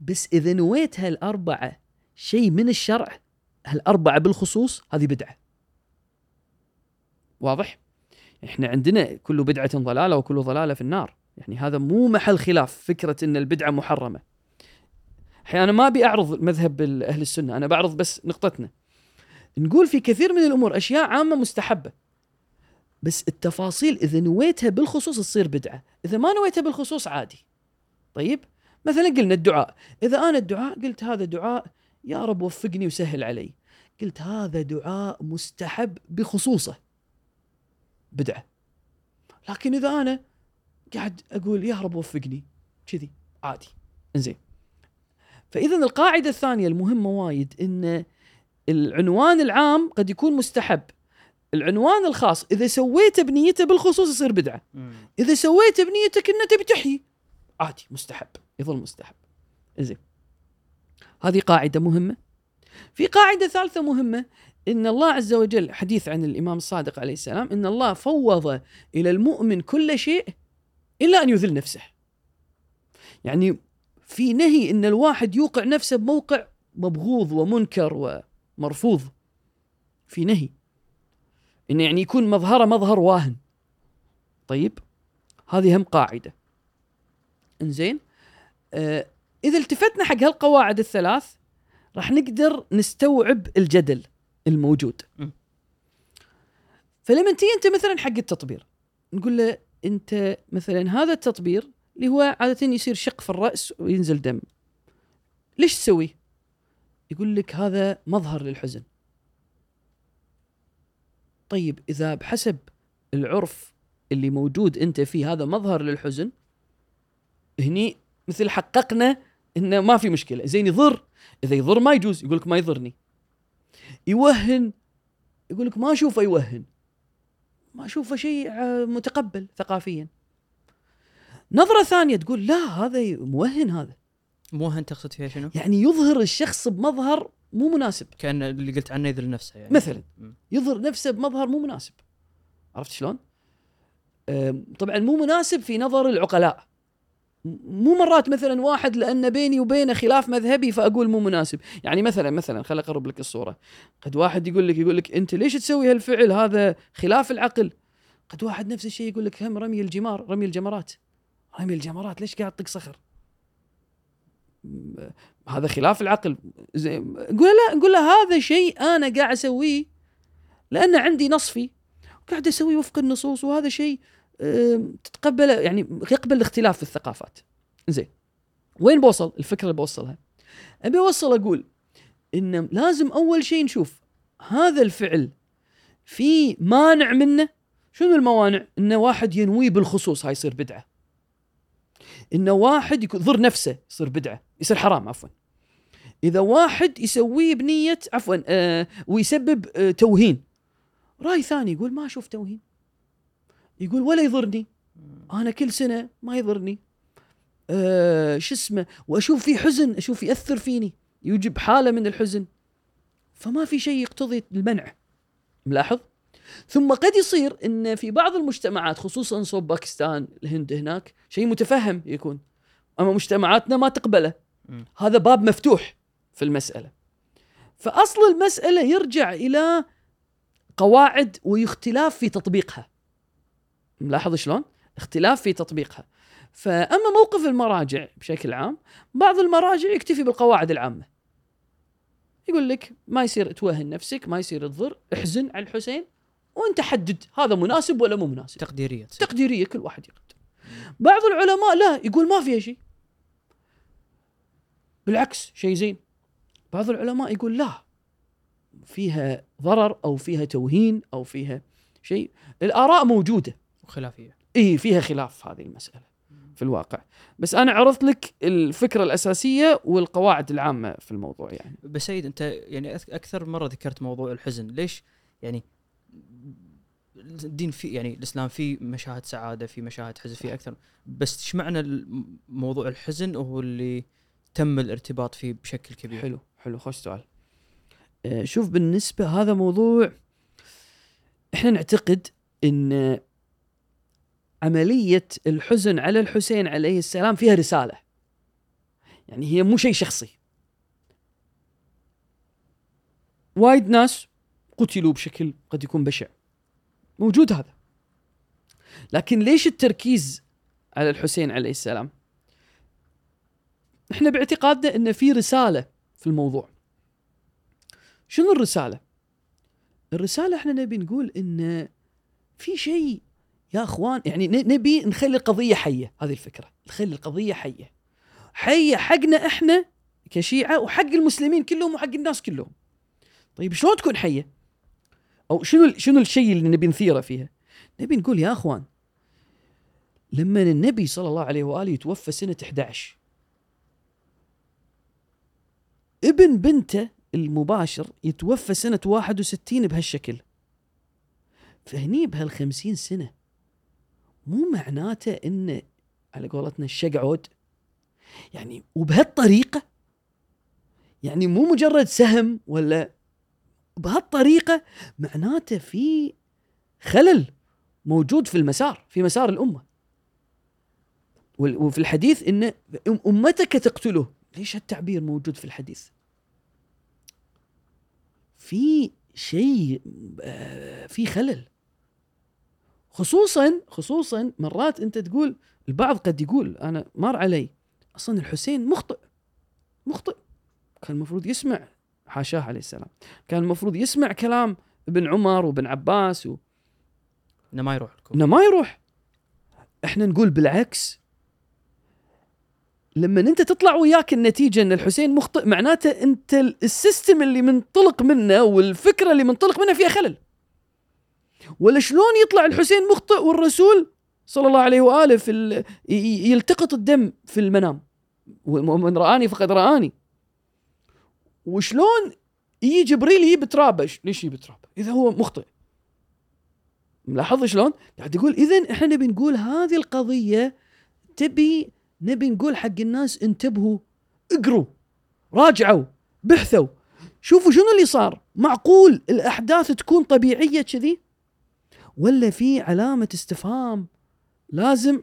A: بس إذا نويت هالأربعة شيء من الشرع هالأربعة بالخصوص هذه بدعة. واضح؟ إحنا عندنا كل بدعة ضلالة وكل ضلالة في النار. يعني هذا مو محل خلاف فكرة إن البدعة محرمة. أحيانا ما أبي أعرض مذهب أهل السنة. أنا بعرض بس نقطتنا. نقول في كثير من الأمور أشياء عامة مستحبة بس التفاصيل إذا نويتها بالخصوص تصير بدعة إذا ما نويتها بالخصوص عادي. طيب؟ مثلا قلنا الدعاء إذا أنا الدعاء قلت هذا دعاء يا رب وفقني وسهل علي. قلت هذا دعاء مستحب بخصوصه. بدعة. لكن إذا أنا قاعد أقول يا رب وفقني كذي عادي. إنزين. فاذا القاعدة الثانية المهمة وايد ان العنوان العام قد يكون مستحب. العنوان الخاص إذا سويته بنيته بالخصوص يصير بدعة. إذا سويته بنيتك إنه تبي تحيي عادي مستحب يظل مستحب. زين هذه قاعدة مهمة. في قاعدة ثالثة مهمة إن الله عز وجل حديث عن الإمام الصادق عليه السلام إن الله فوض إلى المؤمن كل شيء إلا أن يذل نفسه. يعني في نهي إن الواحد يوقع نفسه بموقع مبغوض ومنكر ومرفوض في نهي. انه يعني يكون مظهره مظهر واهن. طيب هذه هم قاعدة. إنزين آه إذا التفتنا حق هالقواعد الثلاث راح نقدر نستوعب الجدل الموجود. فلما تيجي أنت مثلا حق التطبير نقول له أنت مثلا هذا التطبير اللي هو عادة يصير شق في الرأس وينزل دم. ليش تسويه؟ يقول لك هذا مظهر للحزن. طيب إذا بحسب العرف اللي موجود أنت فيه هذا مظهر للحزن هني مثل حققنا انه ما في مشكلة. زين يضر إذا يضر ما يجوز يقول لك ما يضرني. يوهن يقول لك ما أشوفه يوهن. ما أشوفه شيء ع- متقبل ثقافيا. نظرة ثانية تقول لا هذا موهن هذا.
B: موهن تقصد فيها شنو؟
A: يعني يظهر الشخص بمظهر مو مناسب
B: كأن اللي قلت عنه يذل نفسه يعني
A: مثلا. يظهر نفسه بمظهر مو مناسب عرفت شلون؟ طبعا مو مناسب في نظر العقلاء مو مرات مثلا واحد لأن بيني وبينه خلاف مذهبي فأقول مو مناسب، يعني مثلا مثلا خل أقرب لك الصورة، قد واحد يقول لك يقول لك أنت ليش تسوي هالفعل هذا خلاف العقل؟ قد واحد نفس الشيء يقول لك هم رمي الجمار رمي الجمرات رمي الجمرات ليش قاعد تطق صخر؟ هذا خلاف العقل. زي نقول لا نقول له هذا شيء أنا قاعد أسويه لأن عندي نص فيه قاعد اسويه وفق النصوص وهذا شيء تتقبل يعني يقبل الاختلاف في الثقافات. زين. وين بوصل؟ الفكرة اللي بوصلها. أبي أوصل أقول إن لازم أول شيء نشوف هذا الفعل في مانع منه. شنو الموانع؟ انه واحد ينويه بالخصوص هاي يصير بدعة. انه واحد يضر نفسه يصير بدعة. يصير حرام عفوا. إذا واحد يسويه بنية عفوا آه ويسبب آه توهين. رأي ثاني يقول ما أشوف توهين. يقول ولا يضرني. أنا كل سنة ما يضرني. آه شو اسمه؟ وأشوف فيه حزن أشوف يأثر فيني. يوجب حالة من الحزن. فما في شيء يقتضي المنع. ملاحظ؟ ثم قد يصير إن في بعض المجتمعات خصوصا صوب باكستان الهند هناك شيء متفهم يكون. أما مجتمعاتنا ما تقبله. هذا باب مفتوح في المسألة. فأصل المسألة يرجع إلى قواعد واختلاف في تطبيقها. ملاحظ شلون؟ اختلاف في تطبيقها. فأما موقف المراجع بشكل عام بعض المراجع يكتفي بالقواعد العامة. يقول لك ما يصير توهن نفسك ما يصير تضر احزن على الحسين وانت حدد هذا مناسب ولا مو مناسب.
B: تقديرية.
A: تقديرية كل واحد يقدر. بعض العلماء لا يقول ما فيها شيء. بالعكس شيء زين. بعض العلماء يقول لا فيها ضرر أو فيها توهين أو فيها شيء. الآراء موجودة.
B: وخلافية.
A: اي فيها خلاف هذه المسألة في الواقع. بس أنا عرضت لك الفكرة الأساسية والقواعد العامة في الموضوع يعني.
B: بس سيد أنت يعني أكثر مرة ذكرت موضوع الحزن. ليش؟ يعني الدين في يعني الإسلام فيه مشاهد سعادة في مشاهد حزن في أكثر. بس إيش معنى موضوع الحزن؟ هو اللي تم الارتباط فيه بشكل كبير.
A: حلو حلو خوش سؤال. آه، شوف بالنسبة هذا موضوع إحنا نعتقد إن عملية الحزن على الحسين عليه السلام فيها رسالة. يعني هي مو شيء شخصي. وايد ناس قتلوا بشكل قد يكون بشع. موجود هذا. لكن ليش التركيز على الحسين عليه السلام؟ إحنا باعتقادنا إن في رسالة في الموضوع. شنو الرسالة؟ الرسالة إحنا نبي نقول إن في شيء يا أخوان يعني نبي نخلي القضية حية. هذه الفكرة نخلي القضية حية. حية حقنا إحنا كشيعة وحق المسلمين كلهم وحق الناس كلهم. طيب شلون تكون حية؟ أو شنو شنو الشيء اللي نبي نثيره فيها؟ نبي نقول يا أخوان لما النبي صلى الله عليه وآله يتوفى سنة 11 ابن بنته المباشر يتوفى سنة 61 بهالشكل. فهني بهالخمسين سنة مو معناته إن على قولتنا الشق عود؟ يعني وبهالطريقة؟ يعني مو مجرد سهم ولا بهالطريقة معناته في خلل موجود في المسار في مسار وال- وفي الحديث إن أم- أمتك تقتله. ليش هالتعبير موجود في الحديث؟ في شيء آه، في خلل. خصوصا خصوصا مرات أنت تقول البعض قد يقول أنا مر علي. أصلا الحسين مخطئ مخطئ. كان المفروض يسمع حاشاه عليه السلام. كان المفروض يسمع كلام ابن عمر وابن عباس و...
B: إنه ما يروح الكوفه
A: إنه ما يروح. إحنا نقول بالعكس لما انت تطلع وياك النتيجة ان الحسين مخطئ معناته انت ال- السيستم اللي منطلق منه والفكرة اللي منطلق منها فيها خلل. ولا شلون يطلع الحسين مخطئ والرسول صلى الله عليه وآله في يلتقط الدم في المنام؟ ومن رآني فقد رآني. وشلون يجي جبريل يجيب ترابة؟ ليش يجيب ترابة؟ إذا هو مخطئ. ملاحظ شلون؟ قاعد يقول اذا إحنا نبي نقول هذه القضية تبي نبي نقول حق الناس انتبهوا اقروا راجعوا بحثوا. شوفوا شنو اللي صار. معقول الأحداث تكون طبيعية كذي؟ ولا في علامة استفهام لازم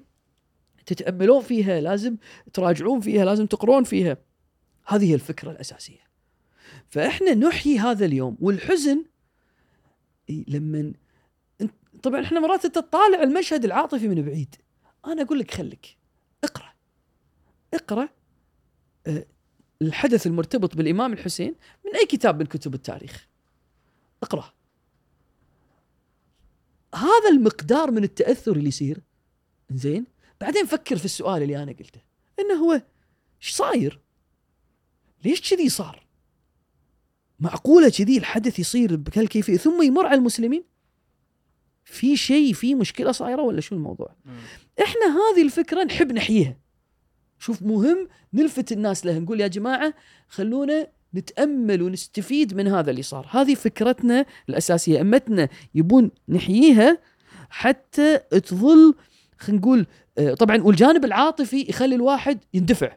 A: تتأملون فيها لازم تراجعون فيها لازم تقرون فيها؟ هذه هي الفكرة الأساسية. فإحنا نحيي هذا اليوم والحزن لما طبعا إحنا مرات انت تطالع المشهد العاطفي من بعيد. أنا أقول لك خليك اقرأ. اقرأ آه، الحدث المرتبط بالإمام الحسين من أي كتاب من كتب التاريخ. اقرأ. هذا المقدار من التأثر اللي يصير. زين بعدين فكر في السؤال اللي أنا قلته. إنه هو إيش صاير؟ ليش كذي صار؟ معقولة كذي الحدث يصير بهالكيفية؟ ثم يمر على المسلمين؟ في شيء في مشكلة صايرة ولا شو الموضوع؟ إحنا هذه الفكرة نحب نحييها. شوف مهم نلفت الناس لها نقول يا جماعة خلونا نتأمل ونستفيد من هذا اللي صار. هذه فكرتنا الأساسية. أمتنا يبون نحييها حتى تظل خلينا نقول آه، طبعا والجانب العاطفي يخلي الواحد يندفع.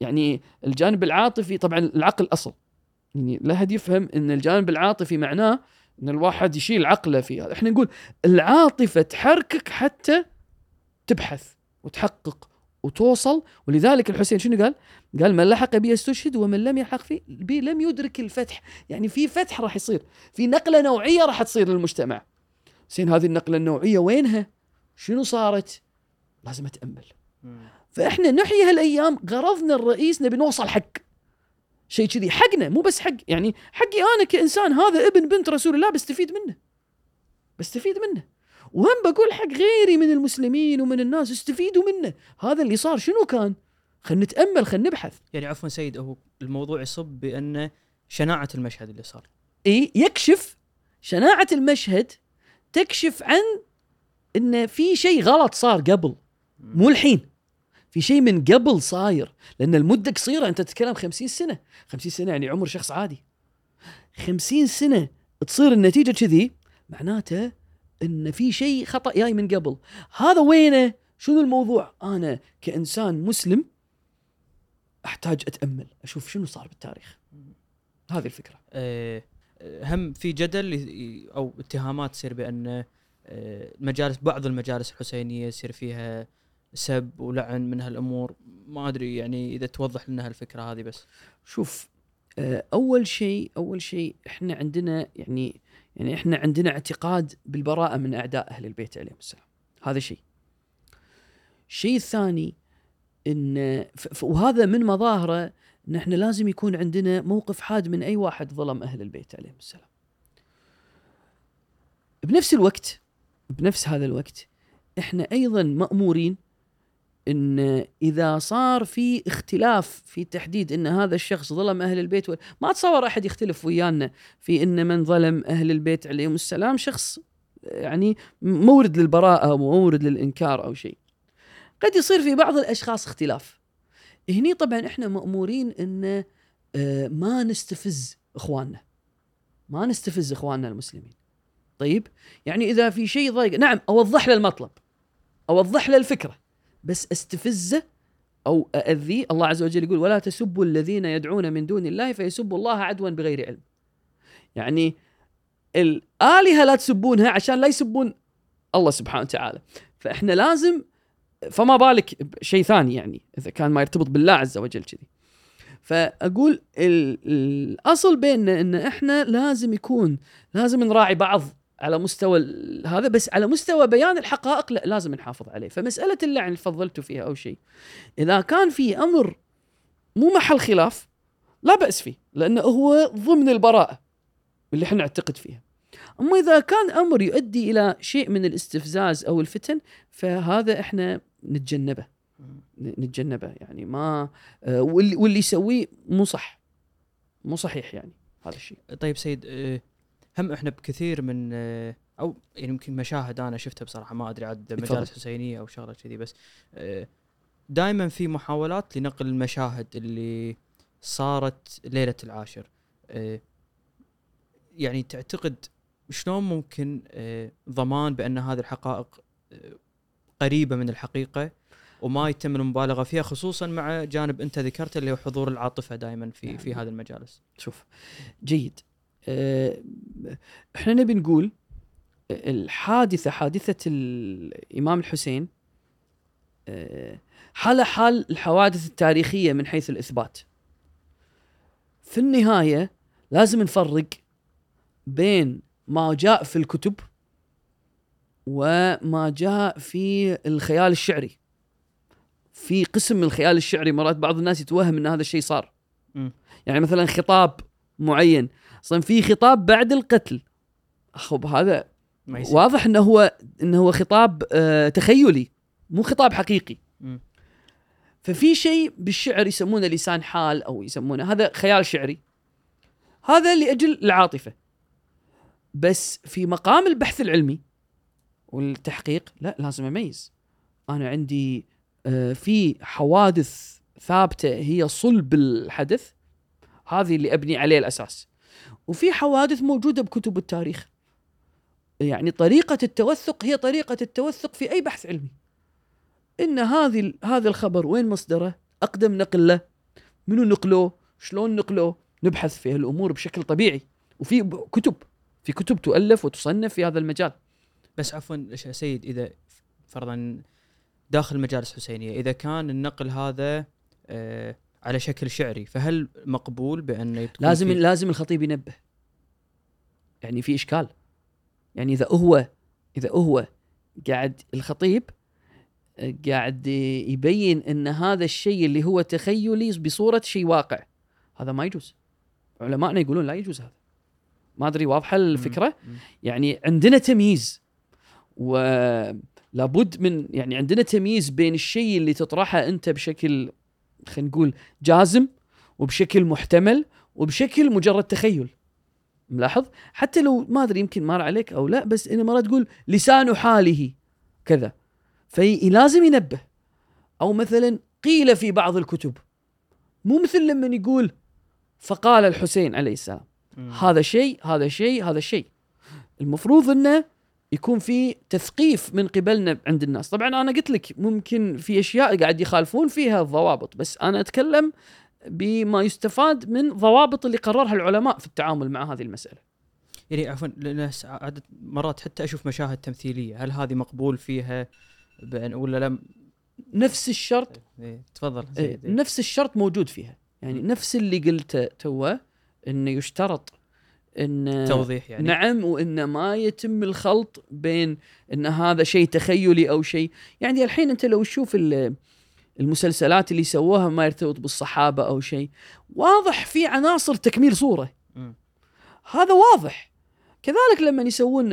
A: يعني الجانب العاطفي طبعا العقل أصل. يعني لا حد يفهم إن الجانب العاطفي معناه إن الواحد يشيل عقله في هذا. إحنا نقول العاطفة تحركك حتى تبحث وتحقق وتوصل ولذلك الحسين شنو قال؟ قال من لحق بي استشهد ومن لم يلحق بي لم يدرك الفتح، يعني في فتح راح يصير، في نقلة نوعية راح تصير للمجتمع. زين هذه النقلة النوعية وينها؟ شنو صارت؟ لازم أتأمل. فإحنا نحيي هالأيام غرضنا الرئيس نبي نوصل حق شيء كذي حقنا مو بس حق يعني حقي أنا كإنسان هذا ابن بنت رسول الله بستفيد منه بستفيد منه وهم بقول حق غيري من المسلمين ومن الناس استفيدوا منه؟ هذا اللي صار شنو كان؟ خلينا نتأمل خلينا نبحث.
B: يعني عفوا سيد هو الموضوع يصب بان شناعة المشهد اللي صار.
A: إي يكشف شناعة المشهد تكشف عن إن في شيء غلط صار قبل مو الحين. في شيء من قبل صاير لأن المدة قصيرة أنت تتكلم 50 سنة. 50 سنة يعني عمر شخص عادي. 50 سنة تصير النتيجة كذي معناته إن في شيء خطأ جاي من قبل. هذا وينه؟ شنو الموضوع؟ أنا كإنسان مسلم أحتاج أتأمل أشوف شنو صار بالتاريخ. هذه الفكرة.
B: آه، هم في جدل أو اتهامات تصير بأن آه، المجالس بعض المجالس الحسينية يصير فيها سب ولعن من هالأمور. ما أدري يعني إذا توضح لنا هالفكرة هذه بس.
A: شوف آه، أول شيء أول شيء إحنا عندنا يعني يعني إحنا عندنا اعتقاد بالبراءة من أعداء أهل البيت عليهم السلام. هذا شيء. الشيء الثاني إن وهذا من مظاهره ان إحنا لازم يكون عندنا موقف حاد من أي واحد ظلم أهل البيت عليهم السلام. بنفس الوقت بنفس هذا الوقت إحنا أيضا مأمورين إن إذا صار في اختلاف في تحديد إن هذا الشخص ظلم أهل البيت. ما اتصور أحد يختلف ويانا في إن من ظلم أهل البيت عليهم السلام شخص يعني مورد للبراءة أو مورد للإنكار أو شيء. قد يصير في بعض الأشخاص اختلاف. هني طبعا إحنا مأمورين إن آه، ما نستفز إخواننا. ما نستفز إخواننا المسلمين. طيب؟ يعني إذا في شيء ضايق نعم أوضح له المطلب. أوضح له الفكرة. بس استفزه أو ااذيه الله عز وجل يقول ولا تسبوا الذين يدعون من دون الله فيسبوا الله عدوا بغير علم. يعني الآلهة لا تسبونها عشان لا يسبون الله سبحانه وتعالى. فإحنا لازم فما بالك بشيء ثاني يعني إذا كان ما يرتبط بالله عز وجل كذي. فأقول ال- الأصل بيننا إن إحنا لازم يكون لازم نراعي بعض على مستوى هذا بس على مستوى بيان الحقائق لا لازم نحافظ عليه. فمسألة اللعن اللي فضلتوا فيها أو شيء. إذا كان في أمر مو محل خلاف لا بأس فيه لأنه هو ضمن البراءة اللي إحنا نعتقد فيها. أما إذا كان أمر يؤدي إلى شيء من الاستفزاز أو الفتن فهذا إحنا نتجنبه. نتجنبه يعني ما آه، واللي واللي يسويه مو صح مو صحيح يعني هذا الشيء.
B: طيب سيد آه، هم إحنا بكثير من آه، أو يعني يمكن مشاهد أنا شفتها بصراحة ما أدري عاد. مجالس حسينية أو شغلة كذي بس دائما في محاولات لنقل المشاهد اللي صارت ليلة العاشر. آه، يعني تعتقد شلون ممكن آه، ضمان بأن هذه الحقائق آه، قريبة من الحقيقة وما يتم المبالغة فيها خصوصا مع جانب أنت ذكرته اللي هو حضور العاطفة دائما في في هذه المجالس؟
A: شوف جيد. آه، إحنا نبي نقول الحادثة حادثة الإمام الحسين آه، حالة حال الحوادث التاريخية من حيث الإثبات. في النهاية لازم نفرق بين ما جاء في الكتب وما جاء في الخيال الشعري. في قسم من الخيال الشعري مرات بعض الناس يتوهم إن هذا الشيء صار. يعني مثلا خطاب معين أصلا في خطاب بعد القتل. خب هذا
B: ما يصير.
A: واضح إنه هو إنه هو خطاب آه تخيلي مو خطاب حقيقي.
B: مم.
A: ففي شيء بالشعر يسمونه لسان حال أو يسمونه هذا خيال شعري. هذا لأجل العاطفة. بس في مقام البحث العلمي والتحقيق لا لازم أميز. أنا عندي آه، في حوادث ثابتة هي صلب الحدث هذه اللي أبني عليه الأساس. وفي حوادث موجودة بكتب التاريخ. يعني طريقة التوثق هي طريقة التوثق في أي بحث علمي. إن هذه هذا الخبر وين مصدره؟ أقدم نقل له منو نقلوه شلون نقلوه نبحث في الأمور بشكل طبيعي. وفي كتب. في كتب تؤلف وتصنف في هذا المجال.
B: بس عفوا سيد إذا فرضا داخل مجالس حسينية إذا كان النقل هذا آه على شكل شعري فهل مقبول بان تكون
A: لازم
B: في-
A: لازم الخطيب ينبه. يعني في إشكال. يعني إذا هو إذا هو قاعد الخطيب آه، قاعد يبين إن هذا الشيء اللي هو تخيلي بصورة شيء واقع. هذا ما يجوز. علماءنا يقولون لا يجوز هذا. ما أدري واضحة
B: الفكرة.
A: يعني عندنا تمييز. ولابد من يعني عندنا تمييز بين الشيء اللي تطرحه أنت بشكل خلينا نقول جازم وبشكل محتمل وبشكل مجرد تخيل. ملاحظ؟ حتى لو ما أدري يمكن مر عليك أو لا بس إنه مرات تقول لسان حاله كذا. فلازم ينبه. أو مثلا قيل في بعض الكتب مو مثل لما يقول فقال الحسين عليه السلام. هذا شيء هذا شيء هذا شيء. المفروض إنه يكون في تثقيف من قبلنا عند الناس. طبعا أنا قلت لك ممكن في أشياء قاعد يخالفون فيها الضوابط بس أنا أتكلم بما يستفاد من ضوابط اللي قررها العلماء في التعامل مع هذه المسألة.
B: يعني عفوا عادة مرات حتى أشوف مشاهد تمثيلية هل هذه مقبول فيها بأن ولا لا؟
A: نفس الشرط
B: إيه، تفضل.
A: إيه،
B: سيد إيه.
A: نفس الشرط موجود فيها. يعني نفس اللي قلته توه إنه يشترط إن
B: توضيح يعني.
A: نعم وإن ما يتم الخلط بين إن هذا شيء تخيلي أو شيء. يعني الحين أنت لو تشوف ال- المسلسلات اللي سووها ما يرتبط بالصحابة أو شيء واضح في عناصر تكميل صورة.
B: مم.
A: هذا واضح. كذلك لما يسوون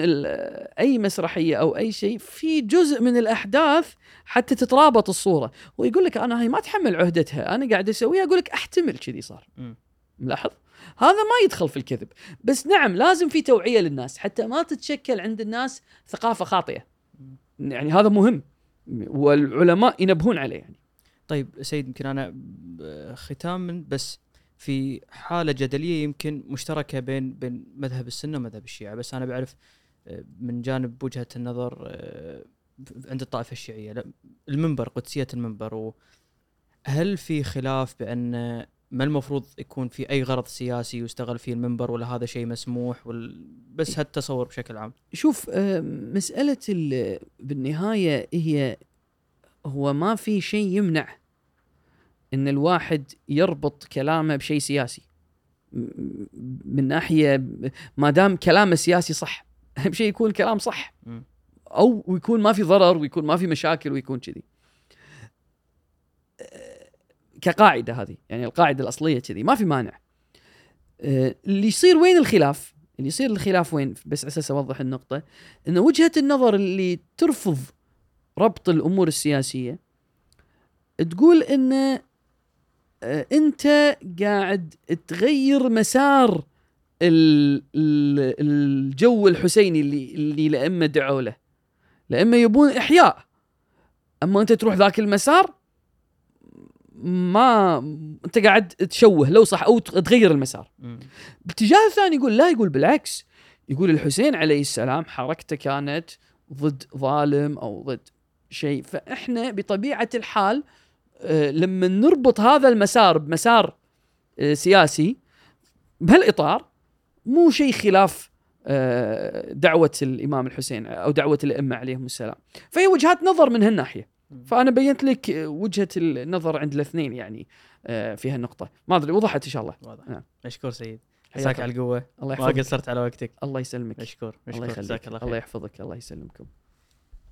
A: أي مسرحية أو أي شيء في جزء من الأحداث حتى تترابط الصورة. ويقول لك أنا هاي ما اتحمل عهدتها أنا قاعد أسويها أقول لك أحتمل كذي صار. ملاحظ؟ هذا ما يدخل في الكذب. بس نعم لازم في توعية للناس حتى ما تتشكل عند الناس ثقافة خاطئة. يعني هذا مهم والعلماء ينبهون عليه يعني.
B: طيب سيد يمكن أنا ختاما بس في حالة جدلية يمكن مشتركة بين بين مذهب السنة ومذهب الشيعة. بس أنا بعرف آه، من جانب وجهة النظر آه، عند الطائفة الشيعية المنبر قدسية المنبر هل في خلاف بأن ما المفروض يكون في أي غرض سياسي يستغل فيه المنبر ولا هذا شيء مسموح وال... بس هالتصور بشكل عام.
A: شوف آه، مسألة ال- بالنهاية هي هو ما في شيء يمنع إن الواحد يربط كلامه بشيء سياسي. من ناحية ما دام كلامه سياسي صح أهم شيء يكون كلام صح. أو ويكون ما في ضرر ويكون ما في مشاكل ويكون كذي. كقاعدة هذه يعني القاعدة الأصلية كذي ما في مانع. آه، اللي يصير وين الخلاف؟ اللي يصير الخلاف وين؟ بس أساس أوضح النقطة إن وجهة النظر اللي ترفض ربط الأمور السياسية تقول إن آه، أنت قاعد تغير مسار ال- ال- الجو الحسيني اللي اللي الائمه دعوا له الائمه يبون إحياء. أما أنت تروح ذاك المسار ما انت قاعد تشوه لو صح أو تغير المسار. باتجاه الثاني يقول لا يقول بالعكس. يقول الحسين عليه السلام حركته كانت ضد ظالم أو ضد شيء. فإحنا بطبيعة الحال آه، لما نربط هذا المسار بمسار آه، سياسي بهالإطار مو شيء خلاف آه، دعوة الإمام الحسين أو دعوة الأئمة عليهم السلام. فهي وجهات نظر من هالناحية. فأنا بينت لك وجهة النظر عند الاثنين يعني آه، في هالنقطة. ما أدري وضحت إن شاء الله.
B: واضح.
A: نعم.
B: مشكور سيد عساك على القوة.
A: الله
B: ما
A: يحفظك.
B: قصرت على وقتك.
A: الله يسلمك.
B: مشكور
A: الله
B: مشكور
A: يخليك.
B: جزاك الله
A: الله يحفظك. الله يسلمكم.